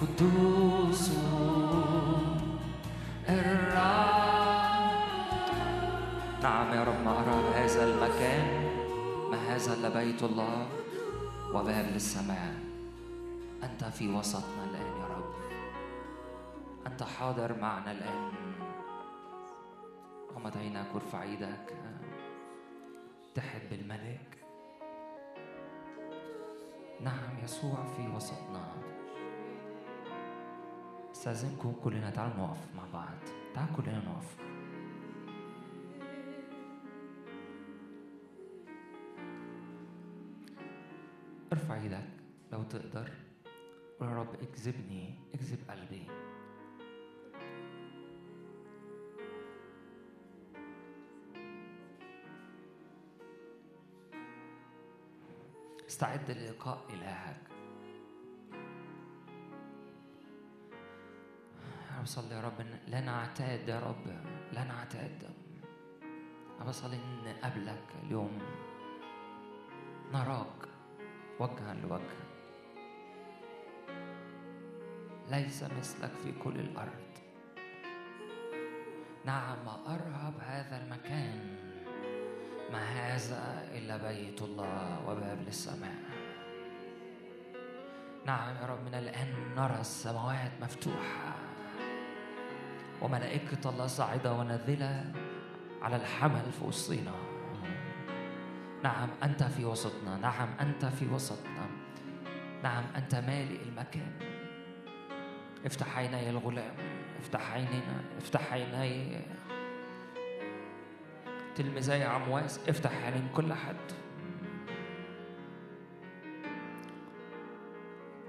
قدوس الرب. نعم يا رب أرى هذا المكان ما هذا إلا بيت الله؟ وباب للسماء. أنت في وسطنا الآن يا رب. أنت حاضر معنا الآن. غمض عينك وارفع إيدك تحب الملك نعم يسوع في وسطنا. استاذنكم كلنا تعالوا نقف مع بعض تعالوا كلنا نقف ارفع إيدك لو تقدر. قول يا رب اكذبني اكذب قلبي استعد للقاء إلهك. أنا بصلي يا رب. إن لا نعتاد يا رب. لا نعتاد أنا بصلي إن قبلك اليوم نراك وجها لوجه. ليس مثلك في كل الأرض. نعم أرهب هذا المكان. ما هذا إلا بيت الله وباب للسماء. نعم يا رب من الآن نرى السماوات مفتوحة. وملائكة الله صاعدة ونازلة على الحمل في وسطنا نعم أنت في وسطنا. نعم أنت في وسطنا. نعم أنت مالئ المكان. افتح عيني الغلام. افتح عينينا. افتح عيني تلميذي عمواس. افتح عينين كل حد.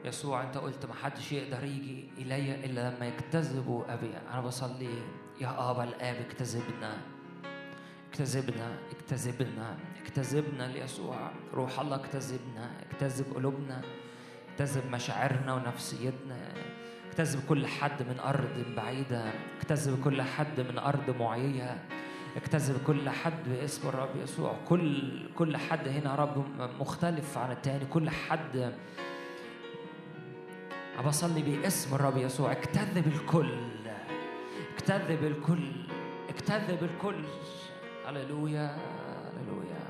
يسوع انت قلت ما حدش يقدر يجي إلي إلا لما يكتذبوا أبي. أنا بصلي يا ابا الآب اكتذبنا اكتذبنا اكتذبنا اكتذبنا ليسوع. روح الله اكتذبنا اكتذب قلوبنا اكتذب مشاعرنا ونفسيتنا اكتذب كل حد من أرض بعيدة اكتذب كل حد من أرض معييه اكتذب كل حد باسم الرب يسوع. كل كل حد هنا رب مختلف عن التاني. كل حد بصلي باسم الرب يسوع. اكتذب الكل. اكتذب الكل. اكتذب الكل. هللويا. هللويا.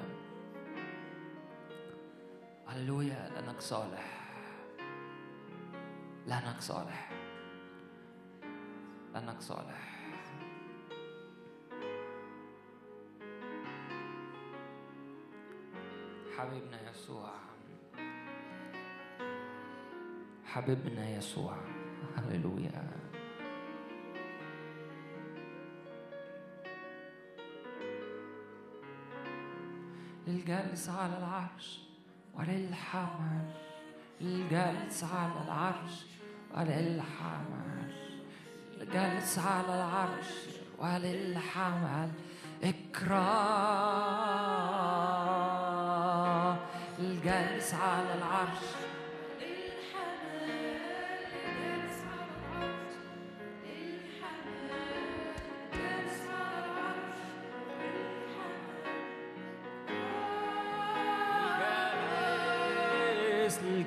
هللويا. لانك صالح. لانك صالح. لانك صالح. حبيبنا يسوع. حبيبنا يسوع. هللويا. للجالس على العرش وللحمل. الجالس على العرش وللحمل. الجالس على العرش وللحمل. إكرام الجالس على العرش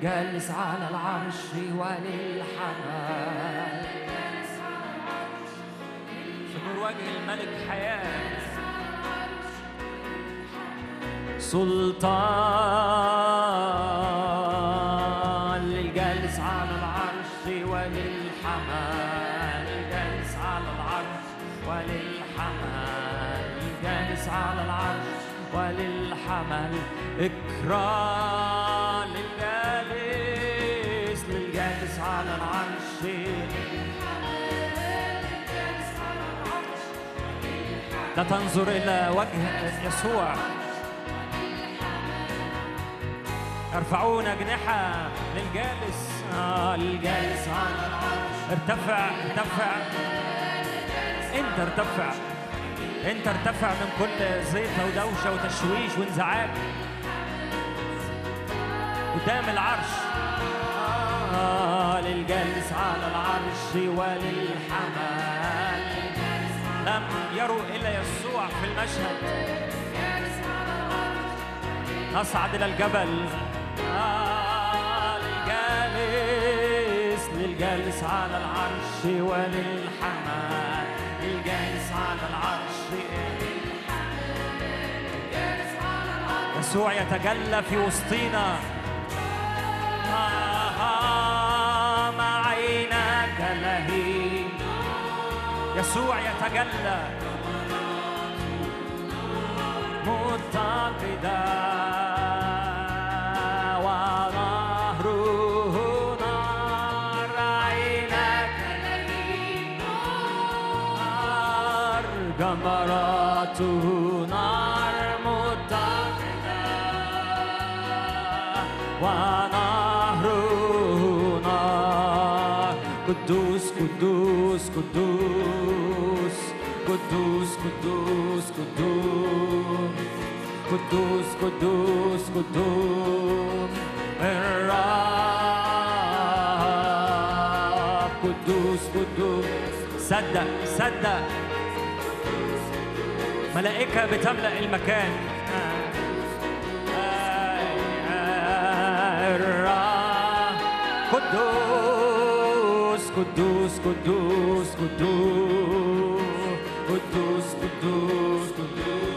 الجالس على العرش وللحمل في نور وجه الملك حياة. سلطان للجالس على العرش وللحمل الجالس على العرش وللحمل الجالس على العرش وللحمل إكرام لا تنظر إلى وجه يسوع. ارفعون أجنحة للجالس. آه للجالس ارتفع ارتفع. انت ارتفع. انت ارتفع من كل زيطة ودوشة وتشويش وانزعاج. قدام العرش. آه للجالس على العرش وللحمل لم يروا إلا يسوع في المشهد. نصعد إلى الجبل. آه للجالس الجالس على العرش وللحمال الجالس على العرش. يسوع يتجلى في وسطينا. مع يسوع يتجلى. متقدا. جمراته نار متقدة ونهره نار. قدوس قدوس قدوس. قدوس قدوس قدوس قدوس قدوس قدوس الرب قدوس قدوس صدق صدق ملائكة بتملأ المكان قدوس قدوس قدوس قدوس Кудусь, кудусь, кудусь.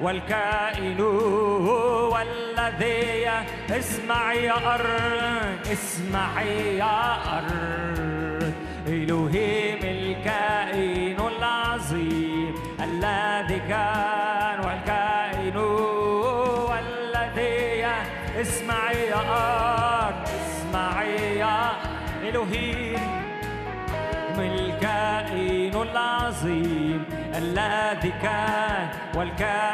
والكائن والذي اسمع يا أرض اسمع يا أرض إلهيم الكائن العظيم الذي كان والكائن والذي اسمع يا أرض اسمع يا إلهيم الكائن العظيم الذي كان والكائن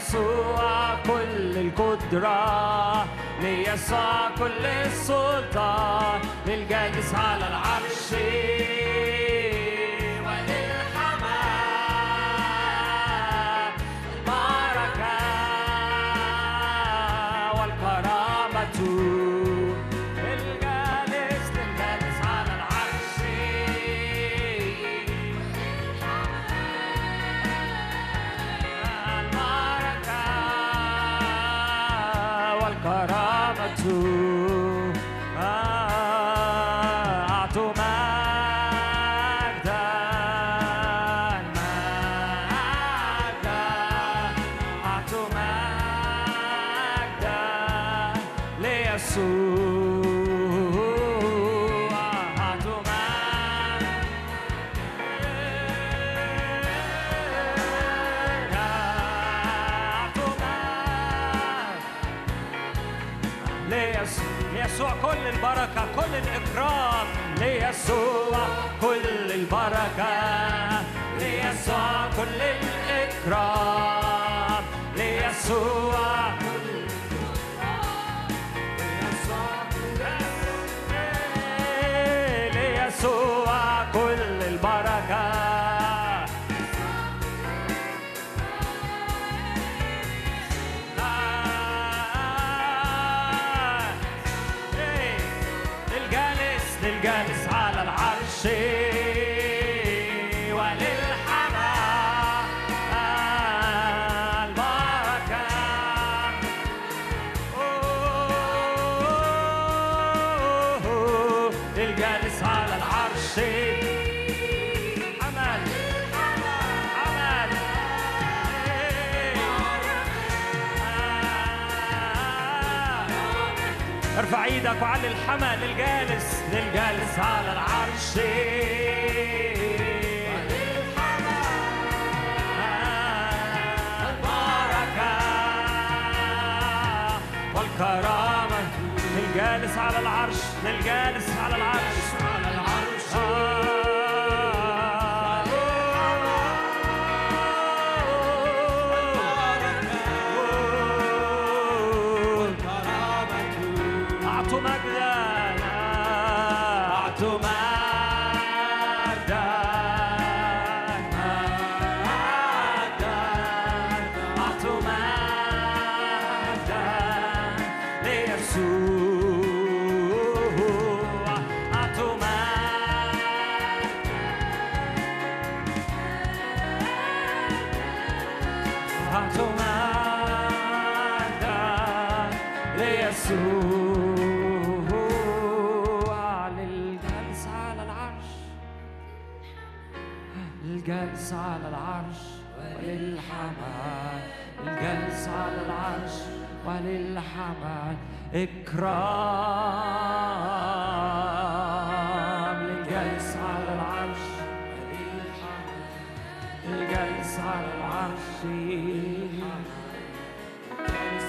ليسوع كل القدرة ليسوع كل السلطان للجالس على العرش. مجدك وعلي الحمى للجالس للجالس على العرش. للجالس على العرش للجالس على العرش. إكرام للجالس على العرش. الجالس على العرش. الجالس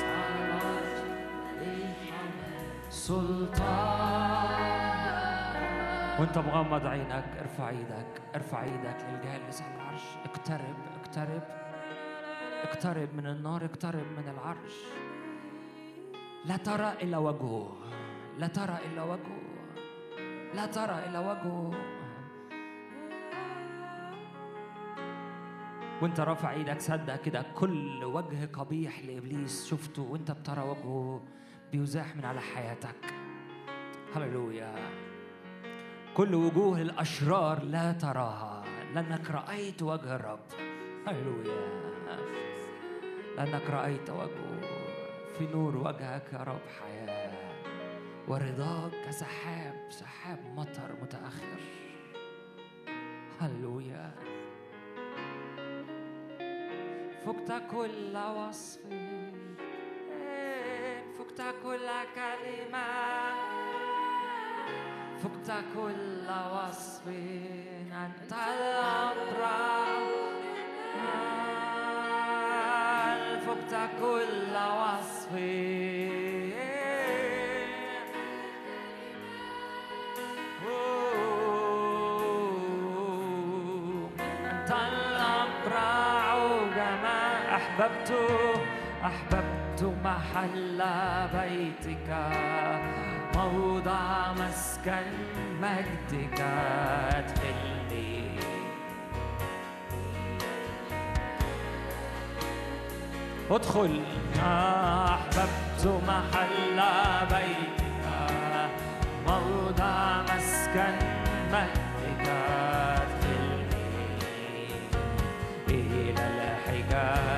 على العرش سلطان. وانت مغمض عينك ارفع إيدك ارفع إيدك للجالس على العرش. اقترب اقترب. اقترب من النار اقترب من العرش. لا ترى إلا وجهه لا ترى إلا وجهه لا ترى إلا وجهه وانت رافع إيدك صدق كده. كل وجه قبيح لإبليس شفته وانت بترى وجهه بيزاح من على حياتك. هللويا. كل وجوه الأشرار لا تراها. لانك رأيت وجه الرب. هللويا. لانك رأيت وجهه. في نور وجهك يا رب حياة. ورضاك كسحاب سحاب مطر متأخر. هللويا. فقت كل وصف. فقت كل كلمة. فقت كل وصف. أنت الأبرار. فقت كل وصف أنت الأبرع كما أحببت أحببت محل بيتك. موضع مسكن مجدك. ادخلني ادخل. أحببت محل بيتك موضع مسكن مجدك ادخلني إلى الحجاب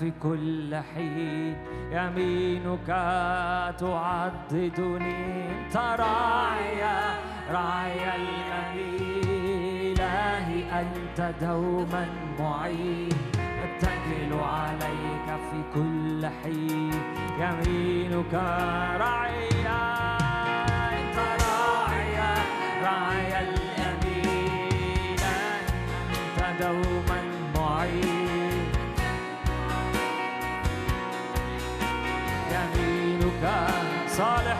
في كل حين. يمينك تعضدني. انت راعي راعي اليمين الهي أنت دوما معين. أتكل عليك في كل حين. يمينك رعيه Salem.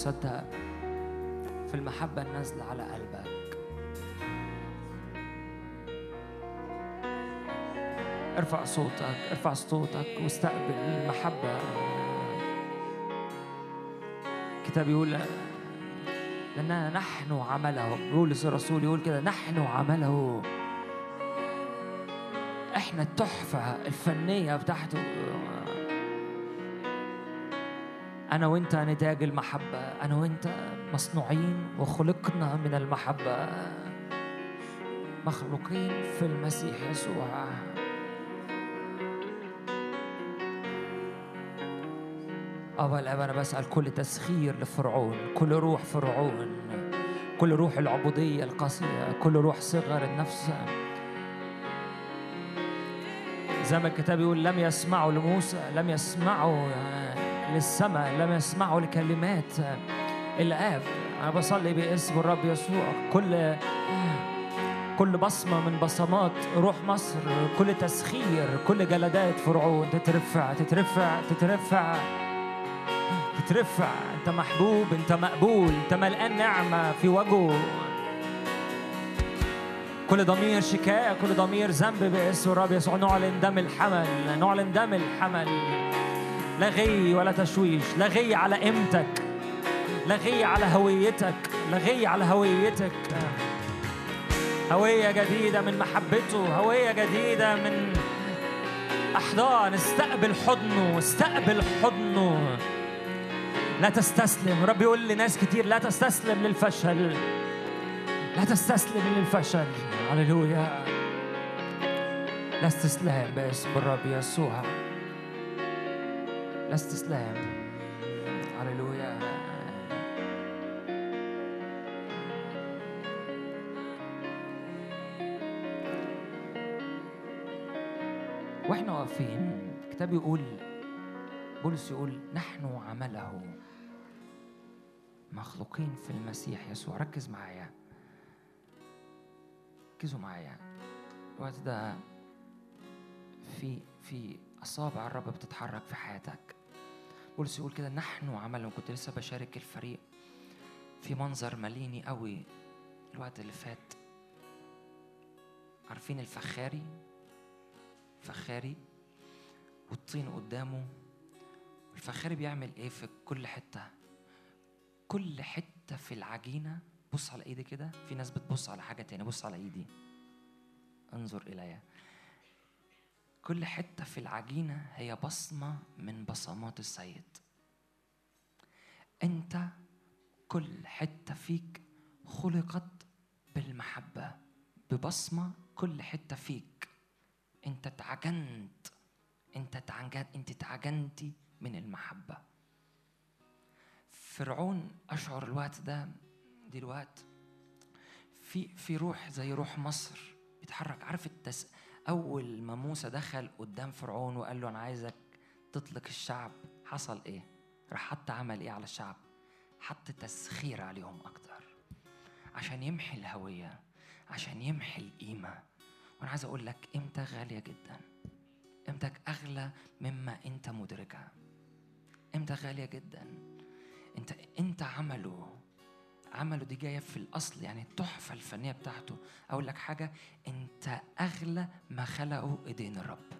تصدق في المحبة النازلة على قلبك. ارفع صوتك ارفع صوتك واستقبل المحبة. الكتاب يقول لأننا نحن عمله. بولس الرسول يقول كده نحن عمله. إحنا التحفة الفنية بتاعته أنا وأنت نتاج المحبة أنا وأنت مصنوعين وخلقنا من المحبة. مخلوقين في المسيح يسوع. أبا الآب أنا بسأل كل تسخير لفرعون كل روح فرعون كل روح العبودية القاسية كل روح صغر النفس. زي ما الكتاب يقول لم يسمعوا لموسى لم يسمعوا للسماء لم يسمعوا لكلمات الآب أنا بصلي باسم الرب يسوع. كل كل بصمة من بصمات روح مصر كل تسخير كل جلدات فرعون. تترفع تترفع تترفع تترفع. أنت محبوب أنت مقبول أنت ملقان نعمة في وجهه. كل ضمير شكاية كل ضمير ذنب باسم الرب يسوع. نعلن دم الحمل نعلن دم الحمل. لا غي ولا تشويش لا غي على قيمتك لا غي على هويتك لا غي على هويتك. هوية جديدة من محبته هوية جديدة من أحضان. استقبل حضنه استقبل حضنه. لا تستسلم. رب يقول لناس كتير لا تستسلم للفشل. لا تستسلم للفشل. هللويا. لا استسلام باسم الرب يسوع. لا استسلام. هللويا. وإحنا واقفين الكتاب يقول بولس يقول نحن عمله. مخلوقين في المسيح يسوع. ركز معايا. ركزوا معايا. الوقت ده في في أصابع الرب بتتحرك في حياتك. بولس يقول كده نحن عملنا كنت لسه بشارك الفريق في منظر مليني قوي الوقت اللي فات. عارفين الفخاري؟ فخاري والطين قدامه. الفخاري بيعمل إيه في كل حتة؟ كل حتة في العجينة. بص على إيدي كده في ناس بتبص على حاجة تاني بص على إيدي. انظر الي كل حتة في العجينة هي بصمة من بصمات السيد. أنت كل حتة فيك خلقت بالمحبة ببصمة كل حتة فيك. أنت اتعجنت أنت اتعجنت أنت اتعجنتي من المحبة. فرعون أشعر الوقت ده دلوقت في في روح زي روح مصر بيتحرك عارف التس أول ما موسى دخل قدام فرعون وقال له أنا عايزك تطلق الشعب حصل إيه؟ راح حط عمل إيه على الشعب؟ حط تسخير عليهم أكتر عشان يمحي الهوية عشان يمحي القيمة. وأنا عايز أقول لك قيمتك غالية جدا. قيمتك أغلى مما أنت مدركها. قيمتك غالية جدا. أنت أنت عمله عمله دي جاية في الأصل يعني التحفة الفنية بتاعته. أقول لك حاجة أنت أغلى ما خلقه إيدين الرب.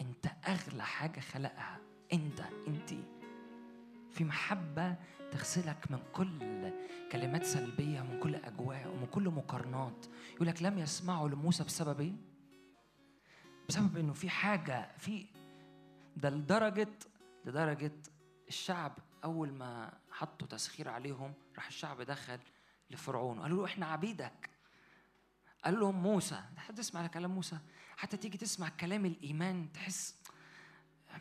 أنت أغلى حاجة خلقها أنت انت في محبة تغسلك من كل كلمات سلبية من كل أجواء ومن كل مقارنات. يقول لك لم يسمعوا لموسى بسبب إيه؟ بسبب إنه في حاجة في ده لدرجة لدرجة الشعب أول ما حطوا تسخير عليهم راح الشعب دخل لفرعون قالوا له إحنا عبيدك. قال لهم موسى حد تسمع كلام موسى؟ حتى تيجي تسمع كلام الإيمان تحس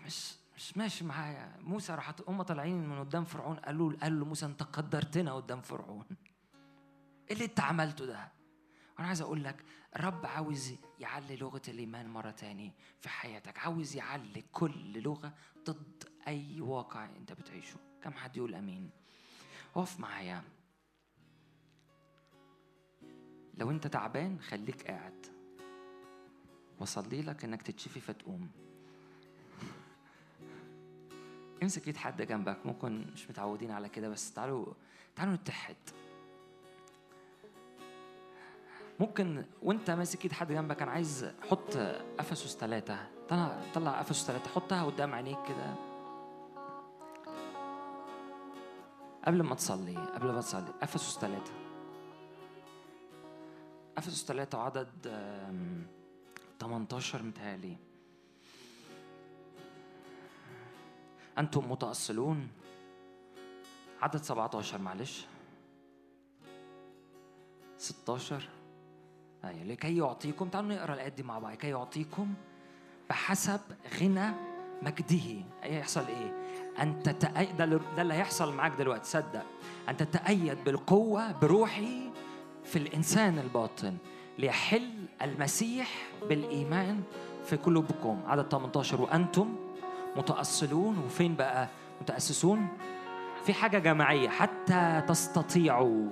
مش مش ماشي معايا. موسى راح هم طالعين من قدام فرعون قالوا قال له موسى أنت قدرتنا قدام فرعون. إيه اللي أنت عملته ده؟ وأنا عايز أقول لك الرب عاوز يعلي لغة الإيمان مرة تاني في حياتك. عاوز يعلي كل لغة ضد أي واقع أنت بتعيشه. كم حد يقول آمين؟ اقف معايا. لو انت تعبان خليك قاعد. وصلي لك انك تتشفي فتقوم. امسك ايد حد جنبك. ممكن مش متعودين على كده بس تعالوا تعالوا نتحد ممكن وانت ماسك ايد حد جنبك أنا عايز حط افسس ثلاثة طلع طلع افسس ثلاثة حطها قدام عينيك كده. قبل ما تصلي قبل ما تصلي. أفسس ثلاثة أفسس ثلاثة وعدد 18 متهيألي. أنتم متأصلون؟ عدد 17 معلش. 16 أيوة لكي يعطيكم تعالوا نقرأ الآيات دي مع بعض. لكي يعطيكم بحسب غنى مجده هيحصل إيه؟ أن تتأيد ده اللي هيحصل معاك دلوقتي صدق. أن تتأيد بالقوة بروحي في الإنسان الباطن ليحل المسيح بالإيمان في قلوبكم. عدد 18 وأنتم متأصلون. وفين بقى؟ متأسسون؟ في حاجة جماعية. حتى تستطيعوا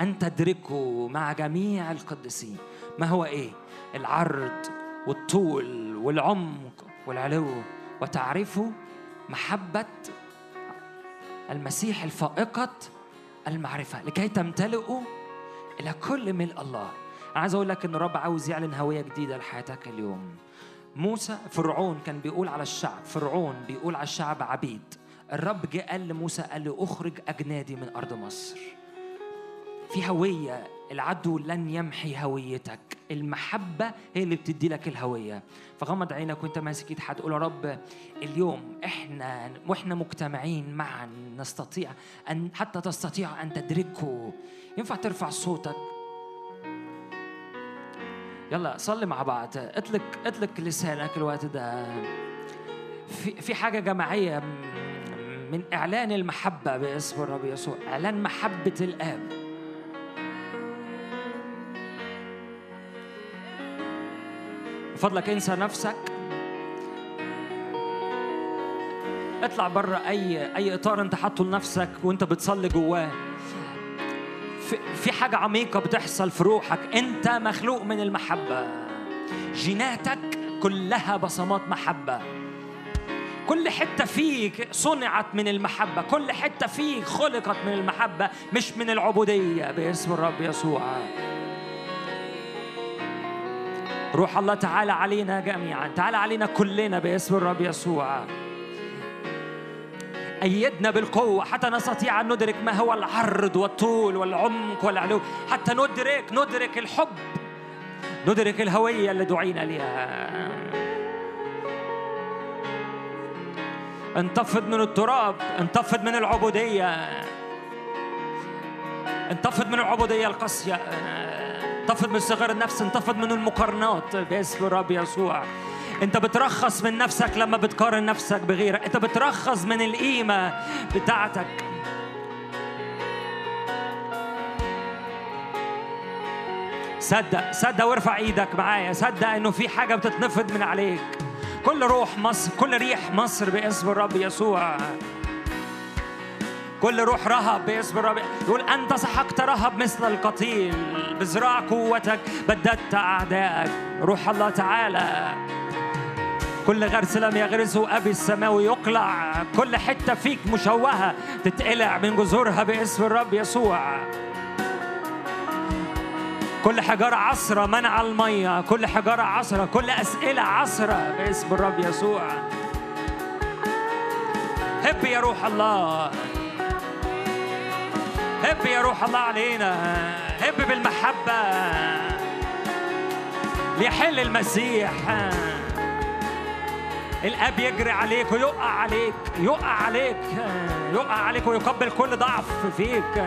أن تدركوا مع جميع القديسين ما هو إيه؟ العرض والطول والعمق والعلو. وتعرفوا محبة المسيح الفائقة المعرفة لكي تمتلئوا إلى كل ملء الله. أنا عايز أقول لك إن الرب عاوز يعلن هوية جديدة لحياتك اليوم. موسى فرعون كان بيقول على الشعب فرعون بيقول على الشعب عبيد. الرب جه قال لموسى قال له أخرج أجنادي من أرض مصر. في هوية العدو لن يمحي هويتك. المحبة هي اللي بتدي لك الهوية. فغمض عينك وانت ماسك ايد حد قول يا رب اليوم إحنا وإحنا مجتمعين معا نستطيع أن حتى تستطيع أن تدركه. ينفع ترفع صوتك؟ يلا صلي مع بعض. اطلق اطلق لسانك الوقت ده. في في حاجة جماعية من إعلان المحبة باسم الرب يسوع. إعلان محبة الآب. فضلك انسى نفسك. اطلع بره اي اي اطار انت حاطه لنفسك وانت بتصلي جواه. في حاجة عميقة بتحصل في روحك. أنت مخلوق من المحبة. جيناتك كلها بصمات محبة. كل حتة فيك صنعت من المحبة. كل حتة فيك خلقت من المحبة. مش من العبودية. باسم الرب يسوع. روح الله تعالى علينا جميعا. تعالى علينا كلنا باسم الرب يسوع. أيدنا بالقوة. حتى نستطيع أن ندرك ما هو العرض والطول والعمق والعلو. حتى ندرك ندرك الحب. ندرك الهوية اللي دعينا لها. انتفض من التراب. انتفض من العبودية. انتفض من العبودية القاسية. انتفض من صغر النفس انتفض من المقارنات. باسم الرب يسوع. انت بترخص من نفسك لما بتقارن نفسك بغيرك. انت بترخص من القيمة بتاعتك. صدق صدق وارفع إيدك معايا. صدق انه في حاجة بتتنفض من عليك. كل روح مصر كل ريح مصر باسم الرب يسوع. كل روح رهب باسم الرب. يقول أنت سحقت رهب مثل القتيل. بزراع قوتك بددت أعدائك. روح الله تعالى. كل غرس لم يغرسه أبي السماوي يقلع. كل حتة فيك مشوهة تتقلع من جذورها باسم الرب يسوع. كل حجارة عصرة منع المية. كل حجارة عصرة. كل أسئلة عصرة باسم الرب يسوع. هب يا روح الله. هب يا روح الله علينا. هب بالمحبة. ليحل المسيح. الأب يجري عليك ويقع عليك. يقع عليك. يقع عليك ويقبل كل ضعف فيك.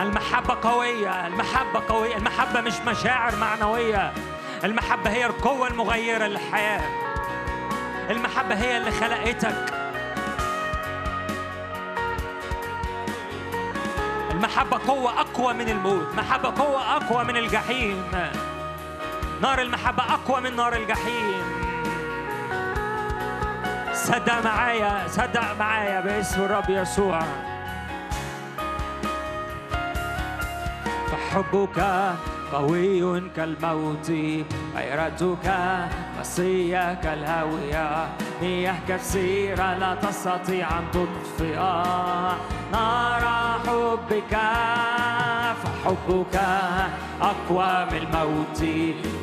المحبة قوية. المحبة قوية. المحبة مش مشاعر معنوية. المحبة هي القوة المغيرة للحياة. المحبة هي اللي خلقتك. المحبة قوة أقوى من الموت. محبة قوة أقوى من الجحيم. نار المحبة أقوى من نار الجحيم. صدق معايا صدق معايا باسم الرب يسوع. فحبك قوي كالموت غيرتك وصية كالهاوية مياه كثيرة لا تستطيع أن تطفئ نار حبك فحبك أقوى من الموت.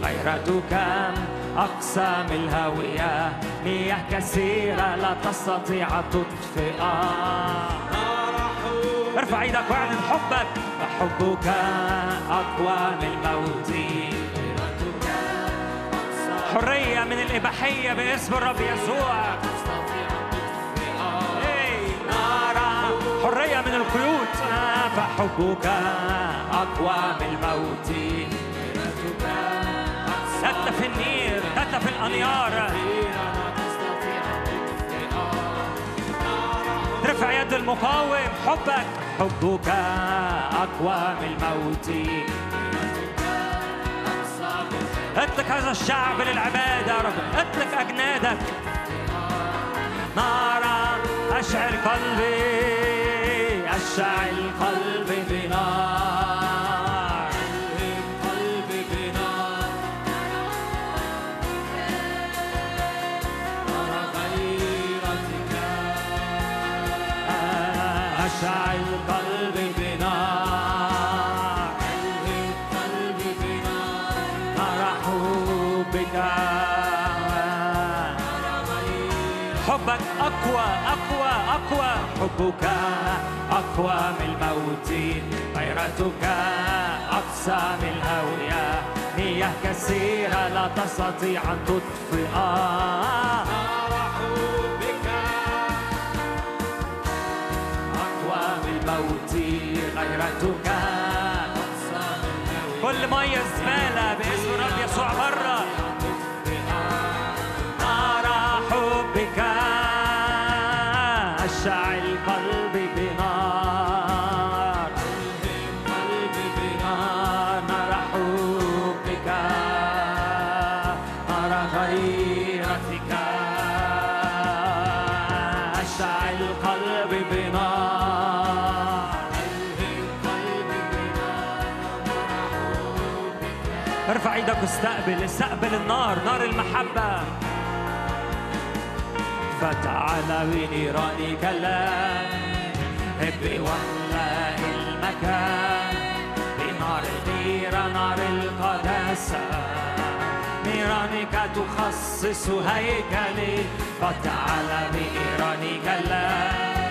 غيرتك أقسى من الهاوية. مياه كثيرة لا تستطيع أن تطفئ ارفع إيدك وأعلن حبك حبك أقوى من الموت. حرية من الإباحية باسم الرب يسوع. حرية من القيود. فحبك أقوى من الموت. تتلف النير تتلف الأنيار. ترفع يد المقاوم حبك حبك أقوى من الموت. اطلق هذا الشعب للعبادة يا رب. اطلق أجنادك. نارا أشعل قلبي أشعل قلبي بنار حبك أقوى من الموت غيرتك أقسى من الهوية مياه كثيرة لا تستطيع أن تطفئ نار حبك أقوى من الموت غيرتك كل مية زبالة باسم الرب يسوع بره واستقبل استقبل النار نار المحبة. فتعالى بنيران كلام هب واملأ المكان بنار الغيرة نار القداسة. نيرانك تخصص هيكلي. فتعالى بنيران كلام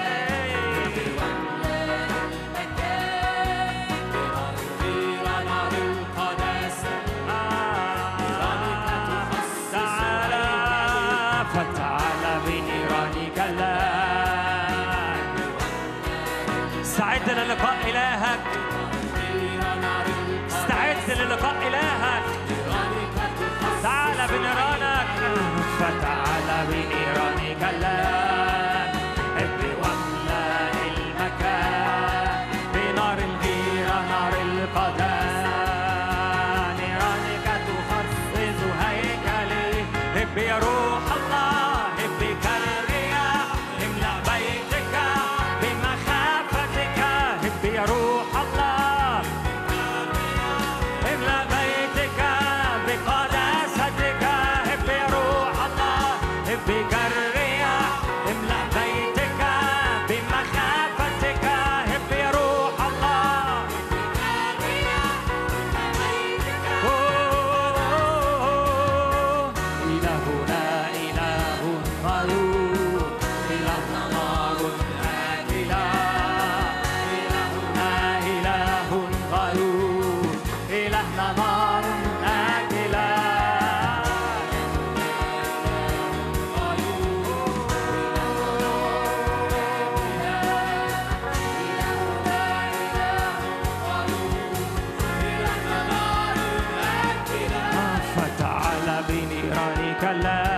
بنيرانك لا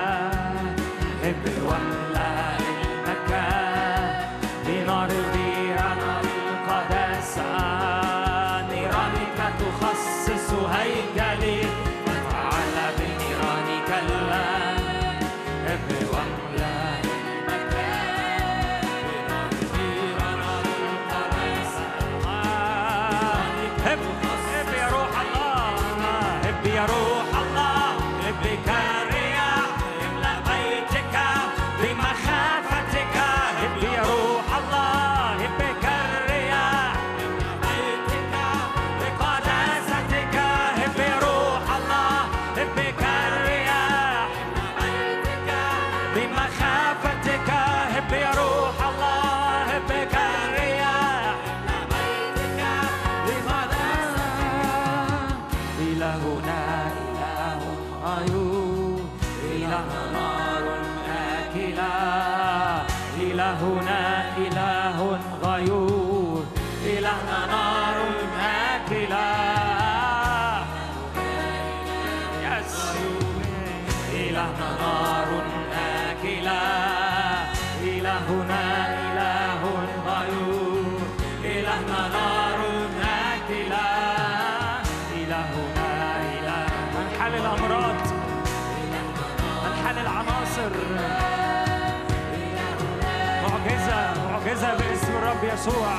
يسوع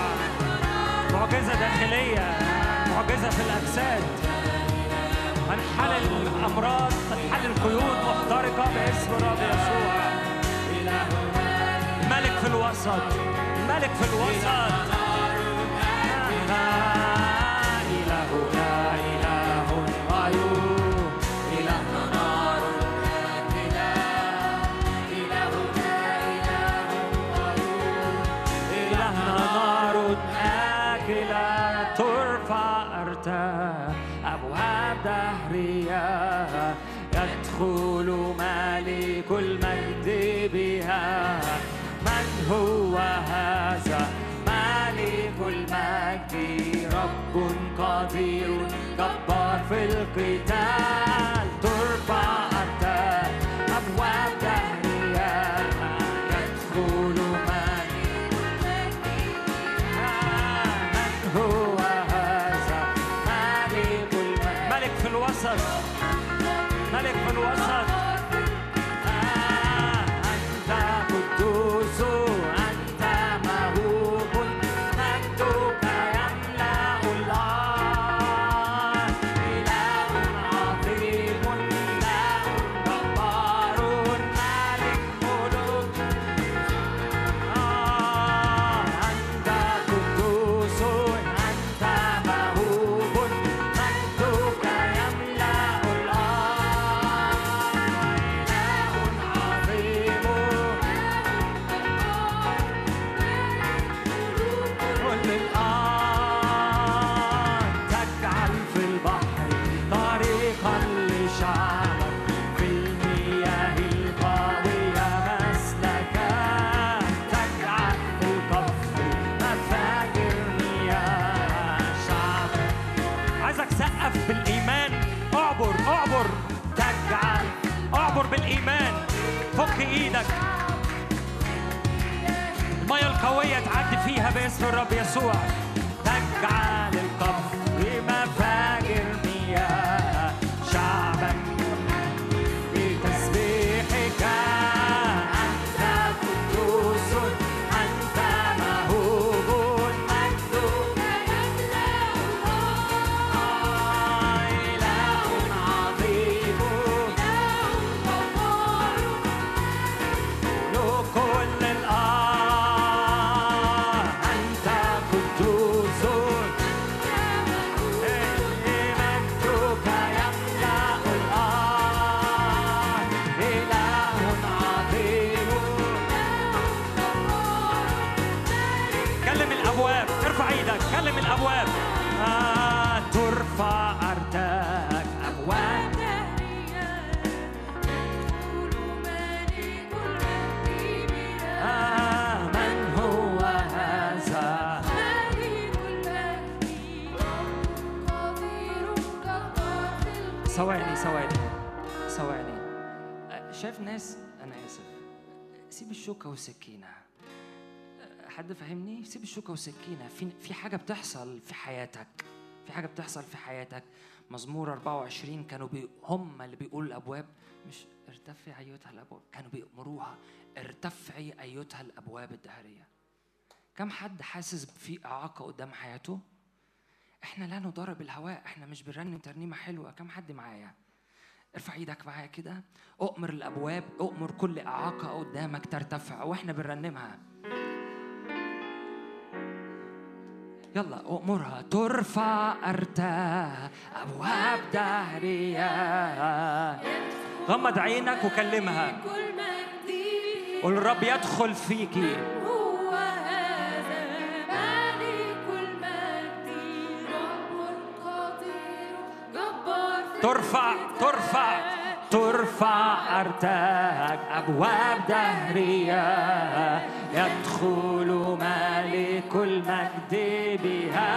معجزة داخلية معجزة في الأجساد. هنحل الأمراض هنحل القيود محترقة باسم الرب يسوع. ملك في الوسط ملك في الوسط. قدير جبار في القتال. باسم الرب يسوع. والسكينه أه، حد فاهمني سيب الشوكة والسكينة. في في حاجة بتحصل في حياتك. في حاجة بتحصل في حياتك. مزمور 24 كانوا بي هم اللي بيقولوا الأبواب. مش ارتفعي أيتها الأبواب. كانوا بيأمروها. ارتفعي أيتها الأبواب الدهرية. كم حد حاسس في إعاقة قدام حياته؟ إحنا لا نضارب الهواء إحنا مش بنرنم ترنيمة حلوة. كم حد معايا؟ ارفع إيدك معايا كده. أؤمر الأبواب أؤمر كل إعاقة قدامك ترتفع وإحنا بنرنمها. يلا أؤمرها. ترفع أرتاح. أبواب دهريه غمض عينك وكلمها. قول الرب يدخل فيكي. ترفع ترفع ترفع أرتاك أبواب دهرية. يدخل ملك المجد بها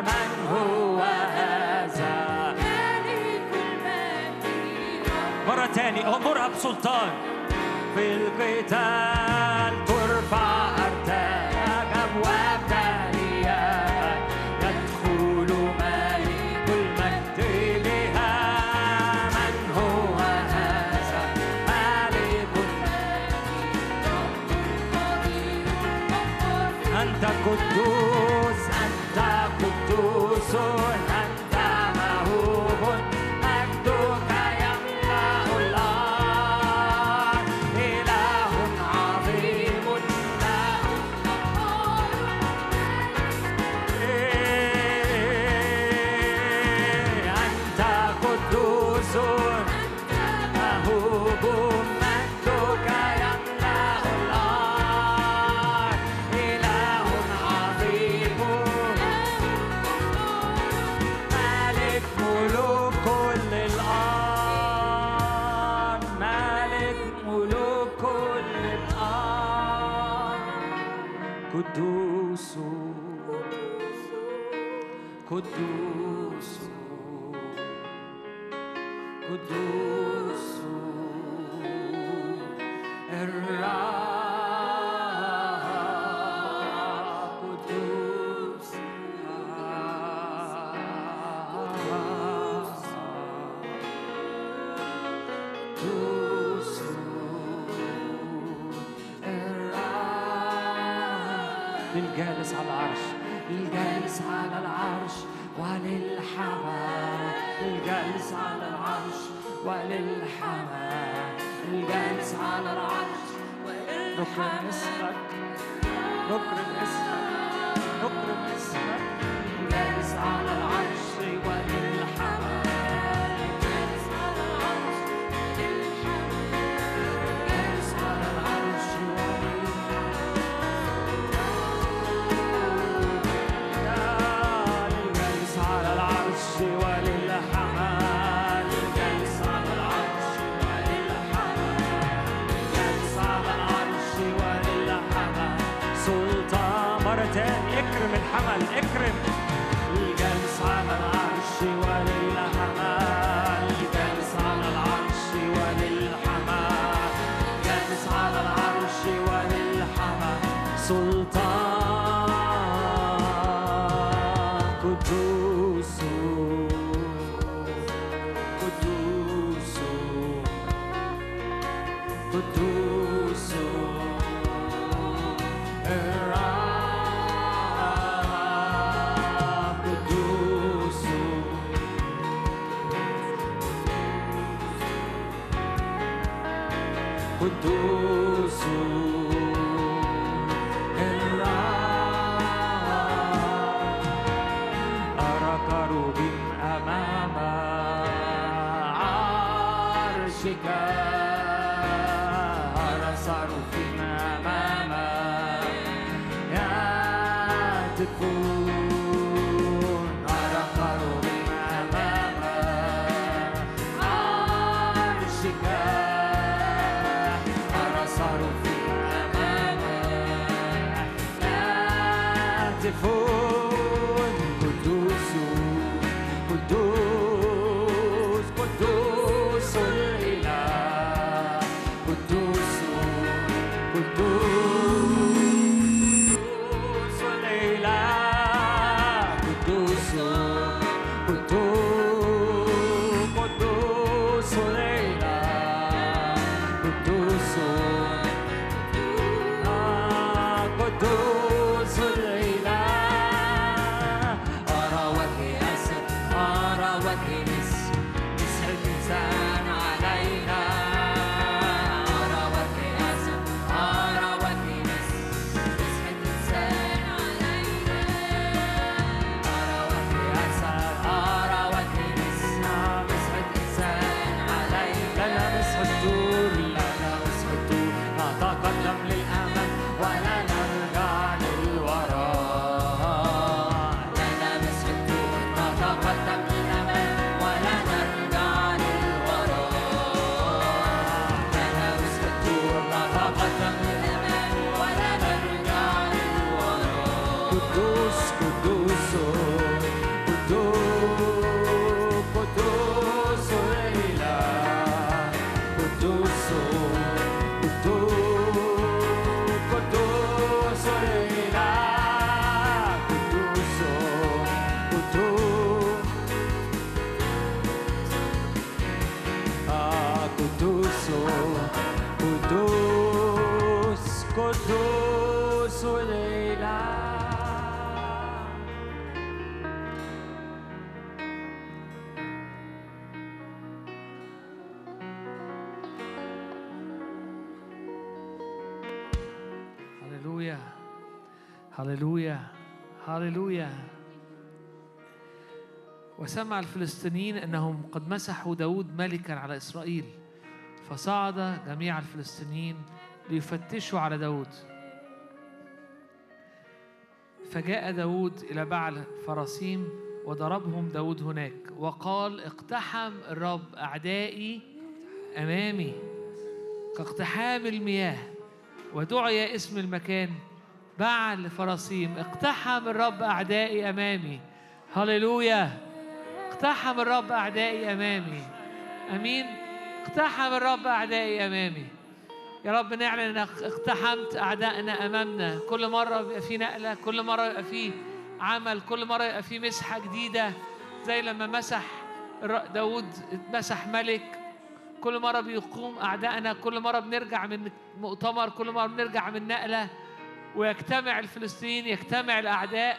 من هو هذا؟ ملك المجد مرة تاني أمرها بسلطان في القتال. نكرم اسمك نكرم اسمك نكرم اسمك جالس على العرش وسمع الفلسطينيين أنهم قد مسحوا داود ملكا على إسرائيل فصعد جميع الفلسطينيين ليفتشوا على داود. فجاء داود إلى بعل فراسيم وضربهم داود هناك وقال اقتحم الرب أعدائي أمامي كاقتحام المياه ودعي اسم المكان بعل فراسيم اقتحم الرب أعدائي أمامي. هللويا! اقتحم الرب أعدائي أمامي. أمين. اقتحم الرب أعدائي أمامي. يا رب نعلن أنك اقتحمت أعدائنا أمامنا. كل مرة بيبقى في نقلة كل مرة بيبقى في عمل كل مرة يبقى في مسحة جديدة. زي لما مسح داود مسح ملك. كل مرة بيقوم أعدائنا كل مرة بنرجع من مؤتمر كل مرة بنرجع من نقلة. ويجتمع الفلسطينيين يجتمع الأعداء.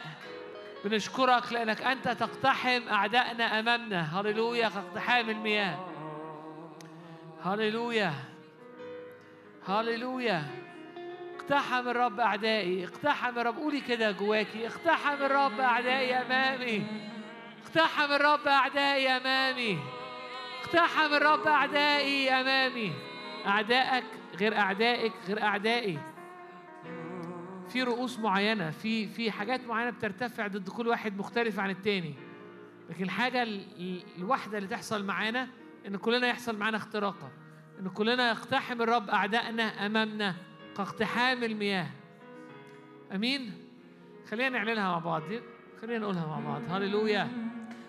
بنشكرك لأنك أنت تقتحم أعدائنا أمامنا. هللويا كاقتحام المياه. هللويا. هللويا. اقتحم الرب أعدائي. اقتحم الرب. قولي كده جواكي. اقتحم الرب أعدائي أمامي. اقتحم الرب أعدائي أمامي. اقتحم الرب أعدائي أمامي. أعدائك غير أعدائك غير أعدائي. في رؤوس معينة في في حاجات معينة بترتفع ضد كل واحد مختلف عن التاني. لكن الحاجة ال- ال- الواحده اللي تحصل معانا إن كلنا يحصل معانا اختراقة. إن كلنا يقتحم الرب أعدائنا أمامنا كاقتحام المياه. أمين؟ خلينا نعلنها مع بعض. خلينا نقولها مع بعض. هللويا.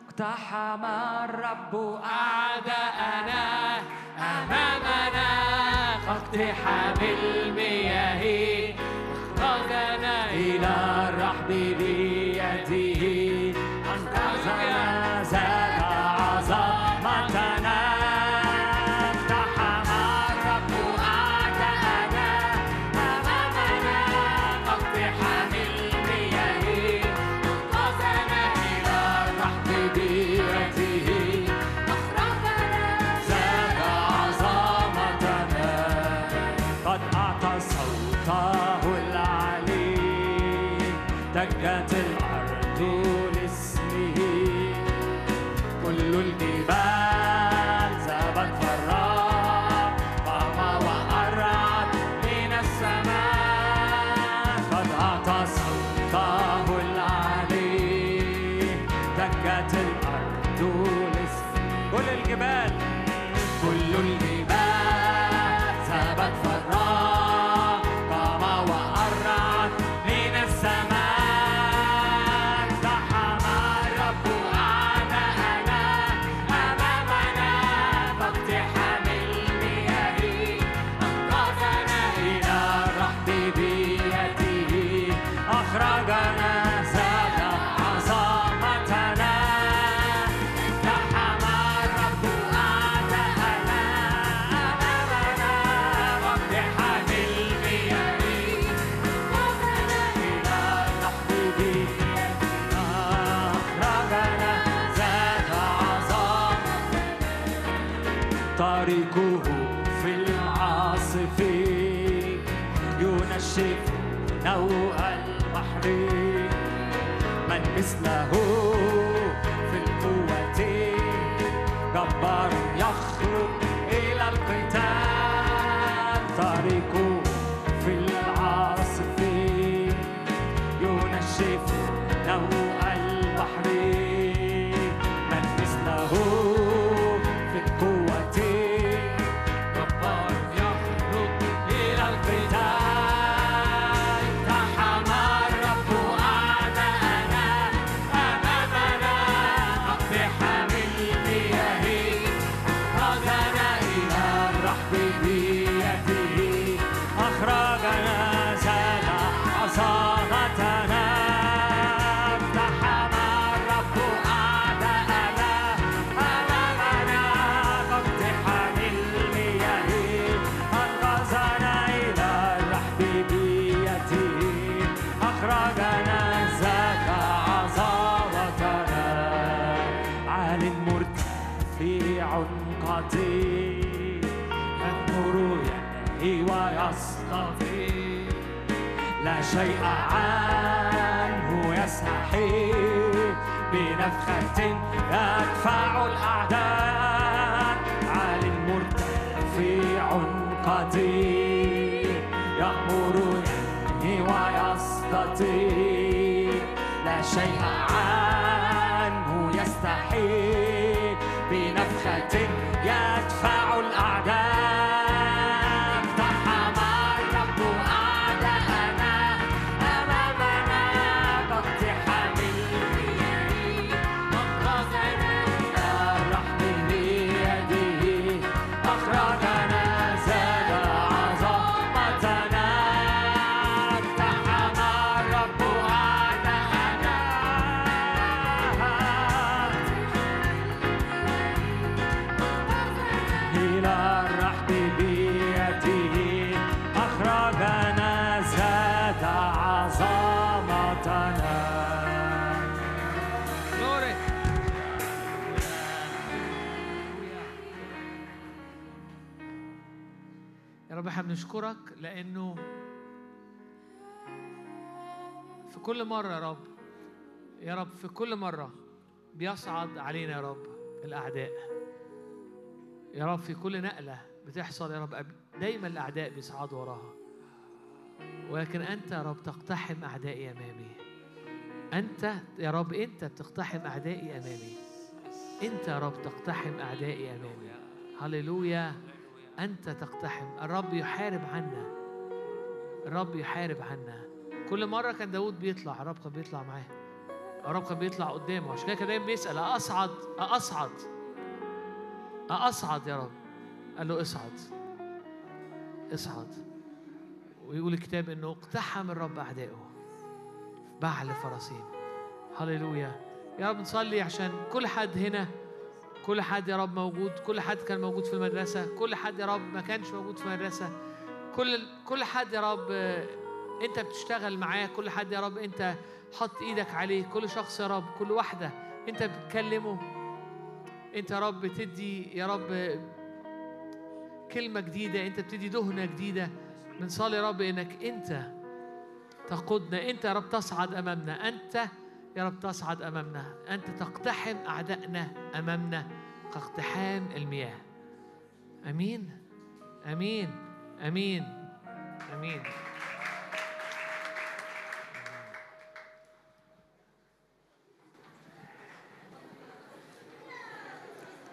اقتحم الرب أعداءنا أمامنا كاقتحام المياه. إلى الرحب بيده ينظر ينهي ويصطفي لا شيء عنه يستحيل بنفخة يدفع الأعداء عال مرتفع قدير يأمر ينهي ويستطيع لا شيء عنه يستحيل بنشكرك لأنه في كل مرة يا رب يا رب في كل مرة بيصعد علينا يا رب الأعداء. يا رب في كل نقلة بتحصل يا رب دايما الأعداء بيصعدوا وراها. ولكن أنت يا رب تقتحم أعدائي أمامي. أنت يا رب أنت بتقتحم أعدائي أمامي. أنت يا رب تقتحم أعدائي أمامي. هللويا. أنت تقتحم. الرب يحارب عنا. الرب يحارب عنا. كل مرة كان داود بيطلع الرب كان بيطلع معاه. الرب كان بيطلع قدامه. عشان كده كان دايما بيسأل أصعد أصعد أصعد يا رب. قال له اصعد. اصعد. ويقول الكتاب إنه اقتحم الرب أعدائه. بعل فرسين هللويا. يا رب نصلي عشان كل حد هنا كل حد يا رب موجود كل حد كان موجود في المدرسة كل حد يا رب ما كانش موجود في المدرسة. كل كل حد يا رب انت بتشتغل معاه كل حد يا رب انت حط إيدك عليه. كل شخص يا رب كل واحدة انت بتكلمه. انت يا رب بتدي يا رب كلمة جديدة انت بتدي دهنة جديدة. بنصلي يا رب انك انت تقودنا انت يا رب تصعد أمامنا. انت يا رب تصعد أمامنا. أنت تقتحم أعدائنا أمامنا كاقتحام المياه. أمين. أمين. أمين. أمين.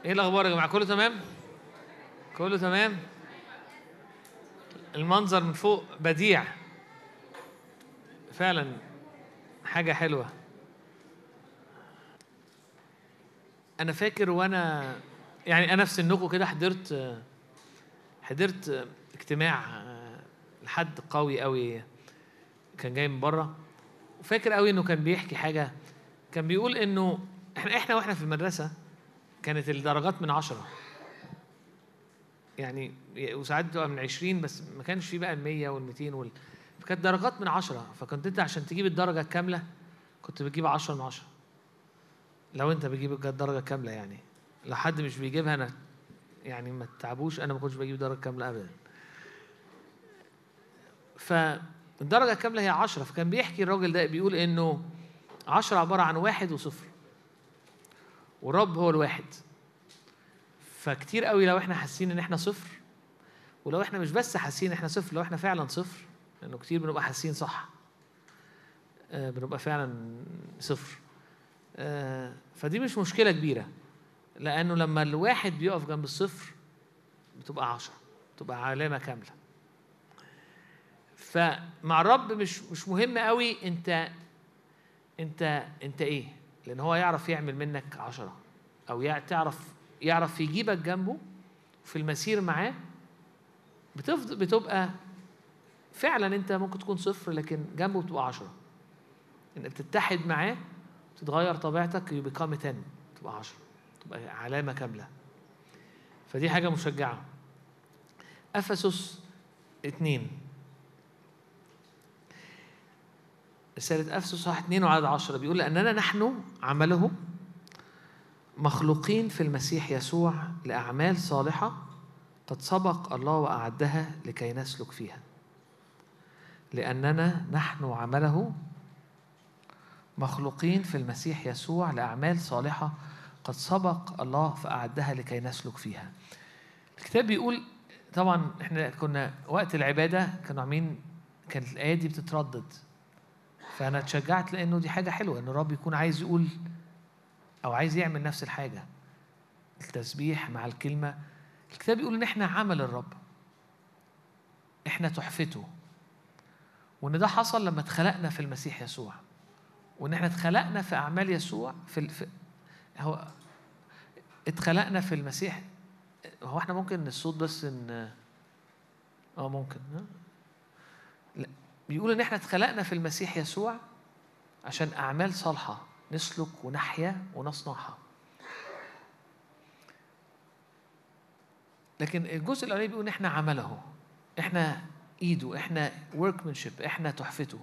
إيه الأخبار يا جماعة؟ كله تمام؟ كله تمام؟ المنظر من فوق بديع. فعلا حاجة حلوة. أنا فاكر وأنا يعني أنا في سنكم كده حضرت حضرت اجتماع لحد قوي قوي كان جاي من بره. وفاكر قوي إنه كان بيحكي حاجة كان بيقول إنه إحنا إحنا وإحنا في المدرسة كانت الدرجات من عشرة. يعني وساعات بتبقى من 20 بس ما كانش في بقى ال 100 وال 200 وال فكانت درجات من عشرة. فكنت أنت عشان تجيب الدرجة الكاملة كنت بتجيب 10 من 10 لو انت بتجيب الدرجه كاملة يعني لو حد مش بيجيبها أنا يعني ما تتعبوش أنا ما كنتش بجيب درجة كاملة ابدا. فالدرجة الكاملة هي 10 فكان بيحكي الراجل ده بيقول إنه 10 عبارة عن واحد وصفر والرب هو الواحد. فكتير قوي لو إحنا حاسين إن إحنا صفر ولو إحنا مش بس حاسين إن إحنا صفر لو إحنا فعلا صفر لأنه كتير بنبقى حاسين صح. آه، بنبقى فعلا صفر. فدي مش مشكلة كبيرة لأنه لما الواحد بيقف جنب الصفر بتبقى عشرة بتبقى علامة كاملة. فمع الرب مش مش مهم قوي انت انت انت إيه لأن هو يعرف يعمل منك عشرة أو تعرف يعرف يجيبك جنبه في المسير معاه بتفضل بتبقى فعلا أنت ممكن تكون صفر لكن جنبه بتبقى عشرة. إن بتتحد معاه تتغير طبيعتك يو بيكام 10 تبقى 10 تبقى علامة كاملة. فدي حاجة مشجعة. أفسس اتنين. رسالة أفسس صح 2 وعدد 10 بيقول لأننا نحن عمله مخلوقين في المسيح يسوع لأعمال صالحة قد سبق الله وأعدها لكي نسلك فيها. لأننا نحن عمله مخلوقين في المسيح يسوع لأعمال صالحة قد سبق الله فأعدها لكي نسلك فيها. الكتاب بيقول طبعا إحنا كنا وقت العبادة كانوا عاملين كانت الآية دي بتتردد. فأنا اتشجعت لأنه دي حاجة حلوة إن الرب يكون عايز يقول أو عايز يعمل نفس الحاجة. التسبيح مع الكلمة. الكتاب بيقول إن إحنا عمل الرب. إحنا تحفته. وإن ده حصل لما اتخلقنا في المسيح يسوع. وإن إحنا اتخلقنا في أعمال يسوع في, ال- في هو اتخلقنا في المسيح. هو إحنا ممكن الصوت بس إن آه ممكن؟ لا. بيقول إن إحنا اتخلقنا في المسيح يسوع عشان أعمال صالحة نسلك ونحيا ونصنعها. لكن الجزء الأولاني بيقول إن إحنا عمله إحنا إيده إحنا workmanship إحنا تحفته.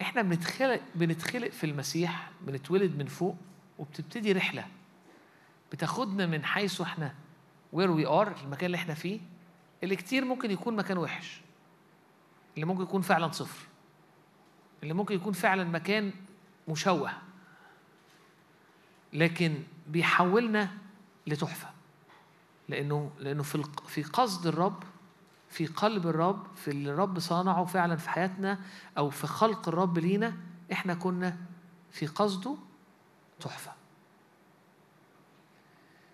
إحنا بنتخلق بنتخلق في المسيح بنتولد من فوق وبتبتدي رحلة. بتاخدنا من حيث إحنا where we are المكان اللي إحنا فيه اللي كتير ممكن يكون مكان وحش. اللي ممكن يكون فعلا صفر. اللي ممكن يكون فعلا مكان مشوه. لكن بيحولنا لتحفة. لأنه لأنه في في قصد الرب في قلب الرب في اللي الرب صانعه فعلا في حياتنا أو في خلق الرب لينا إحنا كنا في قصده تحفة.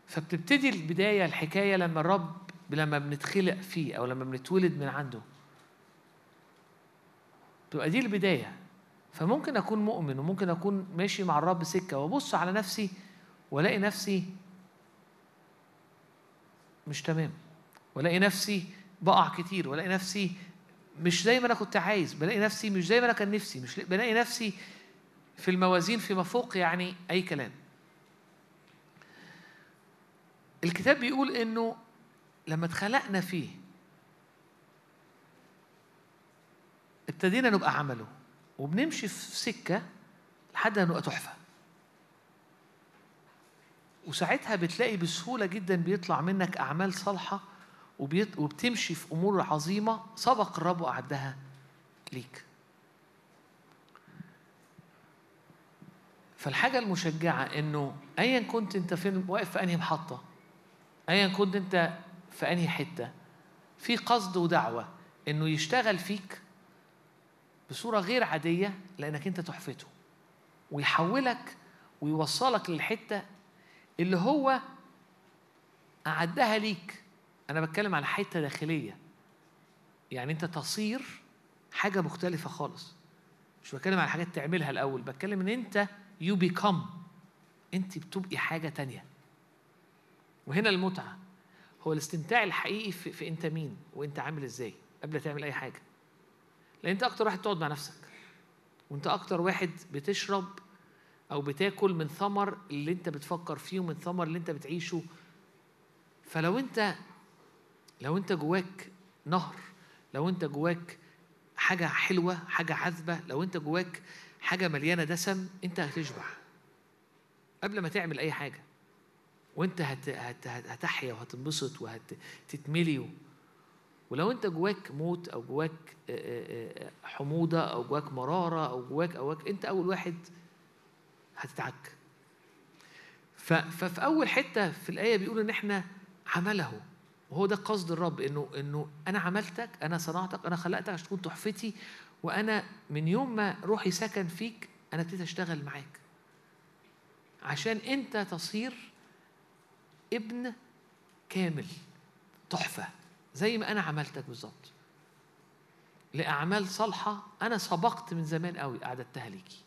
فبتبتدي البداية الحكاية لما الرب لما بنتخلق فيه أو لما بنتولد من عنده. تبقى دي البداية. فممكن أكون مؤمن وممكن أكون ماشي مع الرب سكة وأبص على نفسي وألاقي نفسي مش تمام. وألاقي نفسي بقع كتير والاقي نفسي مش زي ما أنا كنت عايز بلاقي نفسي مش زي ما أنا كان نفسي مش بلاقي نفسي في الموازين فيما فوق يعني أي كلام. الكتاب بيقول إنه لما اتخلقنا فيه ابتدينا نبقى عمله وبنمشي في سكة لحد ما نبقى تحفة. وساعتها بتلاقي بسهولة جدا بيطلع منك أعمال صالحة وبتمشي في أمور عظيمة سبق الرب واعدها ليك. فالحاجة المشجعة إنه ايا كنت أنت فين واقف في أنهي محطة ايا كنت أنت في أنهي حتة في قصد ودعوة إنه يشتغل فيك بصورة غير عادية لأنك أنت تحفته ويحولك ويوصلك للحتة اللي هو أعدها ليك أنا بتكلم على حتة داخلية. يعني أنت تصير حاجة مختلفة خالص. مش بتكلم على حاجات تعملها الأول بتكلم إن أنت يو بيكم أنت بتبقي حاجة تانية. وهنا المتعة. هو الاستمتاع الحقيقي في, في أنت مين وأنت عامل إزاي قبل تعمل أي حاجة. لأن أنت أكتر واحد تقعد مع نفسك. وأنت أكتر واحد بتشرب أو بتاكل من ثمر اللي أنت بتفكر فيه ومن ثمر اللي أنت بتعيشه. فلو أنت لو انت جواك نهر لو انت جواك حاجة حلوة حاجة عذبة لو انت جواك حاجة مليانة دسم انت هتشبع. قبل ما تعمل أي حاجة. وانت هت هت هت هتحيا وهتنبسط وهتتملي و... ولو انت جواك موت أو جواك حموضة أو جواك مرارة أو جواك أو جواك انت أول واحد هتتعك. ففي أول حتة في الآية بيقول إن إحنا عمله. وهو ده قصد الرب إنه إنه أنا عملتك أنا صنعتك أنا خلقتك عشان تكون تحفتي وأنا من يوم ما روحي سكن فيك أنا ابتديت أشتغل معاك. عشان أنت تصير ابن كامل تحفة زي ما أنا عملتك بالظبط. لأعمال صالحة أنا سبقت من زمان قوي اعددتها ليكي.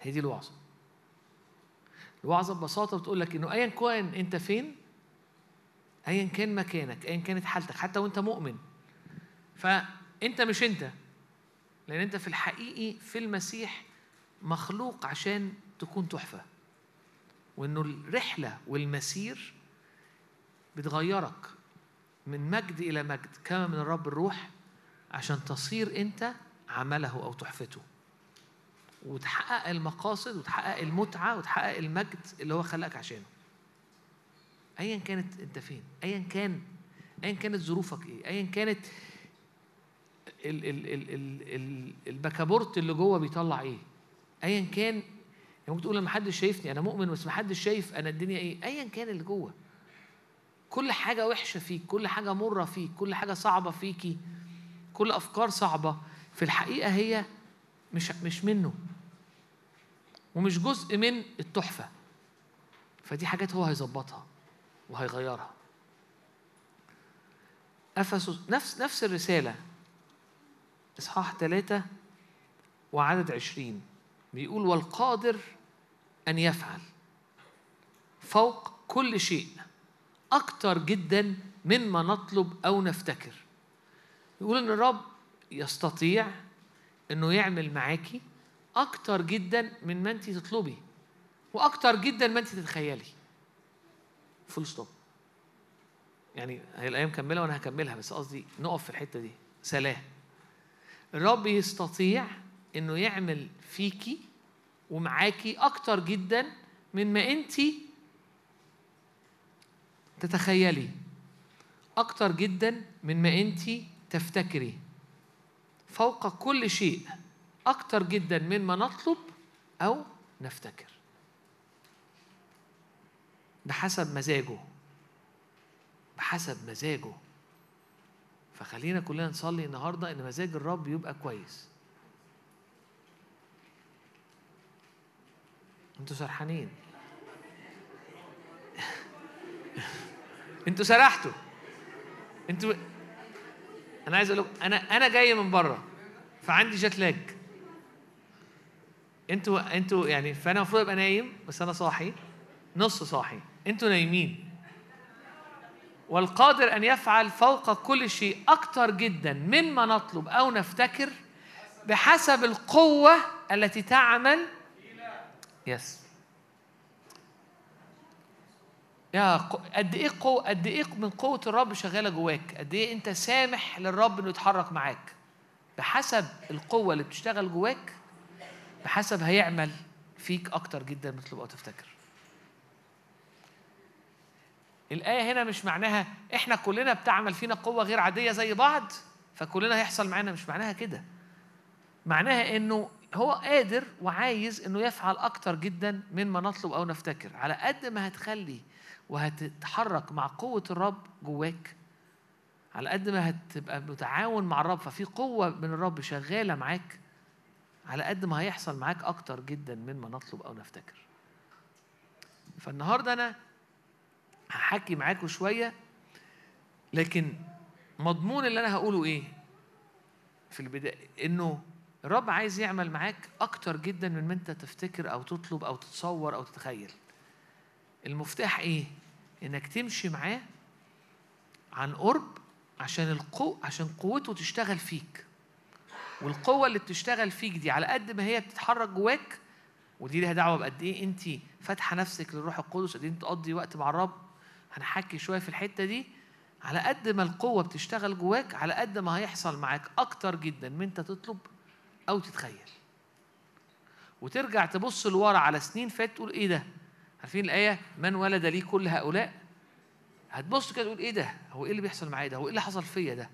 هي دي الوعظة. الوعظة ببساطة بتقول لك إنه أيا كان أنت فين أيا كان مكانك أيا كانت حالتك حتى وأنت مؤمن. فأنت مش أنت لأن أنت في الحقيقي في المسيح مخلوق عشان تكون تحفة. وإنه الرحلة والمسير بتغيرك من مجد إلى مجد كما من الرب الروح عشان تصير أنت عمله أو تحفته. وتحقق المقاصد وتحقق المتعة وتحقق المجد اللي هو خلقك عشانه. ايا كانت أنت فين ايا كان ايا كانت ظروفك إيه ايا كانت ال ال ال ال ال البكابورت اللي جوه بيطلع إيه. ايا كان يعني ممكن تقول ما حدش شايفني أنا مؤمن بس ما حدش شايف أنا الدنيا إيه. ايا كان اللي جوه. كل حاجة وحشة فيك كل حاجة مرة فيك كل حاجة صعبة فيكي كل أفكار صعبة. في الحقيقة هي مش مش منه. ومش جزء من التحفة. فدي حاجات هو هيظبطها. وهيغيرها. افسس نفس نفس الرسالة. إصحاح ثلاثة وعدد عشرين. بيقول والقادر أن يفعل فوق كل شيء أكتر جدا مما نطلب أو نفتكر. يقول إن الرب يستطيع إنه يعمل معاكي أكتر جدا من ما أنت تطلبي وأكتر جدا ما أنت تتخيلي. full stop يعني هي الأيام مكملة وأنا هكملها بس قصدي نقف في الحتة دي. سلام. الرب يستطيع إنه يعمل فيكي ومعاكي أكتر جدا من ما انت تتخيلي. أكتر جدا من ما انت تفتكري. فوق كل شيء أكتر جدا مما نطلب أو نفتكر. بحسب مزاجه. بحسب مزاجه. فخلينا كلنا نصلي النهارده إن مزاج الرب يبقى كويس. أنتوا سرحانين. أنتوا سرحتوا. أنتوا أنا عايز أقول أنا أنا جاي من بره فعندي جات لاج أنتوا أنتوا يعني فأنا المفروض أبقى نايم بس أنا صاحي. نص صاحي. أنتوا نايمين. والقادر أن يفعل فوق كل شيء أكتر جدا مما نطلب أو نفتكر بحسب القوة التي تعمل. يس يا قد إيه قوة قد إيه من قوة الرب شغالة جواك؟ قد إيه أنت سامح للرب إنه يتحرك معاك؟ بحسب القوة اللي بتشتغل جواك بحسب هيعمل فيك أكتر جدا تطلب أو تفتكر. الآية هنا مش معناها إحنا كلنا بتعمل فينا قوة غير عادية زي بعض فكلنا هيحصل معانا مش معناها كده. معناها إنه هو قادر وعايز إنه يفعل أكتر جدا مما نطلب أو نفتكر على قد ما هتخلي وهتتحرك مع قوة الرب جواك على قد ما هتبقى متعاون مع الرب ففي قوة من الرب شغالة معاك على قد ما هيحصل معاك أكتر جدا مما نطلب أو نفتكر. فالنهاردة أنا هحكي معاكم شوية لكن مضمون اللي أنا هقوله إيه؟ في البداية إنه الرب عايز يعمل معاك أكتر جدا من ما أنت تفتكر أو تطلب أو تتصور أو تتخيل. المفتاح إيه؟ إنك تمشي معاه عن قرب عشان القو عشان قوته تشتغل فيك. والقوة اللي بتشتغل فيك دي على قد ما هي بتتحرك جواك ودي ليها دعوة بقد إيه انت فاتحة نفسك للروح القدس قد أنت تقضي وقت مع الرب هنحكي شوية في الحتة دي. على قد ما القوة بتشتغل جواك على قد ما هيحصل معاك أكتر جدا من أنت تطلب أو تتخيل. وترجع تبص لورا على سنين فاتت تقول إيه ده؟ عارفين الآية؟ من ولد لي كل هؤلاء هتبص كده تقول إيه ده؟ هو إيه اللي بيحصل معايا ده؟ هو إيه اللي حصل فيا ده؟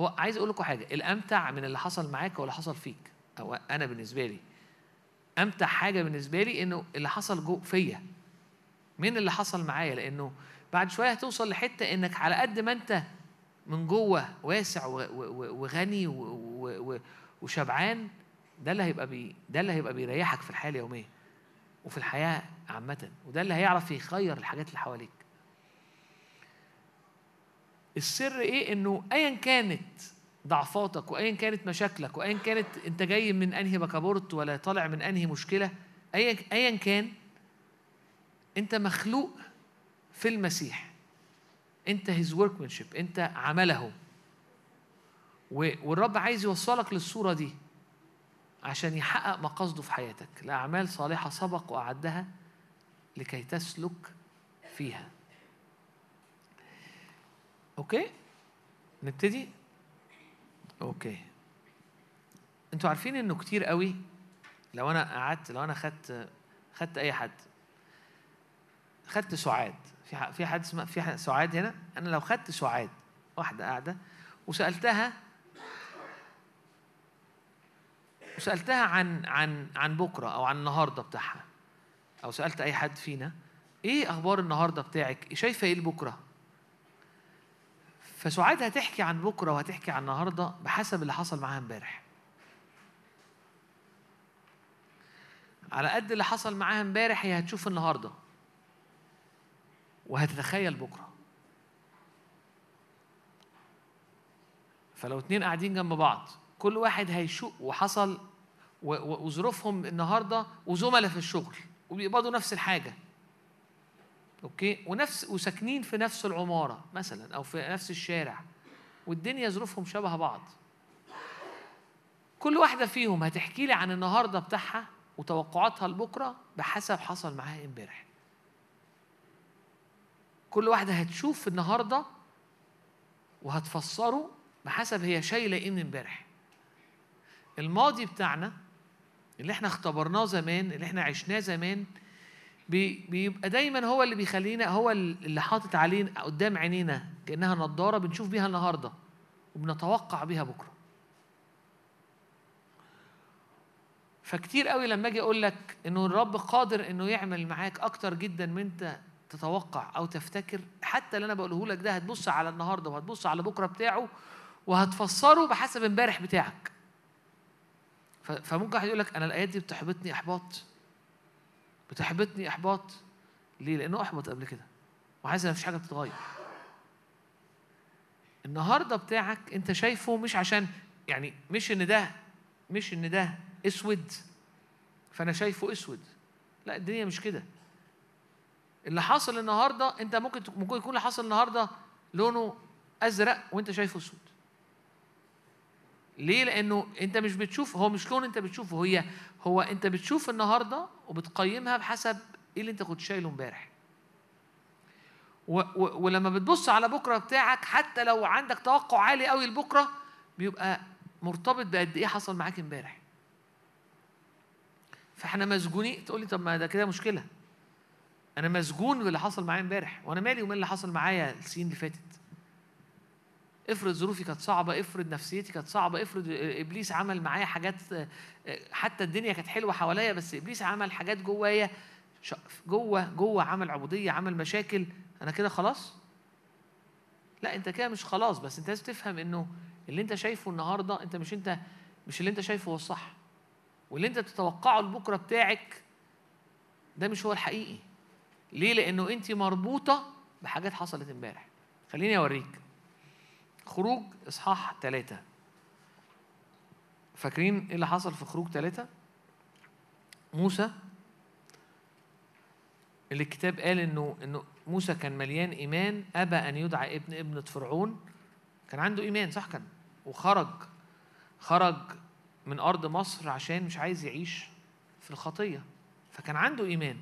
هو عايز أقول لكم حاجة الأمتع من اللي حصل معاك اللي حصل فيك أو أنا بالنسبة لي. أمتع حاجة بالنسبة لي إنه اللي حصل جو فيا. من اللي حصل معايا؟ لأنه بعد شوية هتوصل لحتة إنك على قد ما أنت من جوه واسع وغني وشبعان ده اللي هيبقى بي ده اللي هيبقى بيريحك في الحياة اليومية وفي الحياة عامة وده اللي هيعرف يغير الحاجات اللي حواليك. السر إيه؟ إنه ايا كانت ضعفاتك وايا كانت مشاكلك وايا كانت أنت جاي من أنهي بكابورت ولا طالع من أنهي مشكلة ايا ايا كان أنت مخلوق في المسيح. انت his workmanship انت عمله والرب عايز يوصلك للصورة دي عشان يحقق مقاصده في حياتك. لأعمال صالحة سبق وأعدها لكي تسلك فيها. okay؟ نبتدي؟ okay. أنتوا عارفين إنه كتير قوي لو أنا قعدت لو أنا خدت خدت أي حد خدت سعاد. في في حد اسمه في ح- سعاد هنا. أنا لو خدت سعاد واحدة قاعدة وسألتها وسألتها عن عن عن بكرة أو عن النهارده بتاعها أو سألت أي حد فينا إيه أخبار النهارده بتاعك؟ شايفة إيه لبكره فسعاد هتحكي عن بكرة وهتحكي عن النهارده بحسب اللي حصل معاها امبارح. على قد اللي حصل معاها امبارح هي هتشوف النهارده. وهتتخيل بكرة. فلو اتنين قاعدين جنب بعض كل واحد هيشوف وحصل وظروفهم النهارده وزملاء في الشغل وبيقبضوا نفس الحاجة. أوكي؟ ونفس وساكنين في نفس العمارة مثلا أو في نفس الشارع والدنيا ظروفهم شبه بعض. كل واحدة فيهم هتحكي لي عن النهارده بتاعها وتوقعاتها لبكرة بحسب حصل معاها امبارح. كل واحدة هتشوف النهارده وهتفسره بحسب هي شايلة إيه من امبارح. الماضي بتاعنا اللي إحنا اختبرناه زمان اللي إحنا عشناه زمان بي- بيبقى دايما هو اللي بيخلينا هو اللي حاطط علينا قدام عينينا كأنها نضارة بنشوف بيها النهارده وبنتوقع بيها بكرة. فكتير قوي لما أجي أقول لك إنه الرب قادر إنه يعمل معاك أكتر جدا من إنت تتوقع أو تفتكر حتى اللي أنا بقوله لك ده هتبص على النهارده وهتبص على بكرة بتاعه وهتفسره بحسب امبارح بتاعك. فممكن واحد يقول لك أنا الآيات دي بتحبطني إحباط. بتحبطني إحباط. ليه؟ لأنه أحبط قبل كده. وحاسس إن مفيش حاجة بتتغير. النهارده بتاعك أنت شايفه مش عشان يعني مش إن ده مش إن ده أسود فأنا شايفه أسود. لا الدنيا مش كده. اللي حاصل النهارده انت ممكن ممكن يكون اللي حاصل النهارده لونه أزرق وانت شايفه أسود. ليه؟ لأنه انت مش بتشوف هو مش لون انت بتشوفه هي هو انت بتشوف النهارده وبتقيمها بحسب إيه اللي انت كنت شايله امبارح. ولما بتبص على بكرة بتاعك حتى لو عندك توقع عالي قوي لبكرة بيبقى مرتبط بقد إيه حصل معاك امبارح. فاحنا مسجونين. تقول لي طب ما ده كده مشكلة. أنا مسجون باللي حصل معايا امبارح وأنا مالي ومال اللي حصل معايا السنين اللي فاتت. افرض ظروفي كانت صعبة افرض نفسيتي كانت صعبة افرض إبليس عمل معايا حاجات حتى الدنيا كانت حلوة حواليا بس إبليس عمل حاجات جوايا جوه جوه عمل عبودية عمل مشاكل أنا كده خلاص؟ لا أنت كده مش خلاص بس أنت لازم تفهم إنه اللي أنت شايفه النهارده أنت مش أنت مش اللي أنت شايفه هو الصح. واللي أنت بتتوقعه لبكرة بتاعك ده مش هو الحقيقي. ليه؟ لأنه انت مربوطة بحاجات حصلت امبارح. خليني أوريك. خروج إصحاح ثلاثة فاكرين إيه اللي حصل في خروج ثلاثة موسى اللي الكتاب قال إنه إنه موسى كان مليان إيمان أبى أن يدعى ابن ابنة فرعون. كان عنده إيمان صح؟ كان. وخرج. خرج من أرض مصر عشان مش عايز يعيش في الخطية. فكان عنده إيمان.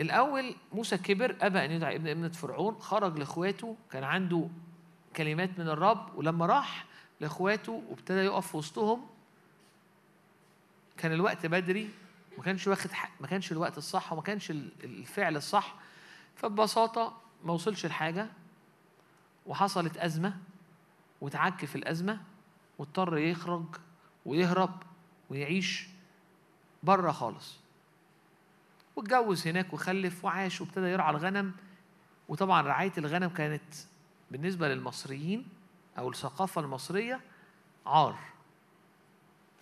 الأول موسى كبر أبى أن يدعى ابن ابنة فرعون خرج لإخواته كان عنده كلمات من الرب ولما راح لإخواته وابتدى يقف وسطهم كان الوقت بدري ما كانش واخد حق ما كانش الوقت الصح وما كانش ال- الفعل الصح فببساطة ما وصلش لحاجة وحصلت أزمة وتعك في الأزمة واضطر يخرج ويهرب ويعيش بره خالص. واتجوز هناك وخلف وعاش وابتدى يرعى الغنم. وطبعا رعاية الغنم كانت بالنسبة للمصريين أو الثقافة المصرية عار.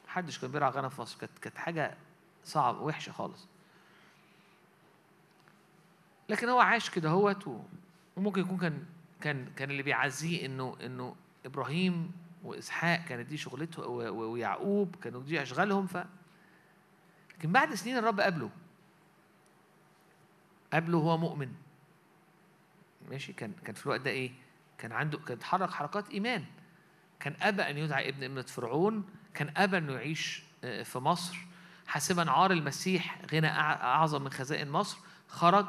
محدش كان بيرعى غنم في مصر. كانت كانت حاجة صعبة وحشة خالص. لكن هو عاش كده هوت وممكن يكون كان كان كان اللي بيعزيه انه إنه إبراهيم وإسحاق كانت دي شغلته ويعقوب كانوا دي أشغالهم. ف لكن بعد سنين الرب قابله. قابله وهو مؤمن. ماشي؟ كان كان في الوقت ده إيه؟ كان عنده كان اتحرك حركات إيمان. كان أبى أن يدعى ابن ابنة فرعون كان أبى انه يعيش آه، في مصر. حاسبا عار المسيح غنى أعظم من خزائن مصر خرج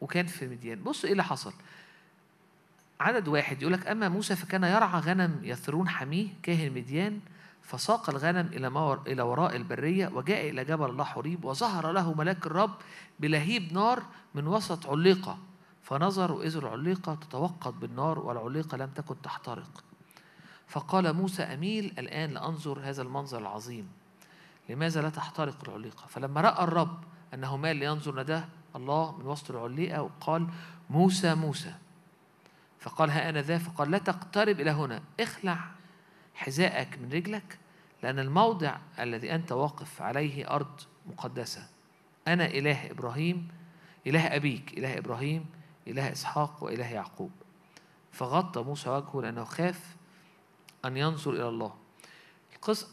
وكان في مديان. بصوا إيه اللي حصل. عدد واحد يقول لك أما موسى فكان يرعى غنم يثرون حميه كاهن مديان فساق الغنم إلى مور إلى وراء البرية وجاء إلى جبل الله حريب وظهر له ملاك الرب بلهيب نار من وسط عليقة فنظر وإذ العليقة تتوقد بالنار والعليقة لم تكن تحترق. فقال موسى أميل الآن لأنظر هذا المنظر العظيم. لماذا لا تحترق العليقة فلما رأى الرب أنه مال لينظر نداه الله من وسط العليقة وقال موسى موسى. فقال ها أنا ذا؟ فقال لا تقترب إلى هنا اخلع حذاءك من رجلك لأن الموضع الذي أنت واقف عليه أرض مقدسة. أنا إله إبراهيم إله أبيك إله إبراهيم إله إسحاق وإله يعقوب. فغطى موسى وجهه لأنه خاف أن ينظر إلى الله. القصة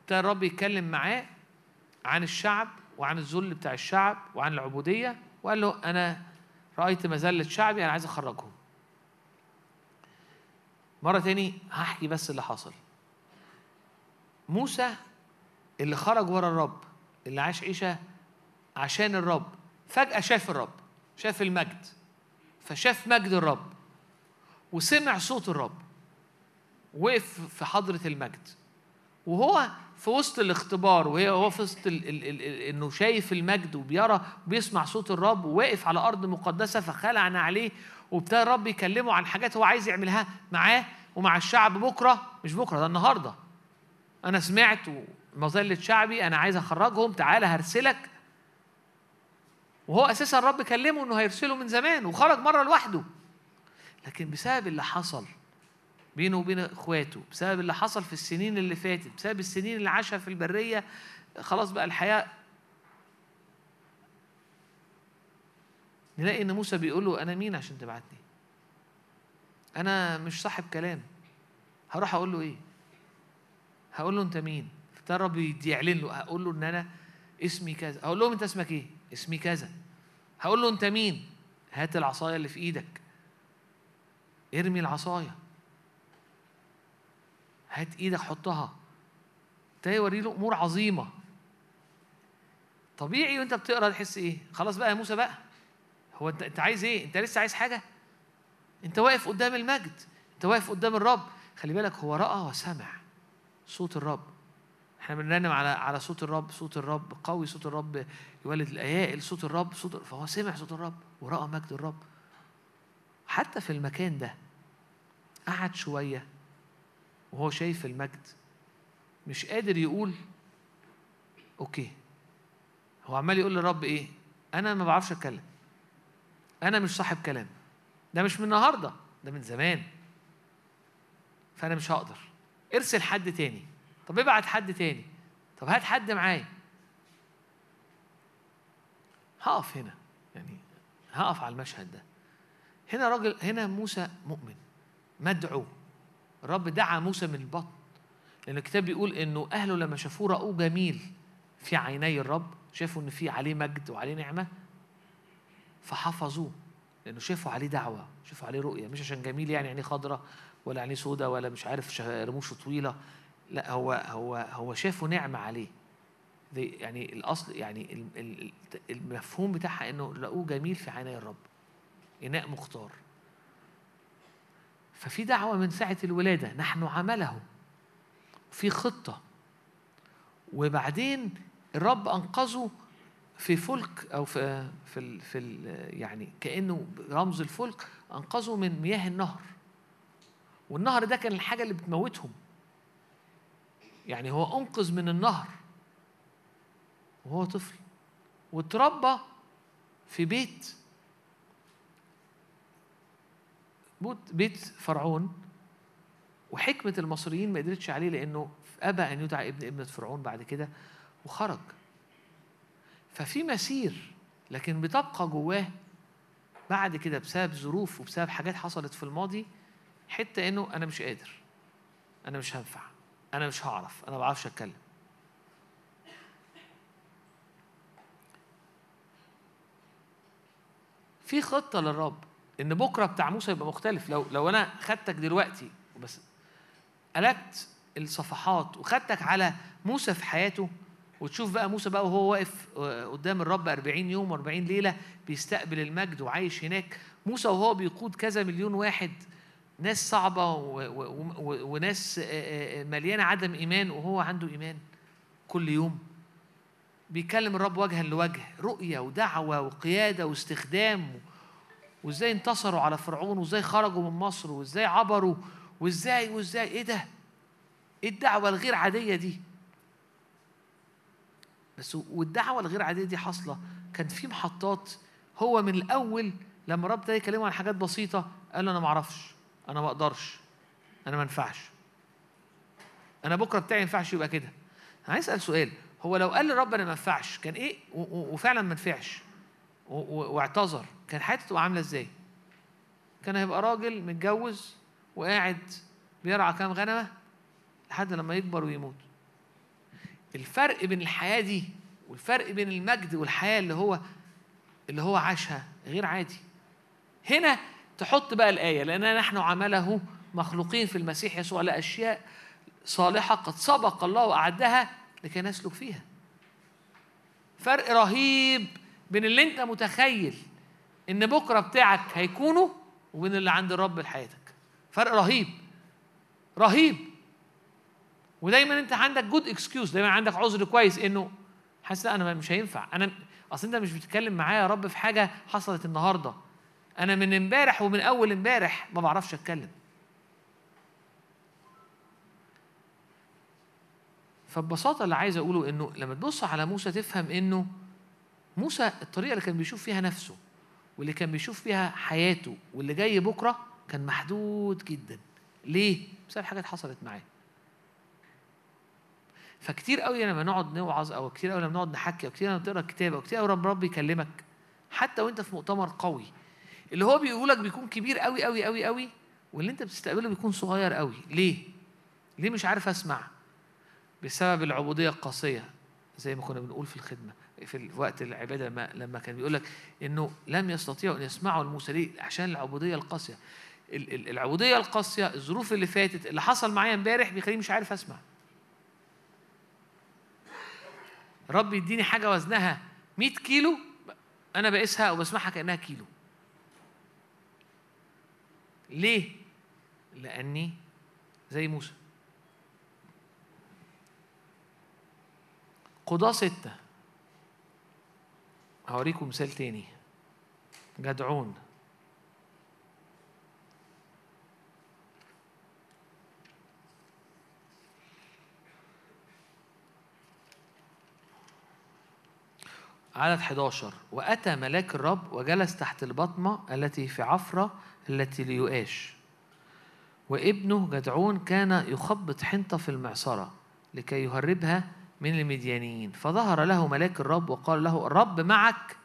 ابتدى الرب يتكلم معاه عن الشعب وعن الذل بتاع الشعب وعن العبودية وقال له أنا رأيت مذلة شعبي أنا عايز أخرجهم. مرة تاني هحكي بس اللي حصل. موسى اللي خرج ورا الرب اللي عاش عيشة عشان الرب فجأة شاف الرب شاف المجد فشاف مجد الرب وسمع صوت الرب وقف في حضرة المجد. وهو في وسط الاختبار وهي هو في وسط ال ال ال ال إنه شايف المجد وبيرى وبيسمع صوت الرب وواقف على أرض مقدسة فخلعنا عليه وابتدى الرب يكلمه عن حاجات هو عايز يعملها معاه ومع الشعب بكرة مش بكرة ده النهارده. أنا سمعت مظلة شعبي أنا عايز أخرجهم تعالى هرسلك. وهو أساسا الرب كلمه إنه هيرسله من زمان وخرج مرة لوحده. لكن بسبب اللي حصل بينه وبين إخواته بسبب اللي حصل في السنين اللي فاتت بسبب السنين اللي عاشها في البرية خلاص بقى الحياة نلاقي إن موسى بيقول له أنا مين عشان تبعتني؟ أنا مش صاحب كلام. هروح أقول له إيه؟ هقول له أنت مين؟ فترى بيعلن له. هقول له إن أنا اسمي كذا. هقول لهم أنت اسمك إيه؟ اسمي كذا. هقول له أنت مين؟ هات العصاية اللي في إيدك. ارمي العصاية. هات إيدك حطها. ابتدى يوري له أمور عظيمة. طبيعي وأنت بتقرأ تحس إيه؟ خلاص بقى يا موسى بقى. هو انت انت عايز إيه؟ انت لسه عايز حاجة؟ انت واقف قدام المجد انت واقف قدام الرب. خلي بالك هو رأى وسمع صوت الرب. إحنا بنرنم على على صوت الرب صوت الرب قوي صوت الرب يولد الايائل صوت الرب صوت فهو سمع صوت الرب ورأى مجد الرب. حتى في المكان ده قعد شوية وهو شايف المجد مش قادر يقول أوكي. هو عمال يقول للرب إيه؟ أنا ما بعرفش أتكلم. أنا مش صاحب كلام. ده مش من النهارده ده من زمان. فأنا مش هقدر. ارسل حد تاني. طب ابعت حد تاني. طب هات حد معايا. هقف هنا. يعني هقف على المشهد ده. هنا راجل هنا موسى مؤمن. مدعو. الرب دعا موسى من البطن. لأن الكتاب بيقول إنه أهله لما شافوه رأوه جميل في عيني الرب. شافوا إن في عليه مجد وعليه نعمة. فحفظوه لأنه شافوا عليه دعوة شافوا عليه رؤية مش عشان جميل يعني عينيه خضراء ولا عينيه سوداء ولا مش عارف شه- رموشه طويلة لا هو هو هو شافوا نعمة عليه. يعني الأصل يعني ال- ال- المفهوم بتاعها إنه لقوه جميل في عيني الرب إناء مختار. ففي دعوة من ساعة الولادة نحن عمله في خطة. وبعدين الرب أنقذه في فلك أو في في ال في ال يعني كأنه رمز الفلك أنقذه من مياه النهر. والنهر ده كان الحاجة اللي بتموتهم. يعني هو أنقذ من النهر وهو طفل. واتربى في بيت بيت فرعون. وحكمة المصريين ما قدرتش عليه لأنه أبى أن يدعى ابن ابنة فرعون بعد كده. وخرج. ففي مسير لكن بتبقى جواه بعد كده بسبب ظروف وبسبب حاجات حصلت في الماضي حتة إنه أنا مش قادر أنا مش هنفع أنا مش هعرف أنا ما بعرفش أتكلم. في خطة للرب إن بكرة بتاع موسى يبقى مختلف. لو لو أنا خدتك دلوقتي بس قلبت الصفحات وخدتك على موسى في حياته وتشوف بقى موسى بقى وهو واقف آه، قدام الرب 40 يوم و40 ليلة بيستقبل المجد وعايش هناك موسى وهو بيقود كذا مليون واحد ناس و- وناس آه، آه، مليانة عدم إيمان وهو عنده إيمان كل يوم بيكلم الرب وجها لوجه رؤية ودعوة وقيادة واستخدام وإزاي انتصروا على فرعون وإزاي خرجوا من مصر وإزاي عبروا وإزاي وإزاي إيه ده؟ إيه الدعوة الغير عادية دي؟ بس والدعوة الغير عادية دي حاصلة. كان في محطات هو من الأول لما الرب ابتدى يكلمه عن حاجات بسيطة قال له أنا ما أعرفش أنا ما أقدرش أنا ما ينفعش. أنا بكرة بتاعي ما ينفعش يبقى كده. أنا عايز أسأل سؤال. هو لو قال للرب أنا ما ينفعش كان و- وفعلا ما نفعش. واعتذر. كان حياته تبقى عاملة إزاي؟ كان هيبقى راجل متجوز وقاعد بيرعى كام غنمة لحد لما يكبر ويموت. الفرق بين الحياة دي والفرق بين المجد والحياة اللي هو اللي هو عاشها غير عادي. هنا تحط بقى الآية لأننا نحن عمله مخلوقين في المسيح يسوع لأشياء صالحة قد سبق الله أعدها لكي نسلك فيها. فرق رهيب بين اللي أنت متخيل إن بكرة بتاعك هيكونوا وبين اللي عند الرب لحياتك فرق رهيب رهيب. ودايما انت عندك good excuse دايما عندك عذر كويس إنه حاسس أنا مش هينفع. أنا أصل أنت مش بتتكلم معايا يا رب في حاجة حصلت النهارده. أنا من إمبارح ومن أول إمبارح ما بعرفش أتكلم. فببساطة اللي عايز أقوله إنه لما تبص على موسى تفهم إنه موسى الطريقة اللي كان بيشوف فيها نفسه واللي كان بيشوف فيها حياته واللي جاي بكرة كان محدود جدا. ليه؟ بسبب حاجات حصلت معاه. فكتير قوي لما نقعد نوعظ أو كتير قوي لما نقعد نحكي أو كتير لما تقرأ كتاب أو كتير قوي لما رب يكلمك حتى وأنت في مؤتمر قوي. اللي هو بيقولك بيكون كبير قوي قوي قوي قوي واللي أنت بتستقبله بيكون صغير قوي. ليه؟ ليه مش عارف أسمع؟ بسبب العبودية القاسية زي ما كنا بنقول في الخدمة في وقت العبادة لما لما كان بيقول لك إنه لم يستطيعوا أن يسمعوا لموسى ليه؟ عشان العبودية القاسية. ال- ال- العبودية القاسية الظروف اللي فاتت اللي حصل معايا امبارح بيخليني مش عارف أسمع. رب يديني حاجة وزنها 100 كيلو أنا بقيسها وبسمعها كأنها كيلو. ليه؟ لأني زي موسى. قضاة ستة. هوريكم مثال تاني. جدعون. عدد 11 وأتى ملاك الرب وجلس تحت البطمة التي في عفرة التي ليؤاش. وابنه جدعون كان يخبط حنطة في المعصرة لكي يهربها من المديانيين. فظهر له ملاك الرب وقال له الرب معك!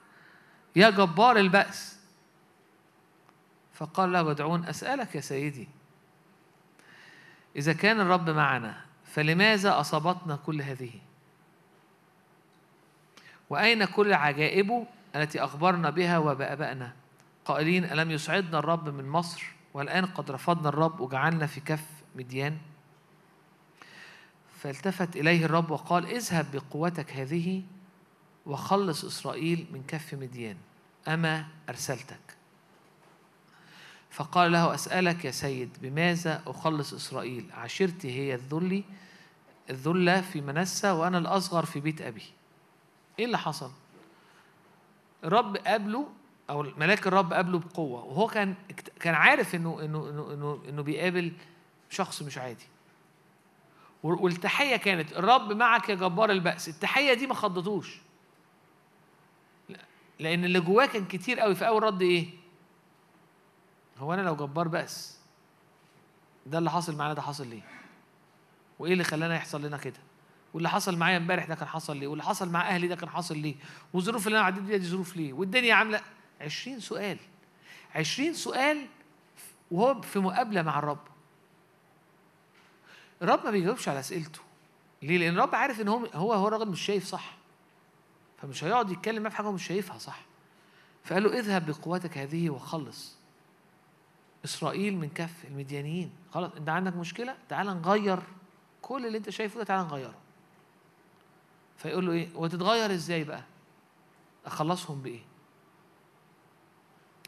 يا جبار البأس! فقال له جدعون أسألك يا سيدي إذا كان الرب معنا فلماذا أصابتنا كل هذه؟ وأين كل عجائبه التي أخبرنا بها وبآبائنا قائلين ألم يسعدنا الرب من مصر؟ والآن قد رفضنا الرب وجعلنا في كف مديان. فالتفت إليه الرب وقال اذهب بقوتك هذه وخلص إسرائيل من كف مديان. أما أرسلتك؟ فقال له أسألك يا سيد بماذا أخلص إسرائيل؟ عشيرتي هي الذل الذلة في منسى وأنا الأصغر في بيت أبي. إيه اللي حصل الرب قابله أو ملاك الرب قابله بقوة وهو كان كان عارف إنه إنه إنه إنه, إنه بيقابل شخص مش عادي والتحية كانت الرب معك يا جبار البأس التحية دي ما خضتوش لأن اللي جواه كان كتير قوي في أول رد إيه؟ هو أنا لو جبار بأس ده اللي حاصل معانا ده حاصل ليه؟ وإيه اللي خلانا يحصل لنا كده؟ واللي حصل معايا امبارح ده كان حصل ليه؟ واللي حصل مع أهلي ده كان حصل ليه؟ والظروف اللي أنا عديت بيها دي ظروف ليه؟ والدنيا عاملة 20 سؤال. 20 سؤال وهو في مقابلة مع الرب. الرب ما بيجاوبش على أسئلته. ليه؟ لأن الرب عارف إن هو هو هو الراجل مش شايف صح. فمش هيقعد يتكلم معاه في حاجة هو مش شايفها صح. فقال له اذهب بقوتك هذه وخلص. إسرائيل من كف المديانيين. خلاص أنت عندك مشكلة؟ تعال نغير كل اللي أنت شايفه ده تعال نغيره. فيقول له إيه؟ وتتغير إزاي بقى؟ أخلصهم بإيه؟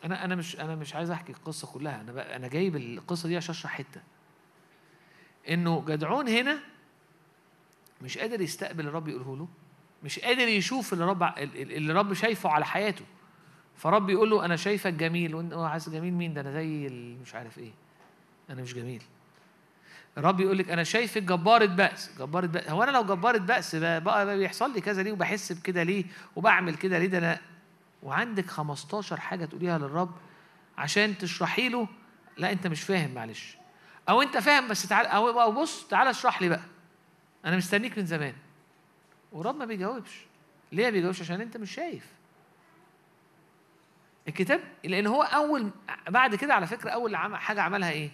أنا أنا مش أنا مش عايز أحكي القصة كلها. أنا بقى أنا جايب القصة دي عشان أشرح حتة. إنه جدعون هنا مش قادر يستقبل الرب يقوله له. مش قادر يشوف اللي رب اللي الرب شايفه على حياته. فرب يقول له أنا شايفك جميل. وانت عايز جميل مين؟ ده أنا زي مش عارف إيه. أنا مش جميل. الرب يقول لك أنا شايفك جبارة بأس جبارة بأس. هو أنا لو جبارة بأس بقى, بقى بيحصل لي كذا ليه وبحس بكده ليه وبعمل كده ليه؟ ده أنا وعندك 15 حاجة تقوليها للرب عشان تشرحي له؟ لا أنت مش فاهم معلش. أو أنت فاهم بس تعال أو بص تعال اشرح لي بقى. أنا مستنيك من زمان. ورب ما بيجاوبش. ليه ما بيجاوبش؟ عشان أنت مش شايف. الكتاب لأن هو أول بعد كده على فكرة أول حاجة عملها إيه؟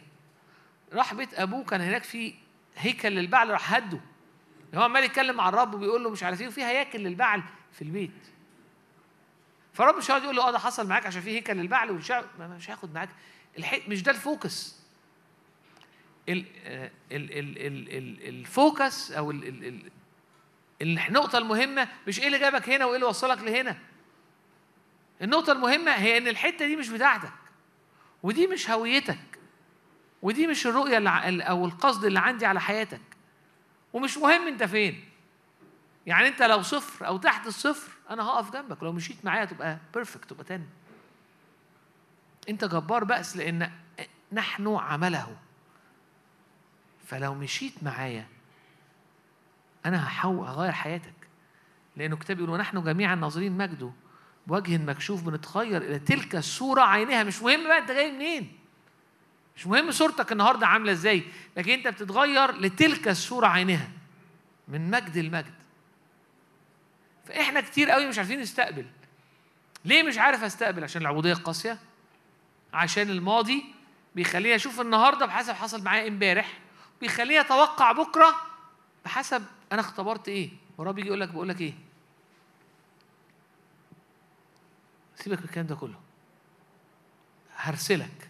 راح بيت أبوه كان هناك في هيكل للبعل راح هده. هو عمال يتكلم مع الرب وبيقول له مش عارف إيه وفي هياكل للبعل في البيت. فرب مش هيقعد يقول له آه ده حصل معاك عشان في هيكل للبعل ما- مش هياخد معاك. مش ده ال focus. ال ال ال ال ال ال focus أو ال ال ال النقطة المهمة مش إيه اللي جابك هنا وإيه اللي وصلك لهنا. النقطة المهمة هي إن الحتة دي مش بتاعتك. ودي مش هويتك. ودي مش الرؤية اللي أو القصد اللي عندي على حياتك. ومش مهم أنت فين. يعني أنت لو صفر أو تحت الصفر أنا هقف جنبك. لو مشيت معايا تبقى perfect تبقى تاني. أنت جبار بأس لأن نحن عمله. فلو مشيت معايا أنا هحو هغير حياتك. لأنه كتاب يقول ونحن جميعا ناظرين مجده. بوجه مكشوف بنتغير إلى تلك الصورة عينها مش مهم بقى أنت جاي منين. مش مهم صورتك النهارده عاملة إزاي لكن انت بتتغير لتلك الصورة عينها من مجد المجد فإحنا كتير قوي مش عارفين نستقبل. ليه مش عارف أستقبل؟ عشان العبودية القاسيه عشان الماضي بيخليني أشوف النهارده بحسب حصل معايا امبارح بيخليني أتوقع بكرة بحسب أنا اختبرت إيه. ورب يجي يقول لك بقول لك إيه. سيبك من الكلام ده كله. هرسلك.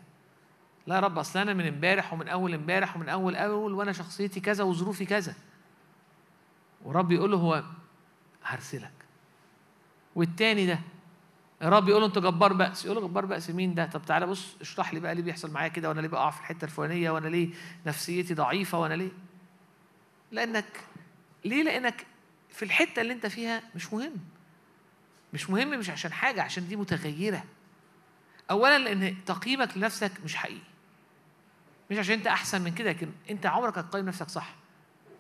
لا يا رب أصل أنا من امبارح ومن أول امبارح ومن أول أول وأنا شخصيتي كذا وظروفي كذا. ورب يقول له هو هرسلك. والتاني ده الرب يقول له أنت جبار بأس. يقول له جبار بأس مين ده؟ طب تعالى بص اشرح لي بقى ليه بيحصل معايا كده وأنا ليه بقع في الحتة الفلانية وأنا ليه نفسيتي ضعيفة وأنا ليه؟ لأنك ليه؟ لأنك في الحتة اللي أنت فيها مش مهم. مش مهم مش عشان حاجة عشان دي متغيرة. اولا لأن تقييمك لنفسك مش حقيقي. مش عشان انت احسن من كده لكن انت عمرك هتقيم نفسك صح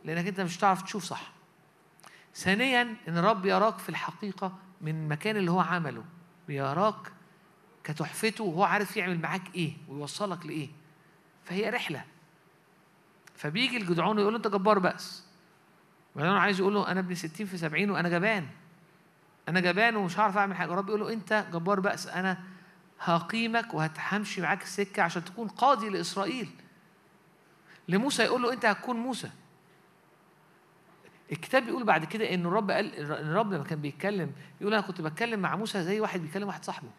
لانك انت مش هتعرف تشوف صح. ثانيا إن الرب يراك في الحقيقة من المكان اللي هو عمله بيراك كتحفته وهو عارف يعمل معاك إيه ويوصلك لإيه. فهي رحلة. فبيجي الجدعون يقول له أنت جبار بأس. وبعدين عايز يقول له أنا ابن 60 في 70 وأنا جبان. أنا جبان ومش هعرف أعمل حاجة. الرب يقول له أنت جبار بأس. أنا هقيمك وهتحمشي معاك السكه عشان تكون قاضي لإسرائيل. لموسى يقول له أنت هتكون موسى. الكتاب بيقول بعد كده إن الرب قال إن الرب لما كان بيتكلم يقول أنا كنت بتكلم مع موسى زي واحد بيكلم واحد صاحبه.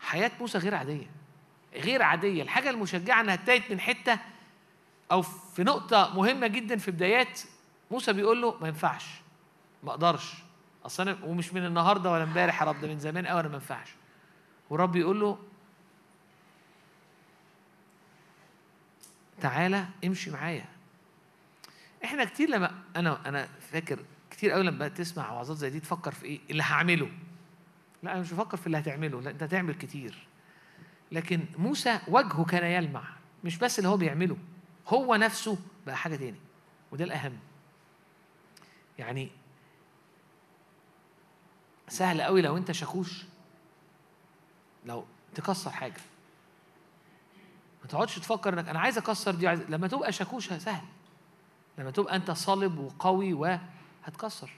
حياة موسى غير عادية. غير عادية. الحاجة المشجعة إنها ابتدت من حتة أو في نقطة مهمة جدا في بدايات موسى بيقول له ما ينفعش. ما أقدرش. أصل أنا ومش من النهارده ولا امبارح يا رب ده من زمان قوي أنا ما ينفعش. والرب يقول له تعالى امشي معايا. إحنا كتير لما أنا أنا فاكر كتير قوي لما تسمع وعظات زي دي تفكر في إيه؟ اللي هعمله. لا أنا مش بفكر في اللي هتعمله لا أنت هتعمل كتير. لكن موسى وجهه كان يلمع مش بس اللي هو بيعمله هو نفسه بقى حاجة تاني وده الأهم. يعني سهل قوي لو أنت شاكوش لو تكسر حاجة. ما تقعدش تفكر إنك أنا عايز أكسر دي عايز لما تبقى شاكوش سهل. لما تبقى أنت صلب وقوي وهتكسر.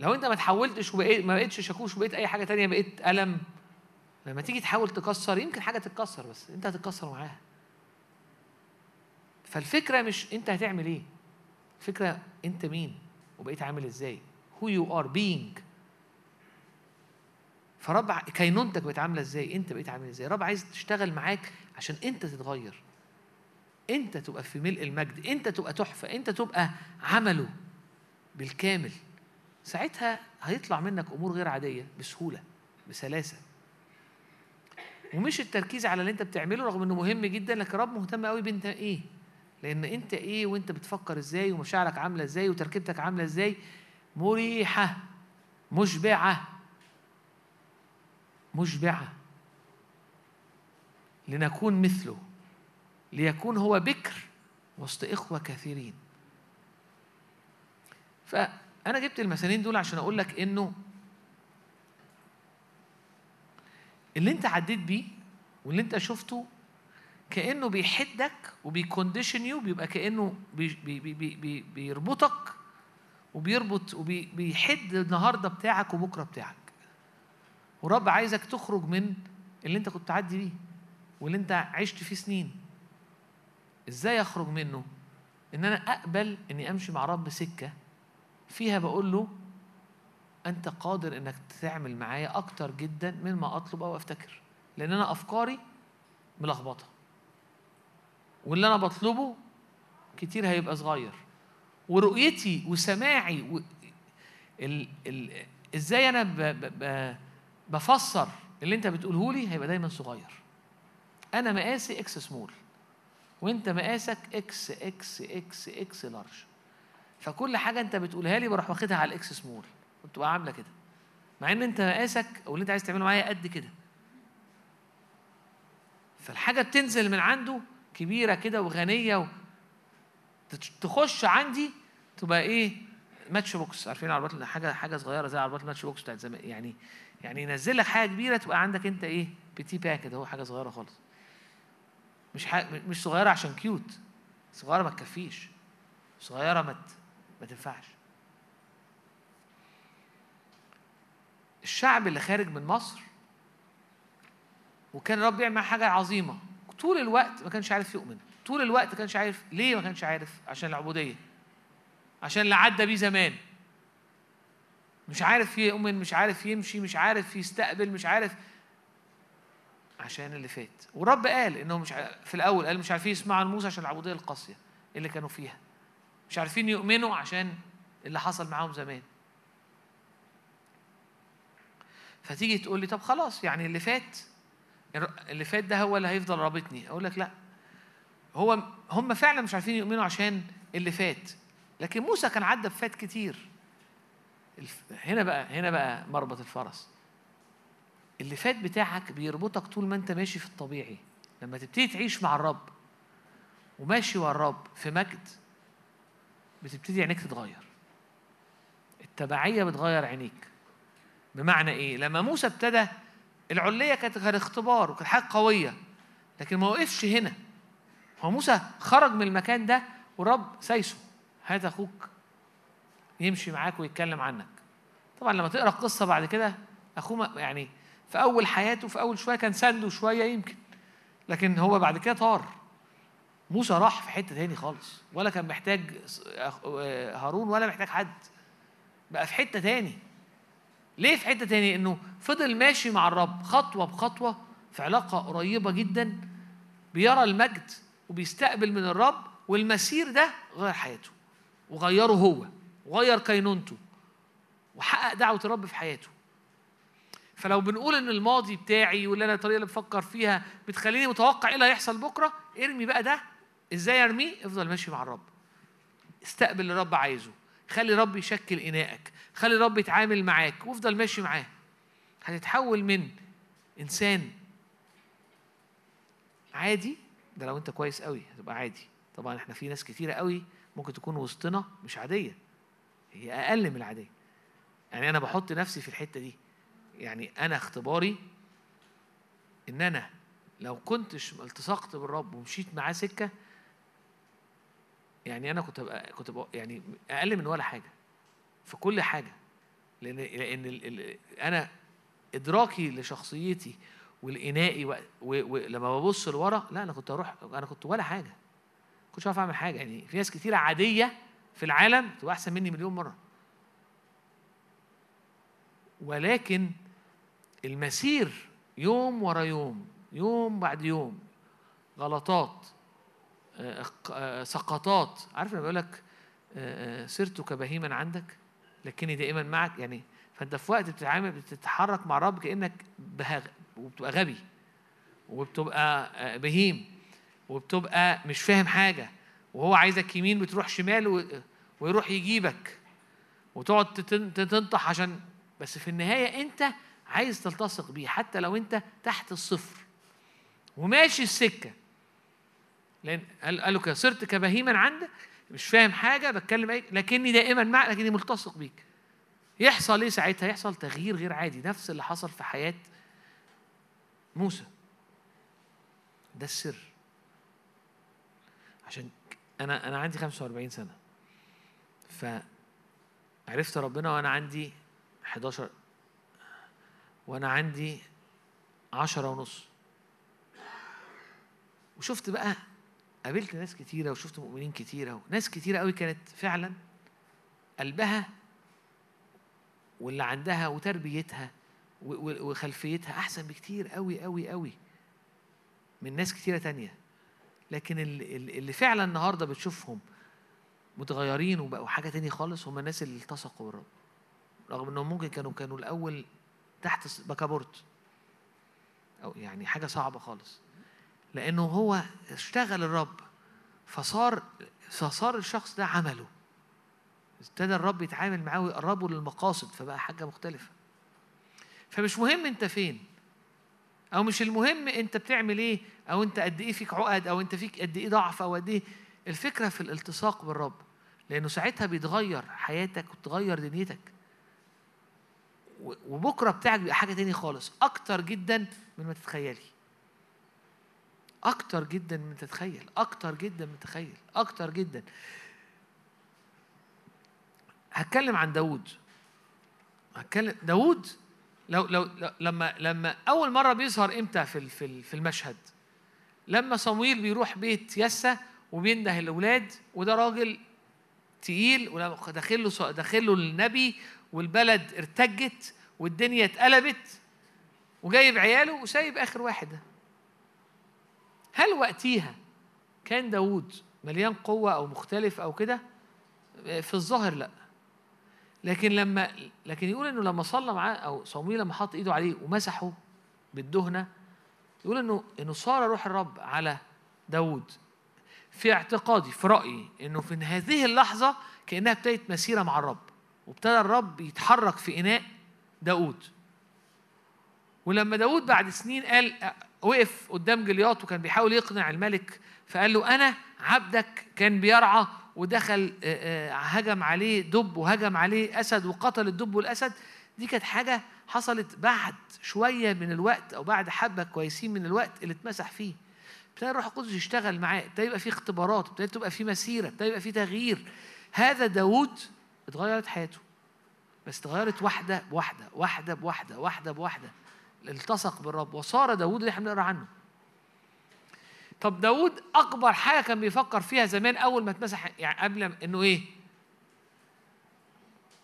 لو أنت ما تحولتش وبقيت ما بقتش شاكوش وبقيت أي حاجة تانية بقيت ألم لما تيجي تحاول تكسر يمكن حاجة تتكسر بس أنت هتتكسر معاها. فالفكرة مش أنت هتعمل إيه. الفكرة أنت مين وبقيت عامل إزاي. Who you are being. فرب كينونتك بقت عاملة إزاي؟ انت بقيت عامل إزاي؟ رب عايز تشتغل معاك عشان انت تتغير. انت تبقى في ملء المجد. انت تبقى تحفة. انت تبقى عمله بالكامل. ساعتها هيطلع منك أمور غير عادية بسهولة بسلاسة. ومش التركيز على اللي انت بتعمله رغم إنه مهم جدا لكن رب مهتم قوي بانت إيه. لأن انت إيه وانت بتفكر إزاي ومشاعرك عاملة إزاي وتركيبتك عاملة إزاي؟ مريحة مشبعة. مشبعة. لنكون مثله. ليكون هو بكر وسط إخوة كثيرين. فأنا جبت المثالين دول عشان أقول لك إنه اللي أنت عديت بيه واللي أنت شفته كأنه بيحدك وبي condition you بيبقى كأنه بي بي بي بي بي بيربطك وبيربط وبيحد النهارده بتاعك وبكرة بتاعك. ورب عايزك تخرج من اللي انت كنت تعدي بيه واللي انت عشت فيه سنين. إزاي اخرج منه؟ ان أنا اقبل اني امشي مع رب سكة فيها بقول له انت قادر انك تعمل معايا أكتر جدا مما اطلب أو افتكر. لأن أنا افكاري ملخبطة. واللي أنا بطلبه كتير هيبقى صغير. ورؤيتي وسماعي و... ال... ال... إزاي أنا ب... ب... ب... بفسر اللي انت بتقوله لي هيبقى دايما صغير. أنا مقاسي إكس سمول وانت مقاسك إكس إكس إكس إكس لارج فكل حاجة انت بتقولها لي بروح واخدها على الاكس سمول وتبقى عاملة كده. مع إن انت مقاسك أو اللي انت عايز تعمله معايا قد كده. فالحاجة بتنزل من عنده كبيرة كده وغنية و... تخش عندي تبقى إيه؟ Matchbox عارفين عربات حاجة حاجة صغيرة زي عربات ال Matchbox بتاعت زمان. يعني يعني ينزل لك حاجة كبيرة تبقى عندك أنت إيه bitty باك كده هو حاجة صغيرة خالص. مش حاجة مش صغيرة عشان cute صغيرة ما تكفيش. صغيرة ما ما تنفعش. الشعب اللي خارج من مصر وكان الرب معاه حاجة عظيمة. طول الوقت ما كانش عارف يؤمن. طول الوقت ما كانش عارف ليه ما كانش عارف؟ عشان العبودية. عشان اللي عدى بيه زمان. مش عارف يؤمن مش عارف يمشي مش عارف يستقبل مش عارف. عشان اللي فات. والرب قال انهم مش في الأول قال مش عارفين يسمعوا عن موسى عشان العبودية القاسية اللي كانوا فيها. مش عارفين يؤمنوا عشان اللي حصل معاهم زمان. فتيجي تقول لي طب خلاص يعني اللي فات اللي فات ده هو اللي هيفضل رابطني. أقول لك لا. هو هم فعلا مش عارفين يؤمنوا عشان اللي فات. لكن موسى كان عدى بفات كتير. هنا بقى هنا بقى مربط الفرس. اللي فات بتاعك بيربطك طول ما انت ماشي في الطبيعي. لما تبتدي تعيش مع الرب وماشي ورا الرب في مجد بتبتدي عينيك تتغير. التبعية بتغير عينيك. بمعنى إيه؟ لما موسى ابتدى العلية كانت كان اختبار وكانت حاجة قوية لكن ما وقفش هنا. هو موسى خرج من المكان ده والرب سايسه. هات أخوك يمشي معاك ويتكلم عنك. طبعا لما تقرأ القصة بعد كده أخوه يعني في أول حياته في أول شوية كان سنده شوية يمكن لكن هو بعد كده طار. موسى راح في حتة تاني خالص ولا كان محتاج آه، هارون ولا محتاج حد. بقى في حتة تاني. ليه في حتة تاني؟ إنه فضل ماشي مع الرب خطوة بخطوة في علاقة قريبة جدا بيرى المجد وبيستقبل من الرب والمسير ده غير حياته وغيره هو. وغير كينونته وحقق دعوة الرب في حياته. فلو بنقول إن الماضي بتاعي واللي أنا الطريقة اللي بفكر فيها بتخليني متوقع إيه اللي هيحصل بكرة ارمي بقى ده. إزاي أرميه؟ افضل ماشي مع الرب. استقبل اللي الرب عايزه. خلي الرب يشكل انائك خلي الرب يتعامل معاك وافضل ماشي معاه. هتتحول من إنسان عادي. ده لو أنت كويس قوي هتبقى عادي. طبعا إحنا في ناس كتيرة قوي ممكن تكون وسطنا مش عادية. هي أقل من العادية. يعني أنا بحط نفسي في الحتة دي. يعني أنا اختباري إن أنا لو كنتش التصقت بالرب ومشيت معاه سكة يعني أنا كنت بقى كنت بقى يعني أقل من ولا حاجة في كل لأن ال ال أنا إدراكي لشخصيتي والإنائي و- و- ولما ببص لورا لا أنا كنت أروح أنا كنت ولا حاجة. كنتش عارف أعمل حاجة. يعني في ناس كتيره عادية في العالم تبقى أحسن مني مليون مرة. ولكن المسير يوم ورا يوم يوم بعد يوم غلطات آه، آه، سقطات. عارف لما بيقول لك آه، سرت كبهيما عندك لكني دائما معك؟ يعني فأنت في وقت بتتعامل بتتحرك مع الرب كأنك وبتبقى غبي وبتبقى بهيم وبتبقى مش فاهم حاجة وهو عايزك يمين بتروح شمال ويروح يجيبك وتقعد تنطح عشان بس في النهاية انت عايز تلتصق بيه حتى لو انت تحت الصفر. وماشي السكة. لأن قال له صرت كبهيما عندك مش فاهم حاجة بتكلم إيه لكني دائما معك لكني ملتصق بيك. يحصل إيه ساعتها؟ يحصل تغيير غير عادي. نفس اللي حصل في حياة موسى. ده السر. عشان أنا أنا عندي 45 سنة. فعرفت ربنا وأنا عندي 11 وأنا عندي عشرة ونص. وشفت بقى قابلت ناس كتيرة وشفت مؤمنين كتيرة وناس كتيرة قوي كانت فعلا قلبها واللي عندها وتربيتها وخلفيتها أحسن بكتير قوي قوي قوي من ناس كتيرة تانية. لكن اللي فعلا النهاردة بتشوفهم متغيرين وبقوا حاجة تانية خالص هم الناس اللي التصقوا بالرب. رغم إنهم ممكن كانوا كانوا الأول تحت بكابورت. أو يعني حاجة صعبة خالص. لأنه هو اشتغل الرب فصار فصار الشخص ده عمله. ابتدى الرب يتعامل معاه ويقربه للمقاصد فبقى حاجة مختلفة. فمش مهم أنت فين أو مش المهم أنت بتعمل إيه أو أنت قد إيه فيك عقد أو أنت فيك قد إيه ضعف أو قد إيه. الفكرة في الالتصاق بالرب. لأنه ساعتها بيتغير حياتك وتغير دنيتك. و- وبكرة بتاعك بيبقى حاجة تاني خالص. أكتر جدا من ما تتخيلي. أكتر جدا من تتخيل. أكتر جدا من تتخيل. أكتر جدا. هتكلم عن داوود. هتكلم داوود لو لو لما لما أول مرة بيظهر إمتى في في في المشهد؟ لما صمويل بيروح بيت يسى وبينده الأولاد وده راجل تقيل ولما داخل له داخل له النبي والبلد ارتجت والدنيا اتقلبت وجايب عياله وسايب آخر واحد هل وقتيها كان داوود مليان قوة أو مختلف أو كده؟ في الظاهر لأ. لكن لما لكن يقول إنه لما صلى معاه أو صمويل لما حط إيده عليه ومسحه بالدهنة يقول إنه إنه صار روح الرب على داوود. في اعتقادي في رأيي إنه في هذه اللحظة كأنها ابتدت مسيرة مع الرب وابتدى الرب يتحرك في إناء داوود. ولما داود بعد سنين قال وقف قدام جلياط وكان بيحاول يقنع الملك فقال له أنا عبدك كان بيرعى ودخل هجم عليه دب وهجم عليه أسد وقتل الدب والأسد. دي كانت حاجة حصلت بعد شوية من الوقت أو بعد حبة كويسين من الوقت اللي اتمسح فيه. ابتدى الروح القدس يشتغل معاه ابتدى يبقى فيه اختبارات ابتدى تبقى فيه مسيرة ابتدى يبقى فيه تغيير. هذا داود اتغيرت حياته بس اتغيرت واحدة بواحدة واحدة بواحدة واحدة بواحدة التصق بالرب. وصار داود اللي إحنا بنقرأ عنه. طب داود أكبر حاجة كان بيفكر فيها زمان أول ما اتمسح يعني قبل إنه إيه؟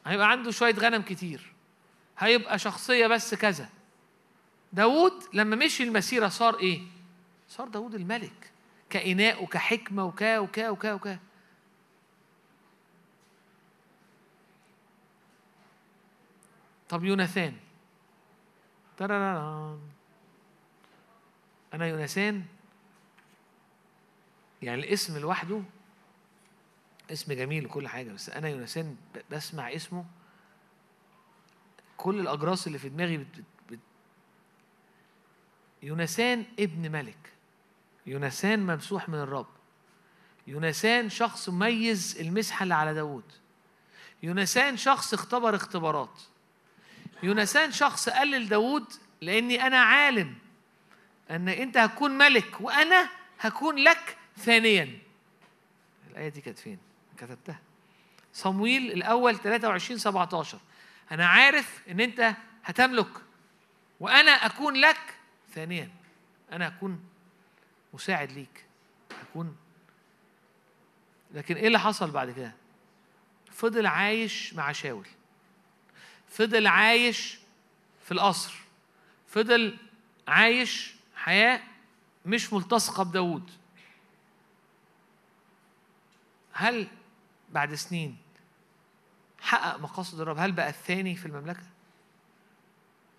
هيبقى عنده شوية غنم كتير. هيبقى شخصية بس كذا. داود لما مشي المسيرة صار إيه؟ صار داود الملك كإناء وكحكمة وكا وكا وكا وكا طب يوناثان. أنا يوناثان. يعني الاسم لوحده اسم جميل وكل حاجة بس أنا يوناثان بسمع اسمه. كل الأجراس اللي في دماغي بت بت بت يوناثان ابن ملك. يوناثان ممسوح من الرب. يوناثان شخص ميز المسحة اللي على داود يوناثان شخص اختبر اختبارات. يوناثان شخص قال لداود لأني أنا عالم أن أنت هتكون ملك وأنا هكون لك ثانيا. الآية دي كانت فين؟ كتبتها. صمويل الأول 23 17 أنا عارف أن أنت هتملك وأنا أكون لك ثانيا. أنا هكون مساعد ليك هكون لكن إيه اللي حصل بعد كده؟ فضل عايش مع شاول. فضل عايش في القصر. فضل عايش حياة مش ملتصقة بداود. هل بعد سنين حقق مقاصد الرب؟ هل بقى الثاني في المملكة؟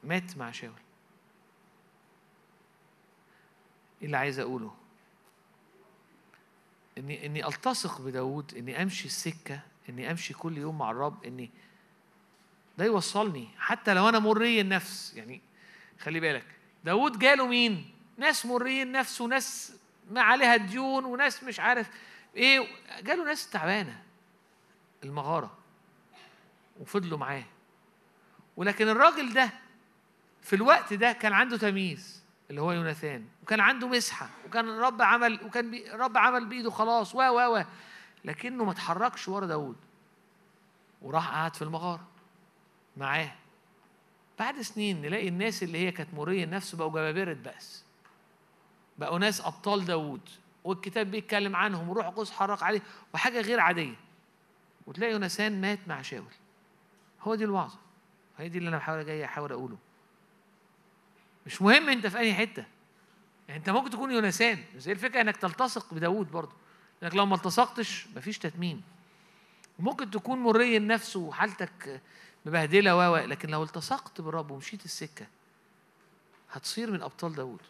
مات مع شاول إيه اللي عايز أقوله. إني إني ألتصق بداود إني أمشي السكة إني أمشي كل يوم مع الرب إني ده يوصلني. حتى لو أنا مري النفس يعني خلي بالك. داود جاله مين؟ ناس مري النفس وناس ما عليها ديون وناس مش عارف إيه. جاله ناس تعبانة. المغارة. وفضلوا معاه. ولكن الراجل ده في الوقت ده كان عنده تمييز. اللي هو يوناثان. وكان عنده مسحة وكان الرب عمل وكان بي الرب عمل بإيده خلاص و و و. لكنه ما اتحركش ورا داود وراح قعد في المغارة معاه. بعد سنين نلاقي الناس اللي هي كانت مريه النفس بقوا جبابرة بأس. بقوا ناس أبطال داود والكتاب بيتكلم عنهم وروح القدس حرك عليه وحاجة غير عادية. وتلاقي يوناثان مات مع شاول. هو دي الوعظة. هي دي اللي أنا بحاول جاي أحاول أقوله. مش مهم انت في أي حتة. يعني انت ممكن تكون يونسان بس هي الفكرة انك تلتصق بداود برضه. انك لو ما التصقتش مفيش تتميم. ممكن تكون مري النفس وحالتك مبهدلة و لكن لو التصقت بالرب ومشيت السكة هتصير من أبطال داود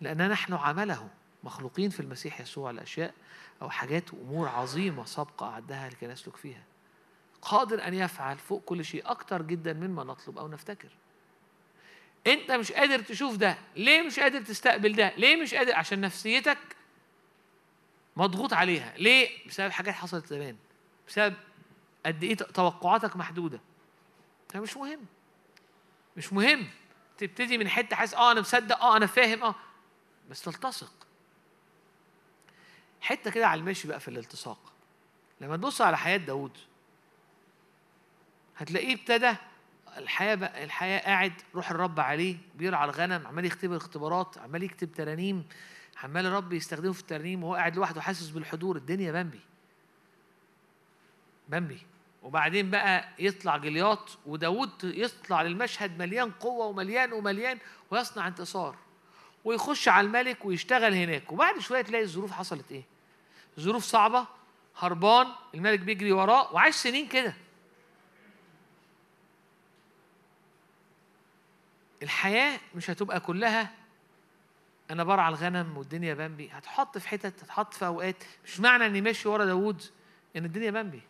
لأن نحن عمله مخلوقين في المسيح يسوع الاشياء أو حاجات وأمور عظيمة سابقة أعدها لكي نسلك فيها. قادر أن يفعل فوق كل شيء أكتر جدا مما نطلب أو نفتكر. انت مش قادر تشوف ده. ليه مش قادر تستقبل ده؟ ليه مش قادر؟ عشان نفسيتك مضغوط عليها. ليه؟ بسبب حاجات حصلت زمان. بسبب قد إيه توقعاتك محدودة. ده مش مهم. مش مهم. تبتدي من حتة حاسس آه أنا مصدق آه أنا فاهم آه. بس تلتصق. حتة كده على المشي بقى في الالتصاق. لما تبص على حياة داود هتلاقيه ابتدى الحياة بقى الحياة قاعد روح الرب عليه بيرعى الغنم عمال يختبر اختبارات عمال يكتب ترانيم عمال الرب يستخدمه في الترانيم وهو قاعد لوحده حاسس بالحضور الدنيا بامبي. بامبي. وبعدين بقى يطلع جلياط وداود يطلع للمشهد مليان قوة ومليان ومليان ويصنع انتصار. ويخش على الملك ويشتغل هناك. وبعد شوية تلاقي الظروف حصلت إيه؟ ظروف صعبة هربان الملك بيجري وراه وعاش سنين كده. الحياة مش هتبقى كلها أنا برعى الغنم والدنيا بامبي. هتحط في حتت هتحط في أوقات. مش معنى إني ماشي ورا داوود إن الدنيا بامبي.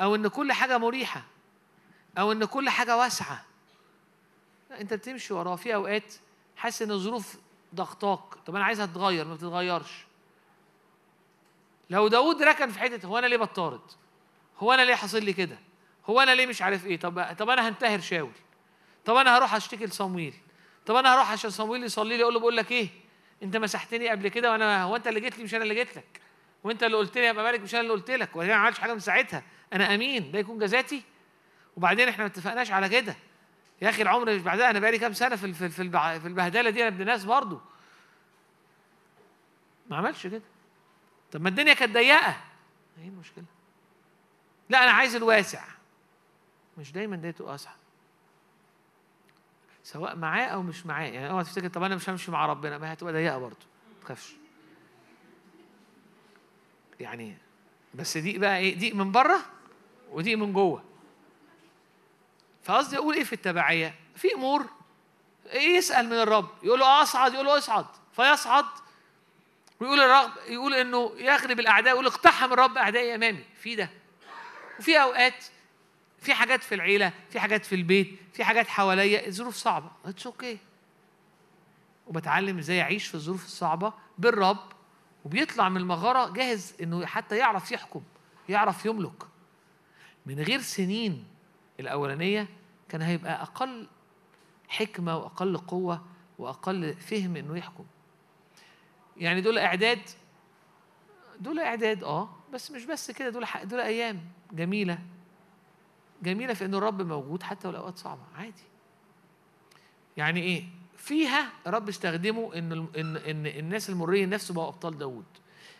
أو إن كل حاجة مريحة. أو إن كل حاجة واسعة. لا أنت بتمشي وراه. في أوقات حاسس إن الظروف ضغطاك. طب أنا عايزها تتغير ما بتتغيرش. لو داوود ركن في حتة هو أنا ليه بطارد؟ هو أنا ليه حاصل لي كده؟ هو أنا ليه مش عارف إيه؟ طب طب أنا هنتهر شاول. طب أنا هروح أشتكي لصمويل. طب أنا هروح عشان صمويل يصلي لي أقول له بقول لك إيه؟ أنت مسحتني قبل كده وأنا هو أنت اللي جيت لي مش أنا اللي جيت لك؟ وأنت اللي قلت لي يا مالك مش أنا اللي قلت لك؟ وأنا ما عملتش حاجة من ساعتها. أنا أمين ده يكون جزاتي. وبعدين إحنا ما اتفقناش على كده. يا أخي العمر مش بعدها أنا بقالي كام سنة في في في, البهدلة دي أنا ابن ناس برضه. ما عملش كده. طب ما الدنيا كانت ضيقة. إيه المشكلة؟ لا أنا عايز الواسع. مش دايما تبقى واسعه سواء معاه أو مش معاه. يعني اوعى تفتكر طب أنا مش همشي مع ربنا ما هتبقى ضيقة برضه. ما تخافش. يعني بس دي بقى إيه؟ دي من بره ودي من جوه. فقصدي أقول إيه في التبعية؟ في أمور. إيه يسأل من الرب؟ يقول له أصعد يقول له أصعد. فيصعد. ويقول الرب يقول إنه يغلب الأعداء يقول اقتحم الرب أعدائي أمامي. في ده. وفي أوقات في حاجات في العيلة في حاجات في البيت في حاجات حواليا الظروف صعبة. it's okay وبتعلم إزاي أعيش في الظروف الصعبة بالرب وبيطلع من المغارة جاهز إنه حتى يعرف يحكم يعرف يملك. من غير سنين الأولانية كان هيبقى أقل حكمة وأقل قوة وأقل فهم إنه يحكم. يعني دول إعداد دول إعداد آه بس مش بس كده دول دول أيام جميلة. جميلة في ان الرب موجود حتى والأوقات صعبة. عادي. يعني إيه؟ فيها الرب استخدمه إن ان إن الناس المريه نفسه بقوا أبطال داوود.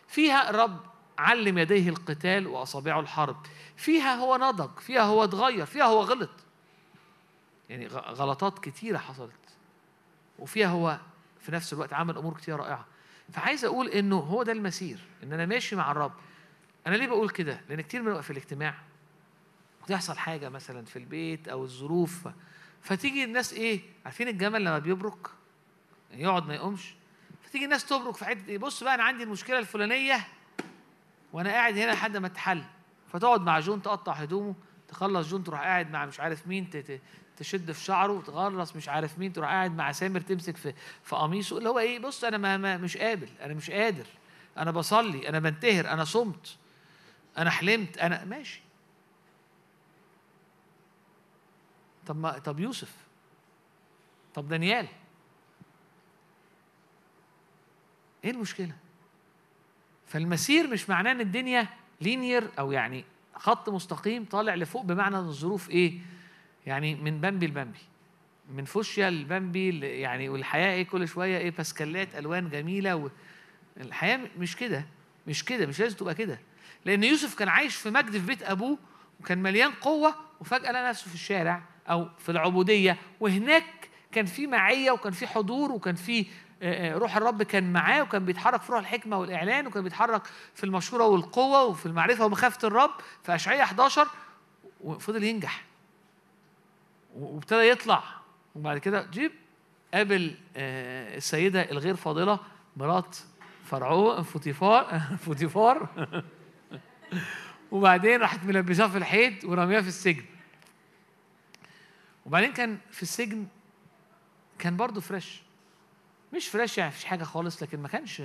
فيها الرب علم يديه القتال وأصابعه الحرب. فيها هو نضج فيها هو اتغير فيها هو غلط. يعني غلطات كتيرة حصلت. وفيها هو في نفس الوقت عمل أمور كتيرة رائعة. فعايز أقول إنه هو ده المسير إن أنا ماشي مع الرب. أنا ليه بقول كده؟ لأن كتير من في الاجتماع وتحصل حاجة مثلا في البيت أو الظروف فتيجي الناس إيه عارفين الجمل لما بيبرك؟ يقعد ما يقومش. فتيجي الناس تبرك في حتة إيه بص بقى أنا عندي المشكلة الفلانية وأنا قاعد هنا لحد ما تحل. فتقعد مع جون تقطع هدومه تخلص جون تروح قاعد مع مش عارف مين تشد في شعره وتغرس مش عارف مين تروح قاعد مع سامر تمسك في في قميصه اللي هو إيه بص أنا ما ما مش قابل أنا مش قادر. أنا بصلي أنا بنتهر أنا صمت أنا حلمت أنا ماشي. طب ما طب يوسف. طب دانيال. إيه المشكلة؟ فالمسير مش معناه إن الدنيا linear أو يعني خط مستقيم طالع لفوق بمعنى إن الظروف إيه؟ يعني من بامبي لبامبي. من فوشيا لبامبي يعني والحياة إيه؟ كل شوية إيه؟ باسكالات ألوان جميلة و... الحياة مش كده. مش كده مش لازم تبقى كده. لأن يوسف كان عايش في مجد في بيت أبوه وكان مليان قوة وفجأة لقى نفسه في الشارع. أو في العبودية. وهناك كان في معية وكان في حضور وكان في آه، آه، روح الرب كان معاه وكان بيتحرك في روح الحكمة والإعلان وكان بيتحرك في المشورة والقوة وفي المعرفة ومخافة الرب. في أشعياء 11 وفضل ينجح. وابتدى يطلع. وبعد كده جيب قابل آه، السيدة الغير فاضلة مرات فرعون فوتيفار فوتيفار. وبعدين راحت ملبساه في الحيط ورمياه في السجن. وبعدين كان في السجن كان برضه fresh مش fresh يعني مفيش حاجة خالص لكن ما كانش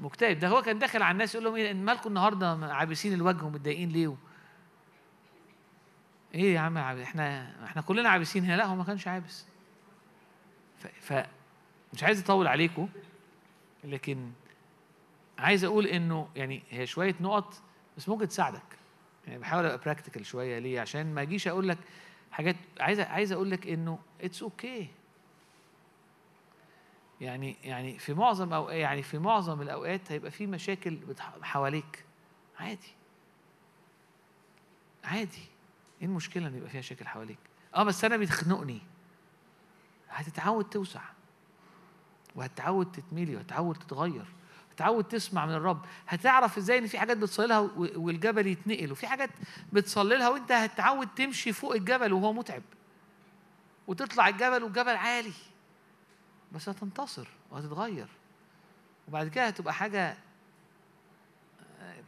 مكتئب. ده هو كان داخل على الناس يقول لهم إيه مالكم النهارده عابسين الوجه ومتضايقين ليه. إيه يا عم إحنا إحنا كلنا عابسين هنا. لا هو ما كانش عابس. ف... ف... مش عايز أطول عليكم لكن عايز أقول إنه يعني هي شوية نقط بس ممكن تساعدك. يعني بحاول أبقى practical شوية ليه؟ عشان ما أجيش أقول لك حاجات عايز عايز أقول لك إنه it's okay okay. يعني يعني في معظم أو يعني في معظم الأوقات هيبقى في مشاكل حواليك. عادي. عادي. إيه المشكلة إن يبقى فيها مشاكل حواليك؟ آه بس أنا بتخنقني هتتعود توسع. وهتتعود تتملي وهتتعود تتغير. هتتعود تسمع من الرب. هتعرف إزاي إن في حاجات بتصللها و- والجبل يتنقل وفي حاجات بتصللها وإنت هتتعود تمشي فوق الجبل وهو متعب. وتطلع الجبل والجبل عالي. بس هتنتصر وهتتغير. وبعد كده هتبقى حاجة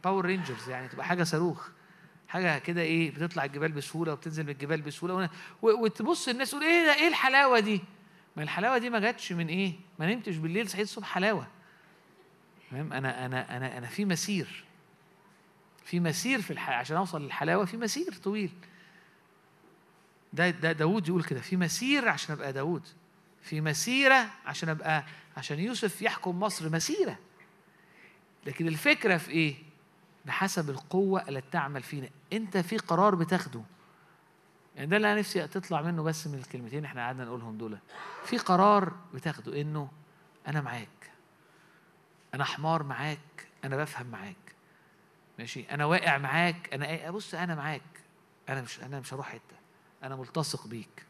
Power Rangers يعني تبقى حاجة صاروخ. حاجة كده إيه بتطلع الجبال بسهولة وبتنزل من الجبال بسهولة. وتبص الناس تقول إيه ده إيه الحلاوة دي؟ ما الحلاوة دي ما جاتش من إيه؟ ما نمتش بالليل صحيت الصبح حلاوة. فاهم أنا أنا أنا أنا في مسير. في مسير في الحياة عشان أوصل للحلاوة في مسير طويل. ده ده داوود يقول كده في مسير عشان أبقى داوود. في مسيرة عشان أبقى عشان يوسف يحكم مصر مسيرة. لكن الفكرة في إيه؟ بحسب القوة التي تعمل فينا. أنت في قرار بتاخده. يعني ده اللي أنا نفسي تطلع منه بس من الكلمتين إحنا قعدنا نقولهم دول. في قرار بتاخده إنه أنا معاك. أنا حمار معاك أنا بفهم معاك. ماشي؟ أنا واقع معاك أنا بص أنا معاك. أنا مش أنا مش هروح حتة. أنا ملتصق بيك.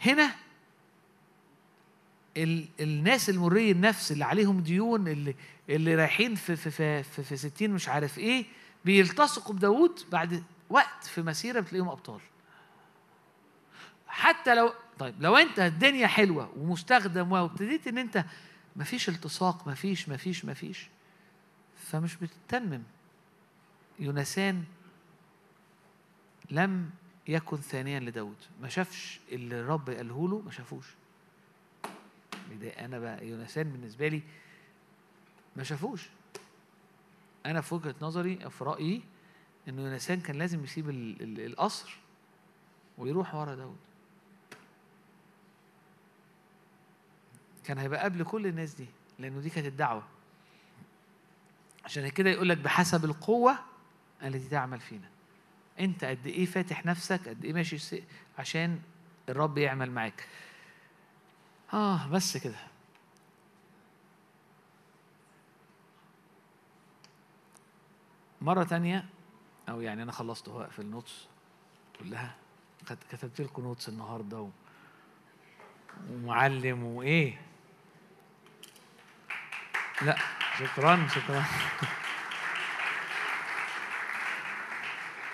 هنا ال الناس المري النفس اللي عليهم ديون اللي اللي رايحين في في في في, في 60 مش عارف إيه بيلتصقوا بداوود بعد وقت في مسيرة بتلاقيهم أبطال. حتى لو طيب لو انت الدنيا حلوة ومستخدم وابتديت ان انت مفيش التصاق مفيش مفيش مفيش فمش بتتمم. يونسان لم يكن ثانيا لداود. ما شافش اللي الرب قاله له ما شافوش. أنا بقى يونسان بالنسبة لي ما شافوش. أنا في وجهة نظري في رأيي انه يونسان كان لازم يسيب ال- ال- القصر ويروح ورا داود. كان هيبقى قبل كل الناس دي لأنه دي كانت الدعوة. عشان كده يقول لك بحسب القوة التي تعمل فينا. أنت قد إيه فاتح نفسك قد إيه ماشي عشان الرب يعمل معاك. آه بس كده. مرة تانية أو يعني أنا خلصت أهو في النوتس كلها. كت- كتبت لكم نوتس النهاردة. ومعلم وإيه؟ لا شكرا شكرا.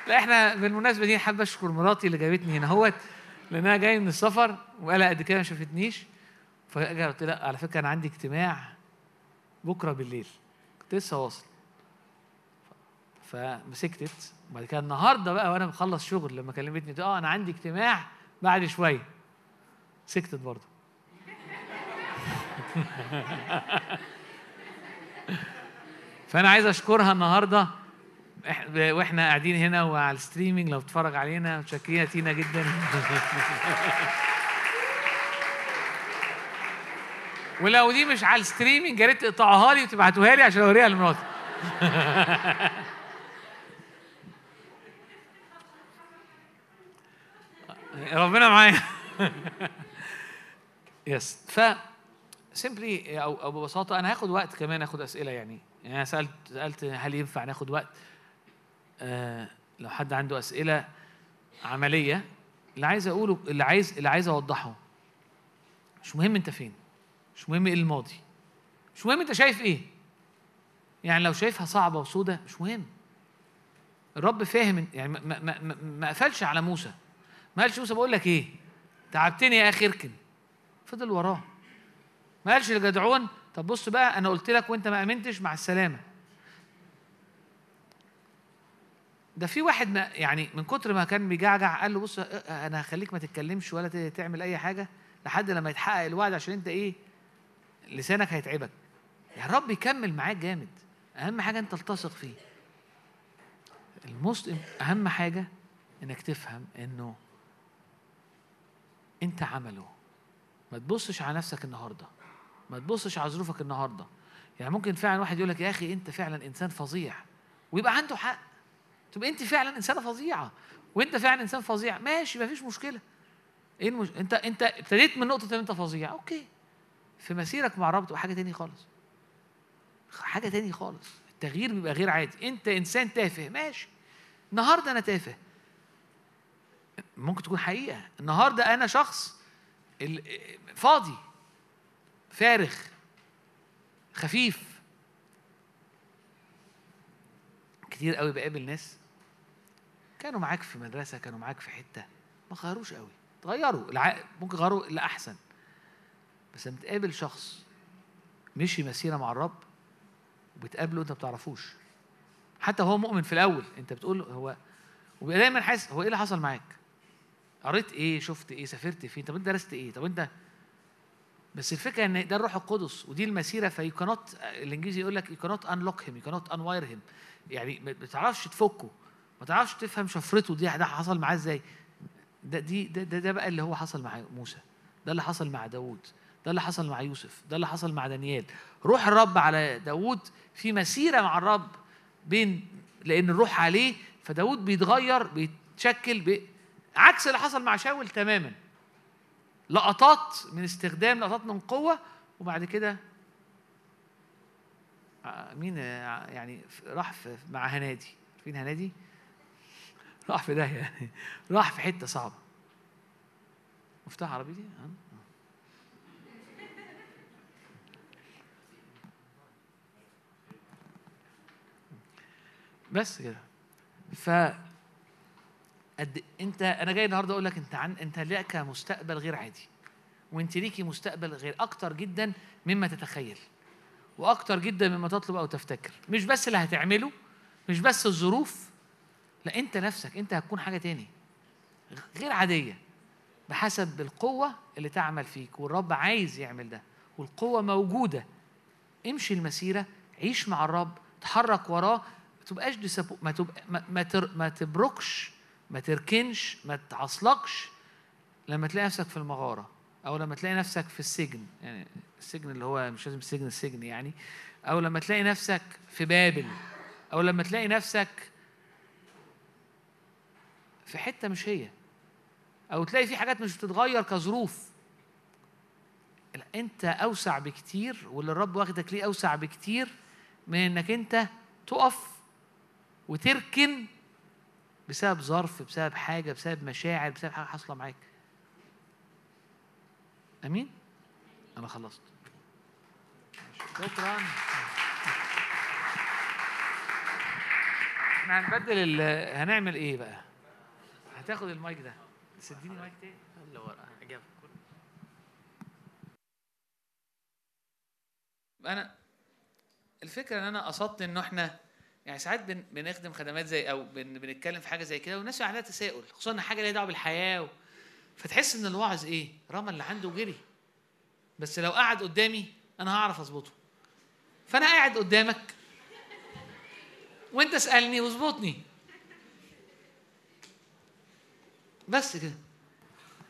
لا إحنا بالمناسبة دي حابب أشكر مراتي اللي جابتني هنا أهوت لأنها جاية من السفر وقالها قد كده ما شافتنيش. فجأة قلت على فكرة أنا عندي اجتماع بكرة بالليل. كنت لسه واصل. فمسكتت. وبعد كده النهارده بقى وأنا مخلص شغل لما كلمتني آه أنا عندي اجتماع بعد شوية. سكتت برضه. فانا عايز أشكرها النهارده. وإحنا قاعدين هنا وعلى ال streaming لو بتتفرج علينا. متشكرين تينا جدا. ولو دي مش على ال streaming يا ريت تقطعوها لي وتبعتوها لي عشان أوريها لمراتي. ربنا معايا. Yes ف simply أو أو ببساطة أنا هاخد وقت كمان أخد أسئلة يعني. يعني أنا سالت سألت هل ينفع ناخد وقت؟ آه لو حد عنده أسئلة عملية اللي عايز اقوله اللي عايز اللي عايز أوضحه مش مهم أنت فين مش مهم إيه الماضي مش مهم أنت شايف إيه. يعني لو شايفها صعبة وسودة مش مهم. الرب فاهم يعني ما, ما, ما, ما- ما قفلش على موسى. ما قالش موسى بقول لك إيه؟ تعبتني يا أخي اركن. فضل وراه. ما قالش لجدعون طب بص بقى أنا قلت لك وأنت ما آمنتش مع السلامة. ده في واحد ما يعني من كتر ما كان بيجعجع قال له بص أنا هخليك ما تتكلمش ولا تعمل أي حاجة لحد لما يتحقق الوعد عشان أنت إيه لسانك هيتعبك. يا رب يكمل معاك جامد. أهم حاجة أنت تلتصق فيه. المسلم أهم حاجة إنك تفهم إنه أنت عمله. ما تبصش على نفسك النهارده. ما تبصش على ظروفك النهارده. يعني ممكن فعلا واحد يقول لك يا أخي أنت فعلا إنسان فظيع ويبقى عنده حق. تبقى أنت فعلا إنسانة فظيعة وأنت فعلا إنسان فظيع. ماشي مفيش مشكلة. إيه المش... أنت أنت ابتديت من نقطة إن أنت فظيع. أوكي. في مسيرك مع الرب تبقى حاجة تاني خالص. حاجة تاني خالص. التغيير بيبقى غير عادي. أنت إنسان تافه. ماشي. النهارده أنا تافه. ممكن تكون حقيقة. النهارده أنا شخص فاضي. فارغ خفيف كتير قوي بقابل ناس كانوا معاك في مدرسة كانوا معاك في حتة ما غيروش قوي اتغيروا الع... ممكن غيروا لأحسن بس لما تقابل شخص مشي مسيرة مع الرب وبتقابله انت ما بتعرفوش حتى هو مؤمن في الأول انت بتقول هو وبيبقى دايما حاسس هو إيه اللي حصل معاك؟ قريت إيه؟ شفت إيه؟ سافرت فين؟ طب أنت درست إيه؟ طب أنت بس الفكرة إن ده الروح القدس ودي المسيرة فيو كانوت الإنجليزي يقول لك يو كانوت انلوك هيم يو كانوت انواير هيم يعني ما بتعرفش تفكه ما تعرفش تفهم شفرته دي ده حصل معاه إزاي؟ ده دي ده, ده, ده بقى اللي هو حصل مع موسى. ده اللي حصل مع داوود ده اللي حصل مع يوسف ده اللي حصل مع دانيال. روح الرب على داوود في مسيرة مع الرب بين لأن الروح عليه فداوود بيتغير بيتشكل بي... عكس اللي حصل مع شاول تماما. لقطات من استخدام لقطات من قوة وبعد كده آه، مين آه، يعني راح في مع هنادي. فين هنادي؟ راح في ده يعني. راح في حتة صعبة. مفتاح عربي دي؟ آه. بس كده. ف قد انت أنا جاي النهارده أقول لك انت عن انت لك مستقبل غير عادي وانت ليكي مستقبل غير أكتر جدا مما تتخيل وأكتر جدا مما تطلب أو تفتكر. مش بس اللي هتعمله مش بس الظروف لا انت نفسك انت هتكون حاجة تاني غير عادية بحسب القوة اللي تعمل فيك والرب عايز يعمل ده والقوة موجودة. امشي المسيرة عيش مع الرب تحرك وراه ما تبقاش ما تبقى ما تبركش ما تركنش ما تعصلكش لما تلاقي نفسك في المغارة أو لما تلاقي نفسك في السجن يعني السجن اللي هو مش لازم السجن السجن يعني أو لما تلاقي نفسك في بابل أو لما تلاقي نفسك في حتة مش هي أو تلاقي في حاجات مش بتتغير كظروف. لا، أنت أوسع بكتير واللي الرب واخدك ليه أوسع بكتير من إنك أنت تقف وتركن بسبب ظرف بسبب حاجة بسبب مشاعر بسبب حاجة حاصلة معاك. أمين؟ أنا خلصت. شكرا. إحنا هنبدل. هنعمل إيه بقى؟ هتاخد المايك ده. بس اديني مايك تاني؟ اللي ورا أنا الفكرة إن أنا قصدت إنه إحنا يعني ساعات بن... بنخدم خدمات زي أو بن... بنتكلم في حاجة زي كده والناس عندها تساؤل خصوصا حاجة ليها دعوة بالحياة و... فتحس إن الوعظ إيه؟ رمى اللي عنده وجري بس لو قعد قدامي أنا هعرف أظبطه. فأنا قاعد قدامك وأنت اسألني واظبطني. بس كده.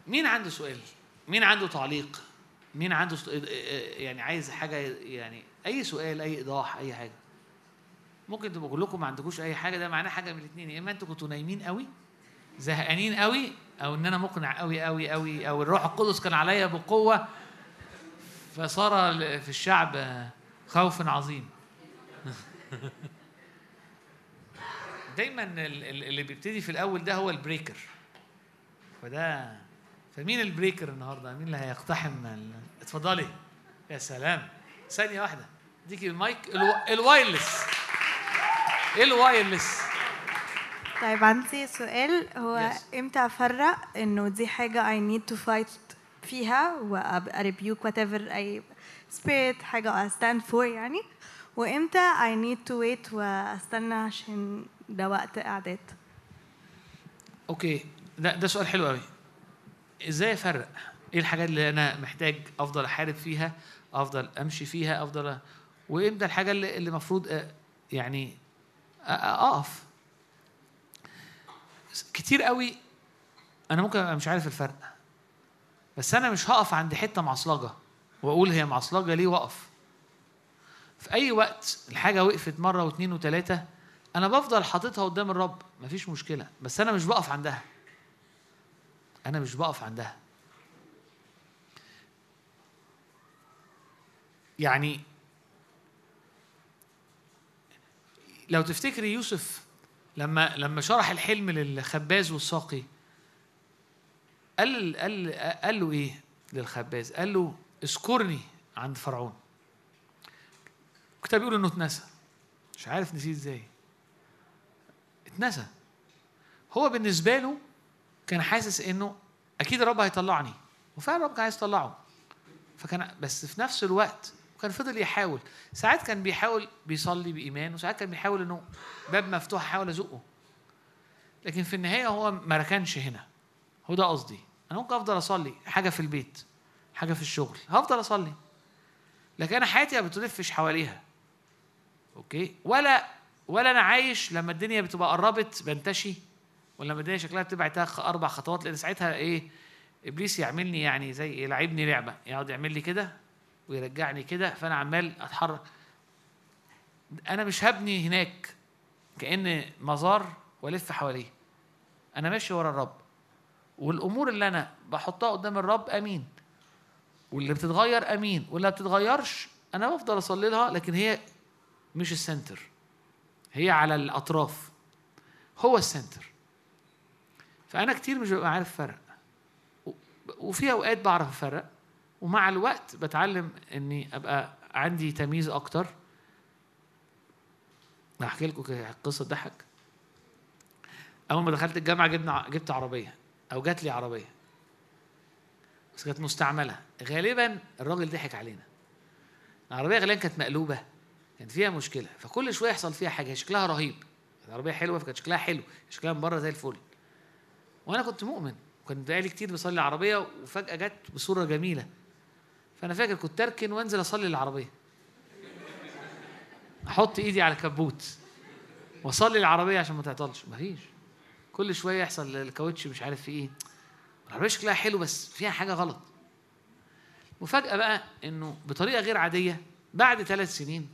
مين عنده سؤال؟ مين عنده تعليق؟ مين عنده يعني عايز حاجة يعني أي سؤال أي إيضاح أي حاجة. ممكن تبقوا كلكم ما عندكوش أي حاجة ده معناه حاجة من الاثنين يا إما أنتوا كنتوا نايمين قوي زهقانين قوي أو إن أنا مقنع قوي قوي قوي أو الروح القدس كان عليا بقوة فصار في الشعب خوف عظيم. دايما ال- ال- اللي بيبتدي في الأول ده هو ال breaker. فده فمين ال breaker النهارده؟ مين اللي هيقتحم ال... اتفضلي. يا سلام. ثانية واحدة. اديكي المايك ألو... ال wireless. إيه ال wireless طيب عندي سؤال. هو Yes. إمتى أفرق إنه دي حاجة I need to fight فيها وابقى rebuke whatever اي spirit حاجة I stand for يعني؟ وإمتى I need to wait وأستنى عشان ده وقت إعداد؟ أوكي. ده ده سؤال حلو قوي إزاي أفرق؟ إيه الحاجات اللي أنا محتاج أفضل أحارب فيها أفضل أمشي فيها أفضل أ- وإمتى الحاجة اللي المفروض يعني أقف. كتير قوي أنا ممكن أبقى مش عارف الفرق. بس أنا مش هقف عند حتة معصلجة وأقول هي معصلجة ليه وأقف. في أي وقت الحاجة وقفت مرة واثنين وثلاثه أنا بفضل حاططها قدام الرب مفيش مشكلة. بس أنا مش بقف عندها. أنا مش بقف عندها. يعني لو تفتكري يوسف لما لما شرح الحلم للخباز والساقي قال قال قال له إيه للخباز؟ قال له اذكرني عند فرعون. الكتاب بيقول إنه اتنسى. مش عارف نسيه إزاي. اتنسى. هو بالنسبة له كان حاسس إنه أكيد الرب هيطلعني وفعلا الرب كان عايز يطلعه. فكان بس في نفس الوقت كان فضل يحاول. ساعات كان بيحاول بيصلي بإيمان وساعات كان بيحاول إنه باب مفتوح احاول أزقه. لكن في النهاية هو ما ركنش هنا. هو ده قصدي. أنا ممكن أفضل أصلي حاجة في البيت حاجة في الشغل هفضل أصلي. لكن أنا حياتي ما بتلفش حواليها. أوكي؟ ولا ولا أنا عايش لما الدنيا بتبقى قربت بنتشي ولا لما الدنيا شكلها بتبقى أربع خطوات لأن ساعتها إيه إبليس يعملني يعني زي يلعبني لعبة. يقعد يعمل لي كده ويرجعني كده فأنا عمال أتحرك. أنا مش هبني هناك كأن مزار والف حواليه. أنا ماشي ورا الرب والأمور اللي أنا بحطها قدام الرب أمين واللي بتتغير أمين واللي ما بتتغيرش أنا بفضل أصلي لها لكن هي مش ال center. هي على الأطراف. هو ال center. فأنا كتير مش ببقى عارف فرق. وفي أوقات بعرف أفرق. ومع الوقت بتعلم إني أبقى عندي تمييز أكتر. هحكي لكم قصة ضحك أول ما دخلت الجامعة جبنا جبت عربية أو جات لي عربية. بس كانت مستعملة. غالبا الراجل ضحك علينا. العربية غالبا كانت مقلوبة. كان فيها مشكلة. فكل شوية يحصل فيها حاجة. شكلها رهيب. العربيه حلوة فكان شكلها حلو. شكلها من بره زي الفل. وأنا كنت مؤمن. كنت بقالي كتير بصلي العربية وفجأة جت بصورة جميلة. فانا فاكر كنت أركن وأنزل أصلي العربية. أحط إيدي على الكبوت وأصلي العربية عشان ما تعطلش. مفيش. كل شوية يحصل الكاوتش مش عارف في إيه. العربية شكلها حلو بس فيها حاجة غلط. وفجاه بقى إنه بطريقة غير عادية بعد ثلاث سنين